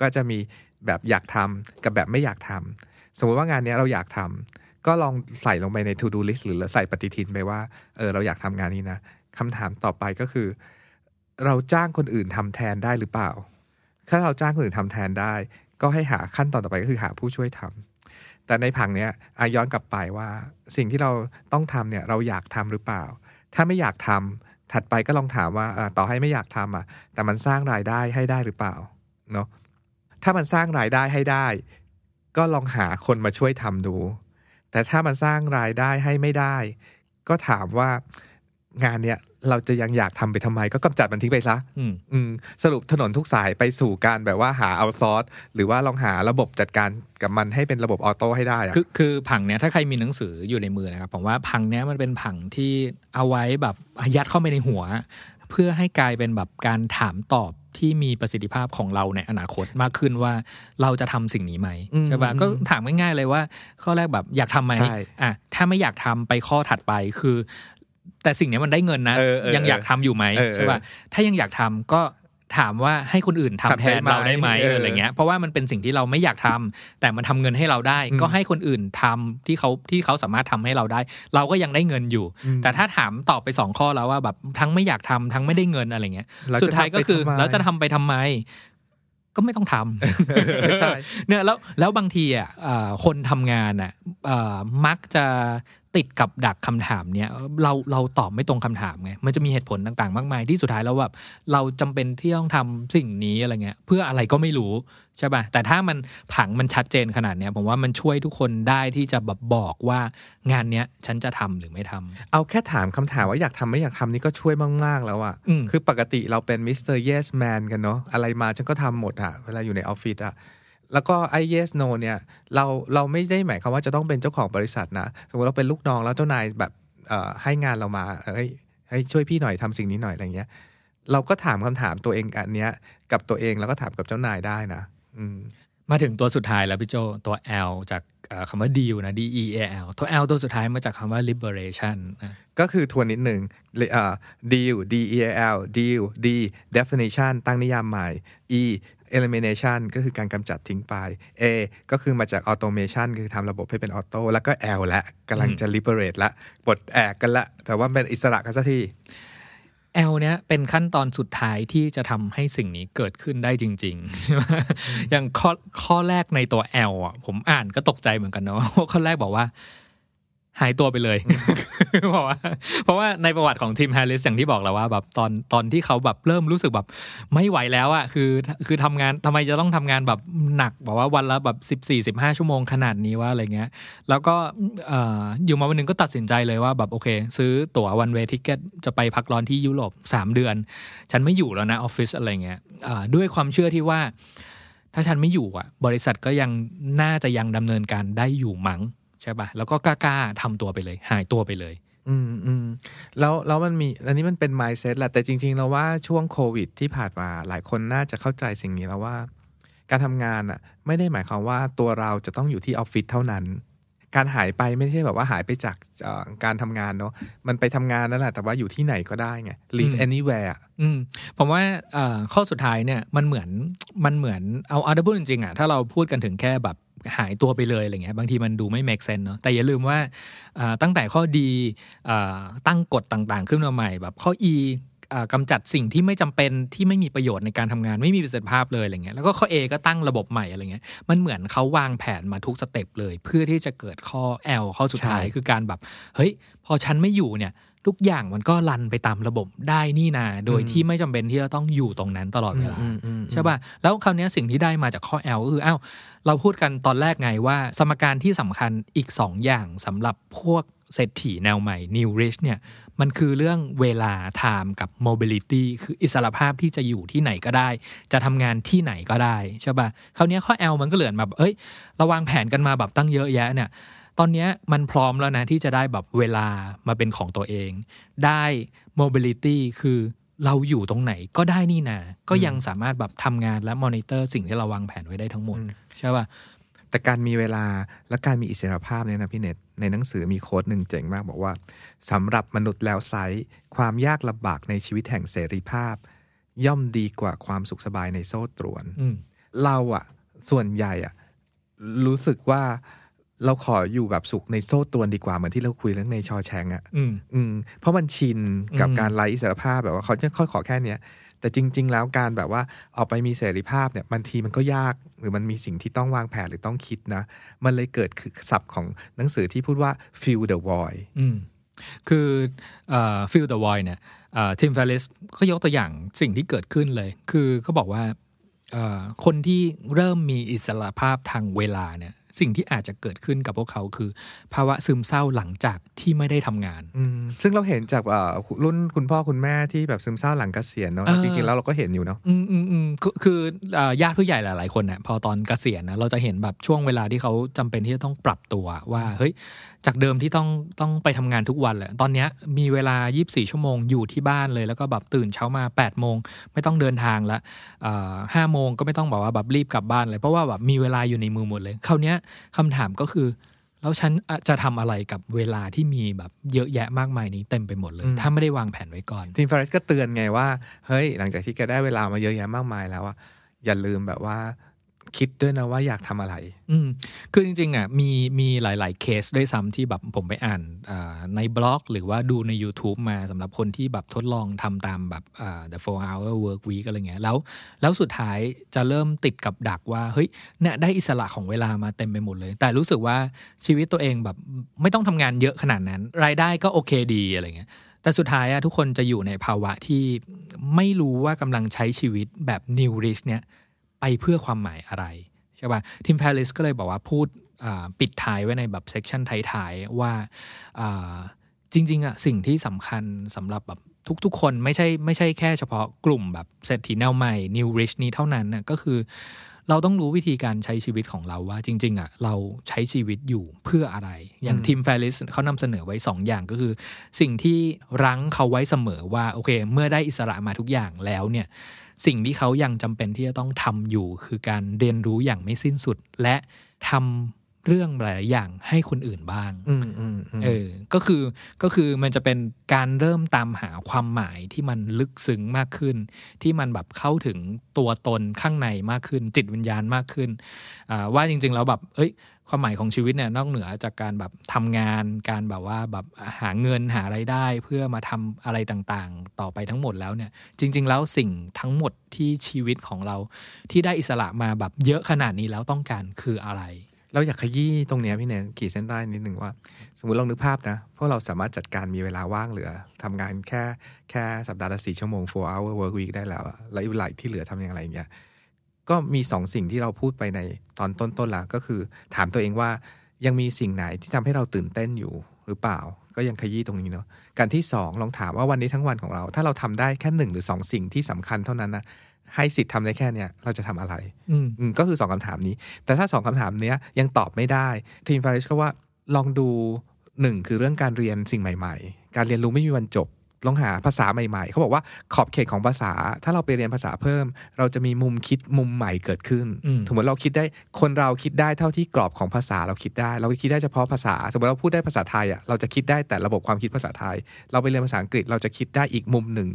ก็จะมีแบบอยากทำกับแบบไม่อยากทำสมมติว่างานนี้เราอยากทำก็ลองใส่ลงไปใน to do list หรือใส่ปฏิทินไปว่าเออเราอยากทำงานนี้นะคำถามต่อไปก็คือ เราจ้างคนอื่นทำแทนได้หรือเปล่า ถ้าเราจ้างคนอื่นทำแทนได้ ก็ให้หาขั้นตอนต่อไปก็คือหาผู้ช่วยทำแต่ในผังเนี้ยย้อนกลับไปว่าสิ่งที่เราต้องทำเนี่ยเราอยากทำหรือเปล่า ถ้าไม่อยากทำ ถัดไปก็ลองถามว่าต่อให้ไม่อยากทำอะ แต่มันสร้างรายได้ให้ได้หรือเปล่าเนาะถ้ามันสร้างรายได้ให้ได้ ก็ลองหาคนมาช่วยทำดู แต่ถ้ามันสร้างรายได้ให้ไม่ได้ ก็ถามว่างานเนี้ย เราจะยังอยากทำไปทำไม ก็กำจัดมันทิ้งไปซะอืมอืมสรุปถนนทุกสายไปสู่การแบบว่าหาเอาซอร์สหรือว่าลองหาระบบจัดการกับมันให้เป็นระบบออโต้ให้ได้อะคือคือผังเนี้ยถ้าใครมีหนังสืออยู่ในมือนะครับผมว่าผังเนี้ยมันเป็นผังที่เอาไว้แบบยัดเข้าไปในหัว เพื่อให้กลายเป็นแบบการถามตอบที่มีประสิทธิภาพของเราในอนาคตมากขึ้นว่าเราจะทำสิ่งนี้ไหมอืมใช่ปะก็ถามง่ายๆเลยว่า ข้อแรกแบบอยากทำไหมใช่อะถ้าไม่อยากทำไปข้อถัดไปคือ แต่สิ่งเนี้ยมันได้เงินนะเออเออยังอยากทำอยู่ไหมเออเออใช่ปะถ้ายังอยากทำก็ถามว่าให้คนอื่นทำทำแทได้นไหมเราได้ไหมเออออะไรเงี้ยเพราะว่ามันเป็นสิ่งที่เราไม่อยากทำแต่มันทำเงินให้เราได้อืมก็ให้คนอื่นทำที่เขาที่เขาสามารถทำให้เราได้ เราก็ยังได้เงินอยู่อืมแต่ถ้าถามตอบไปสองข้อแล้วว่าแบบทั้งไม่อยากทำทั้งไม่ได้เงินอะไรเงี้ยเราสุดจะท้ายก็คือทำไปทำไมแล้วจะทำไปทำไม ก็ไม่ต้องทำใช่เนี่ยแล้วแล้วบางทีอะเอ่อคนทำงานอะเอ่อมักจะ ติดกับดักคำถามเนี้ยเราเราตอบไม่ตรงคำถามไงมันจะมีเหตุผลต่างๆ มากมายที่สุดท้ายแล้วแบบเราจำเป็นที่ต้องทำสิ่งนี้อะไรเงี้ยเพื่ออะไรก็ไม่รู้ใช่ป่ะแต่ถ้ามันผังมันชัดเจนขนาดเนี้ยผมว่ามันช่วยทุกคนได้ที่จะแบบบอกว่างานเนี้ยฉันจะทำหรือไม่ทำเอาแค่ถามคำถามว่าอยากทำไม่อยากทำนี่ก็ช่วยมากๆแล้วอะอืมคือปกติเราเป็นมิสเตอร์ yes man กันเนาะอะไรมาฉันก็ทำหมดอะเวลาอยู่ในออฟฟิศอะ แล้วก็ไอ้ yes no เนี่ยเราเราไม่ได้หมายความว่าจะต้องเป็นเจ้าของบริษัทนะ สมมติเราเป็นลูกน้องแล้วเจ้านายแบบเอ่อให้งานเรามาเอ้ยให้ช่วยพี่หน่อยทำสิ่งนี้หน่อยอะไรเงี้ย เราก็ถามคำถามตัวเองอันเนี้ย กับตัวเองแล้วก็ถามกับเจ้านายได้นะอืมมาถึงตัวสุดท้ายแล้วพี่โจตัว L จากเอ่อคำว่า deal นะ D E A L ตัว L ตัวสุดท้ายมาจากคำว่า liberation นะก็คือทวนนิดหนึ่งเอ่อ deal D E A L deal D definition ตั้งนิยามใหม่ E elimination ก็คือการกำจัดทิ้งไป A ก็คือมาจาก automation คือทำระบบให้เป็นออโต้แล้วก็ L และกำลังจะ liberate ละปลดแอกกันละ แต่ว่าเป็นอิสระกันสักที L เนี้ยเป็นขั้นตอนสุดท้ายที่จะทำให้สิ่งนี้เกิดขึ้นได้จริงๆใช่ไหมอย่างข้อข้อแรกในตัว L อะผมอ่านก็ตกใจเหมือนกันเนาะว่าข้อแรกบอกว่า หายตัวไปเลยเพราะว่าเพราะว่าในประวัติของทีมแฮร์ริสอย่างที่บอกแล้วว่าแบบตอนตอนที่เขาแบบเริ่มรู้สึกแบบไม่ไหวแล้วอะคือคือทำงานทำไมจะต้องทำงานแบบหนักแบบว่าวันละแบบสิบสี่สิบห้าชั่วโมงขนาดนี้ว่าอะไรเงี้ย แล้วก็เอ่ออยู่มาวันหนึ่งก็ตัดสินใจเลยว่าแบบโอเค ซื้อตั๋ววันเวทิเกตจะไปพักร้อนที่ยุโรปสามเดือน ฉันไม่อยู่แล้วนะออฟฟิศอะไรเงี้ยอ่าด้วยความเชื่อที่ว่า ถ้าฉันไม่อยู่อะ บริษัทก็ยังน่าจะยังดำเนินการได้อยู่มั้ง ใช่ปะแล้วก็กล้าๆทำตัวไปเลย หายตัวไปเลย อืมอืมแล้วแล้วมันมีอันนี้มันเป็น mindset แหละแต่จริง ๆ เราว่าช่วงโควิดที่ผ่านมาหลายคนน่าจะเข้าใจสิ่งนี้แล้วว่า การทำงานอะ ไม่ได้หมายความว่าตัวเราจะต้องอยู่ที่ออฟฟิศเท่านั้นการหายไปไม่ใช่แบบว่าหายไปจากเอ่อการทำงานเนาะมันไปทำงานนั่นแหละแต่ว่าอยู่ที่ไหนก็ได้ไง live อืม anywhere อะอืมผมว่าเอ่อข้อสุดท้ายเนี่ยมันเหมือนมันเหมือนเอาเอาถ้าพูดจริงๆอะถ้าเราพูดกันถึงแค่แบบ หายตัวไปเลยอะไรเงี้ยบางทีมันดูไม่ make sense เนาะแต่อย่าลืมว่าอ่าตั้งแต่ข้อดีอ่าตั้งกฎต่างๆ ขึ้นมาใหม่แบบข้อ E อ่ากำจัดสิ่งที่ไม่จำเป็นที่ไม่มีประโยชน์ในการทำงานไม่มีประสิทธิภาพเลยอะไรเงี้ยแล้วก็ข้อ A ก็ตั้งระบบใหม่อะไรเงี้ยมันเหมือนเขาวางแผนมาทุกสเต็ปเลย เพื่อที่จะเกิดข้อ L ข้อสุดท้ายใช่คือการแบบ เฮ้ย พอฉันไม่อยู่เนี่ย ทุกอย่างมันก็รันไปตามระบบได้นี่นา โดยที่ไม่จำเป็นที่จะต้องอยู่ตรงนั้นตลอดเวลาอืมอืมอืมใช่ป่ะแล้วคราวเนี้ยสิ่งที่ได้มาจากข้อ L ก็คืออ้าวเราพูดกันตอนแรกไงว่า สมการที่สำคัญอีก 2 อย่างสำหรับพวกเศรษฐีแนวใหม่ New Rich เนี่ยมันคือเรื่องเวลา time กับ mobility คืออิสรภาพที่จะอยู่ที่ไหนก็ได้ จะทำงานที่ไหนก็ได้ใช่ป่ะคราวเนี้ยข้อ L มันก็เหลือนแบบเอ้ยเราวางแผนกันมาแบบตั้งเยอะแยะเนี่ย ตอนเนี้ยมันพร้อมแล้วนะ ที่จะได้แบบเวลามาเป็นของตัวเอง ได้ mobility คือเราอยู่ตรงไหนก็ได้นี่นา ก็ยังสามารถแบบทำงานและมอนิเตอร์สิ่งที่เราวางแผนไว้ได้ทั้งหมด ใช่ป่ะ แต่การมีเวลาและการมีอิสรภาพเนี่ยนะพี่เน็ต ในหนังสือมีโค้ดหนึ่งเจ๋งมากบอกว่าสำหรับมนุษย์แล้วไซส์ความยากลำบากในชีวิตแห่งเสรีภาพ ย่อมดีกว่าความสุขสบายในโซ่ตรวนอืมเราอะส่วนใหญ่อะรู้สึกว่า เราขออยู่แบบสุขในโซ่ตรวนดีกว่าเหมือนที่เราคุยเรื่องในชอแชงอะอืมอืมเพราะมันชินกับอืมการไร้อิสรภาพแบบว่าเขาจะค่อยขอแค่เนี้ยแต่จริง ๆ แล้วการแบบว่าออกไปมีเสรีภาพเนี่ยบางทีมันก็ยากหรือมันมีสิ่งที่ต้องวางแผนหรือต้องคิดนะ มันเลยเกิดคือศัพท์ของหนังสือที่พูดว่า feel the void อืมคือเอ่อ Feel the Void เนี่ยทีมเฟลิสก็ยกตัวอย่างสิ่งที่เกิดขึ้นเลย คือเขาบอกว่าเอ่อคนที่เริ่มมีอิสระภาพทางเวลาเนี่ย สิ่งที่อาจจะเกิดขึ้นกับพวกเขาคือ ภาวะซึมเศร้าหลังจากที่ไม่ได้ทำงานอืมซึ่งเราเห็นจากเอ่อรุ่นคุณพ่อคุณแม่ที่แบบซึมเศร้าหลังเกษียณเนาะเออจริงๆแล้วเราก็เห็นอยู่เนาะอืมอืมอืมคือคือเอ่อญาติผู้ใหญ่หลาย ๆ คนเนี่ยพอตอนเกษียณนะเราจะเห็นแบบช่วงเวลาที่เขาจำเป็นที่จะต้องปรับตัวว่าเฮ้ย จากเดิมที่ต้องต้องไปทำงานทุกวันแหละ ตอนเนี้ยมีเวลา 24 ชั่วโมงอยู่ที่บ้านเลย แล้วก็แบบตื่นเช้ามา 8 โมง ไม่ต้องเดินทางละห้าโมงก็ไม่ต้องบอกว่าแบบรีบกลับบ้านเลย เพราะว่าแบบมีเวลาอยู่ในมือหมดเลย คราวเนี้ยคำถามก็คือ แล้วฉันจะทำอะไรกับเวลาที่มีแบบเยอะแยะมากมายนี้เต็มไปหมดเลยอืมถ้าไม่ได้วางแผนไว้ก่อน ทีมฟาริสก็เตือนไงว่า เฮ้ย หลังจากที่แกได้เวลามาเยอะแยะมากมายแล้วอะอย่าลืมแบบว่า คิดด้วยนะว่าอยากทำอะไร อืมคือจริงๆอะมีมีหลายๆเคสด้วยซ้ำที่แบบผมไปอ่านในบล็อก หรือว่าดูใน YouTube มาสำหรับคนที่แบบทดลองทำตามแบบ the four hour work week อะไรเงี้ยแล้ว แล้วสุดท้ายจะเริ่มติดกับดักว่าเฮ้ยเนี่ยได้อิสระของเวลามาเต็มไปหมดเลย แต่รู้สึกว่าชีวิตตัวเองแบบไม่ต้องทำงานเยอะขนาดนั้น รายได้ก็โอเคดีอะไรเงี้ยแต่สุดท้ายอะทุกคนจะอยู่ในภาวะที่ไม่รู้ว่ากำลังใช้ชีวิตแบบ new rich เนี่ย ไปเพื่อความหมายอะไรใช่ป่ะ Tim Ferriss ก็เลยบอกว่าพูดอ่าปิดท้ายไว้ในแบบ section ท้ายๆว่าอ่าจริงๆอะสิ่งที่สำคัญสำหรับแบบทุกๆ คนไม่ใช่ไม่ใช่แค่เฉพาะกลุ่มแบบเศรษฐีแนวใหม่ New Rich นี้เท่านั้นนะก็คือ เราต้องรู้วิธีการใช้ชีวิตของเราว่า จริง ๆอะเราใช้ชีวิตอยู่เพื่ออะไร อย่างอืมทีมแฟลิสเขานำเสนอไว้ 2 อย่างก็คือ สิ่งที่รั้งเขาไว้เสมอว่า โอเค เมื่อได้อิสระมาทุกอย่างแล้วเนี่ย สิ่งที่เขายังจำเป็นที่จะต้องทำอยู่ คือการเรียนรู้อย่างไม่สิ้นสุด และทำ เรื่องหลายๆอย่างให้คนอื่นบ้างอืมอืมอืมเออ ก็คือก็คือมันจะเป็นการเริ่มตามหาความหมายที่มันลึกซึ้งมากขึ้น ที่มันแบบเข้าถึงตัวตนข้างในมากขึ้น จิตวิญญาณมากขึ้นอ่าว่าจริง ๆ แล้วแบบเอ้ย ความหมายของชีวิตเนี่ยนอกเหนือจากการแบบทำงานการแบบว่าแบบหาเงินหาไรายได้ เพื่อมาทำอะไรต่างๆ ต่อไปทั้งหมดแล้วเนี่ย จริง ๆ แล้วสิ่งทั้งหมดที่ชีวิตของเราที่ได้อิสระมาแบบเยอะขนาดนี้แล้วต้องการคืออะไร เราอยากขยี้ตรงเนี้ยพี่เนนขีดเส้นใต้นิดหนึ่งว่า สมมติลองนึกภาพนะพวกเราสามารถจัดการมีเวลาว่างเหลือทำงานแค่แค่สัปดาห์ละสี่ชั่วโมง four hour work week ได้แล้วแล้วอีกเวลาที่เหลือทำอย่างไรอย่างเงี้ยก็มีสองสิ่งที่เราพูดไปในตอนต้นๆล้วก็คือ ถามตัวเองว่ายังมีสิ่งไหนที่ทำให้เราตื่นเต้นอยู่หรือเปล่า ก็ยังขยี้ตรงนี้เนาะการที่สองลองถามว่าวันนี้ทั้งวันของเรา ถ้าเราทำได้แค่หนึ่งหรือสองสิ่งที่สำคัญเท่านั้นนะ ให้สิทธิ์ทำได้แค่เนี้ยเราจะทำอะไรอืมอืมก็คือสองคำถามนี้ แต่ถ้าสองคำถามเนี้ยยังตอบไม่ได้ ทีมฟาริชก็ว่าลองดูหนึ่งคือเรื่องการเรียนสิ่งใหม่ ๆ การเรียนรู้ไม่มีวันจบ ลองหาภาษาใหม่ ๆ เขาบอกว่าขอบเขตของภาษา ถ้าเราไปเรียนภาษาเพิ่ม เราจะมีมุมคิดมุมใหม่เกิดขึ้นอืมสมมติเราคิดได้คนเราคิดได้เท่าที่กรอบของภาษาเราคิดได้ เราคิดได้เฉพาะภาษา สมมติเราพูดได้ภาษาไทยอะเราจะคิดได้แต่ระบบความคิดภาษาไทย เราไปเรียนภาษาอังกฤษเราจะคิดได้อีกมุมหนึ่ง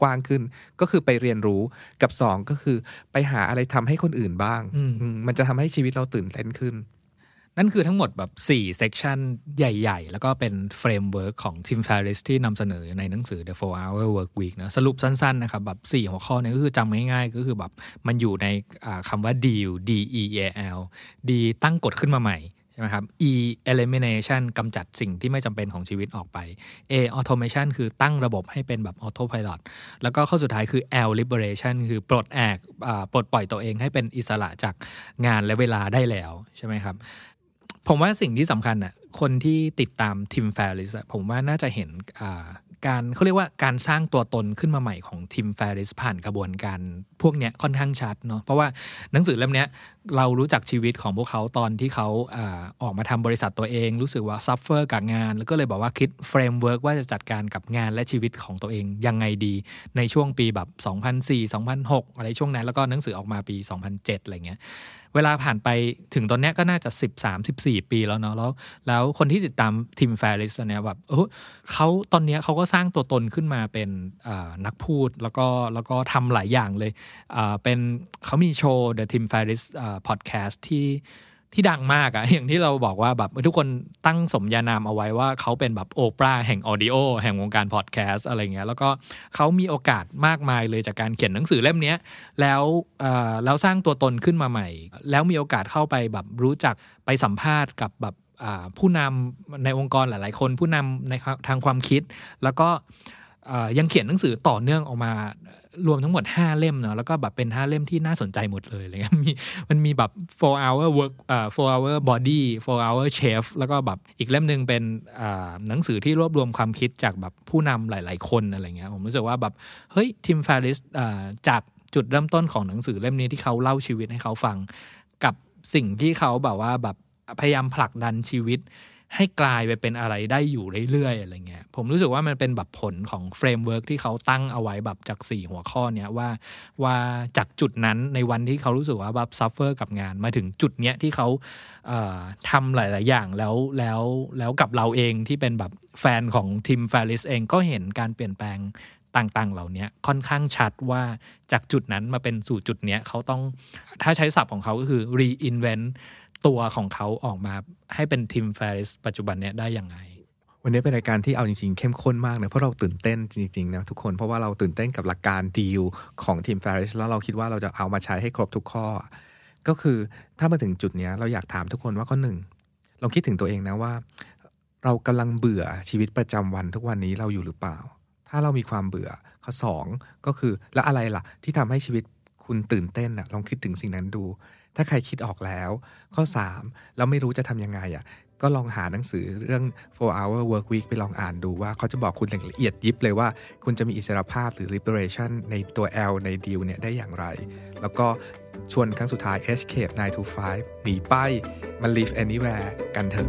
กว้างขึ้น ก็คือไปเรียนรู้กับสองก็คือไปหาอะไรทำให้คนอื่นบ้างอืมอืมมันจะทำให้ชีวิตเราตื่นเต้นขึ้น นั่นคือทั้งหมดแบบ4 section ใหญ่ ๆ แล้วก็เป็น framework ของ Tim Ferriss ที่นำเสนอในหนังสือ The 4 Hour Work Week นะสรุปสั้นๆนะครับแบบ4หัวข้อเนี้ก็คือจำง่ายๆ ก็คือแบบมันอยู่ในคำว่า deal D E A L D ตั้งกฎขึ้นมาใหม่ใช่ไหมครับ E elimination กำจัดสิ่งที่ไม่จำเป็นของชีวิตออกไป A automation คือตั้งระบบให้เป็นแบบ auto pilot แล้วก็ข้อสุดท้ายคือ L liberation คือปลดแอกปลดปล่อยตัวเองให้เป็นอิสระจากงานและเวลาได้แล้วใช่ไหมครับ ผมว่าสิ่งที่สำคัญอะคนที่ติดตามทิมแฟริสผมว่าน่าจะเห็นการเขาเรียกว่าการสร้างตัวตนขึ้นมาใหม่ของทิมแฟริสผ่านกระบวนการพวกเนี้ยค่อนข้างชัดเนาะเพราะว่าหนังสือเล่มเนี้ยเรารู้จักชีวิตของพวกเขาตอนที่เขาอออกมาทำบริษัทตัวเอง รู้สึกว่า suffer กับงาน แล้วก็เลยบอกว่าคิด framework ว่าจะจัดการกับงานและชีวิตของตัวเองยังไงดี ในช่วงปีแบบ 2004 2006 อะไรช่วงนั้นแล้วก็หนังสือออกมาปี 2007อะไรเงี้ย เวลาผ่านไปถึงตอนนี้ก็น่าจะ 13 14 ปีแล้วเนาะแล้ว แล้วคนที่ติดตาม Tim Ferriss เนี่ยแบบเออเขาตอนนี้เขาก็สร้างตัวตนขึ้นมาเป็นนักพูดแล้วก็แล้วก็ทำหลายอย่างเลยเป็นเขามีโชว์ The Tim Ferris podcast ที่ ที่ดังมากอะอย่างที่เราบอกว่าแบบทุกคนตั้งสมญานามเอาไว้ว่าเขาเป็นแบบโอปราแห่งออดิโอแห่งวงการพอดแคสต์อะไรเงี้ยแล้วก็เขามีโอกาสมากมายเลยจากการเขียนหนังสือเล่มนี้แล้วแล้วสร้างตัวตนขึ้นมาใหม่ แล้วมีโอกาสเข้าไปแบบรู้จักไปสัมภาษณ์กับแบบผู้นำในองค์กรหลาย ๆ คนผู้นำในทางความคิด แล้วก็ยังเขียนหนังสือต่อเนื่องออกมา รวมทั้งหมด 5 เล่มเนาะแล้วก็แบบเป็น 5 เล่มที่น่าสนใจหมดเลยอะไรเลยมีมันมีแบบ four hour work อ่า four hour body four hour chef แล้วก็แบบอีกเล่มหนึ่งเป็นอ่าหนังสือที่รวบรวมความคิดจากแบบผู้นำหลาย ๆ คนอะไรเงี้ยผมรู้สึกว่าแบบเฮ้ยทิมฟาริสจากจุดเริ่มต้นของหนังสือเล่มนี้ที่เขาเล่าชีวิตให้เขาฟัง กับสิ่งที่เขาแบบว่าแบบพยายามผลักดันชีวิต ให้กลายไปเป็นอะไรได้อยู่เรื่อยๆอะไรเงี้ยผมรู้สึกว่ามันเป็นแบบผลของ framework ที่เขาตั้งเอาไว้แบบจาก 4 หัวข้อเนี้ยว่าว่าจากจุดนั้นในวันที่เขารู้สึกว่าแบบ suffer กับงานมาถึงจุดเนี้ยที่เขาเอ่อทำหลาย ๆ อย่างแล้วแล้วแล้วกับเราเองที่เป็นแบบแฟนของ Tim Ferriss เองก็เห็นการเปลี่ยนแปลงต่างๆ เหล่านี้ค่อนข้างชัดว่าจากจุดนั้นมาเป็นสู่จุดเนี้ยเขาต้องถ้าใช้ศัพท์ของเขาก็คือ reinvent ตัวของเขาออกมาให้เป็นทีมแฟริสปัจจุบันเนี้ยได้ยังไง วันนี้เป็นรายการที่เอาจริงๆ เข้มข้นมากเนะเพราะเราตื่นเต้นจริงๆนะทุกคนเพราะว่าเราตื่นเต้นกับหลักการดีลของทีม Ferris แล้วเราคิดว่าเราจะเอามาใช้ให้ครบทุกข้อ ก็คือถ้ามาถึงจุดนี้เราอยากถามทุกคนว่าข้อหนึ่งลองคิดถึงตัวเองนะว่า เรากำลังเบื่อชีวิตประจำวันทุกวันนี้เราอยู่หรือเปล่า ถ้าเรามีความเบื่อข้อสองก็คือแล้วอะไรล่ะ ที่ทำให้ชีวิตคุณตื่นเต้นอะลองคิดถึงสิ่งนั้นดู ถ้าใครคิดออกแล้ว ข้อ3เราไม่รู้จะทำยังไงอะก็ลองหาหนังสือเรื่อง 4 hour work week ไปลองอ่านดูว่าเขาจะบอกคุณอย่างละเอียดยิบเลยว่า คุณจะมีอิสรภาพหรือ liberation ในตัว L ใน deal เนี่ยได้อย่างไร แล้วก็ชวนครั้งสุดท้าย escape 9 to 5 หนีไป มัน live anywhere กันเถอะ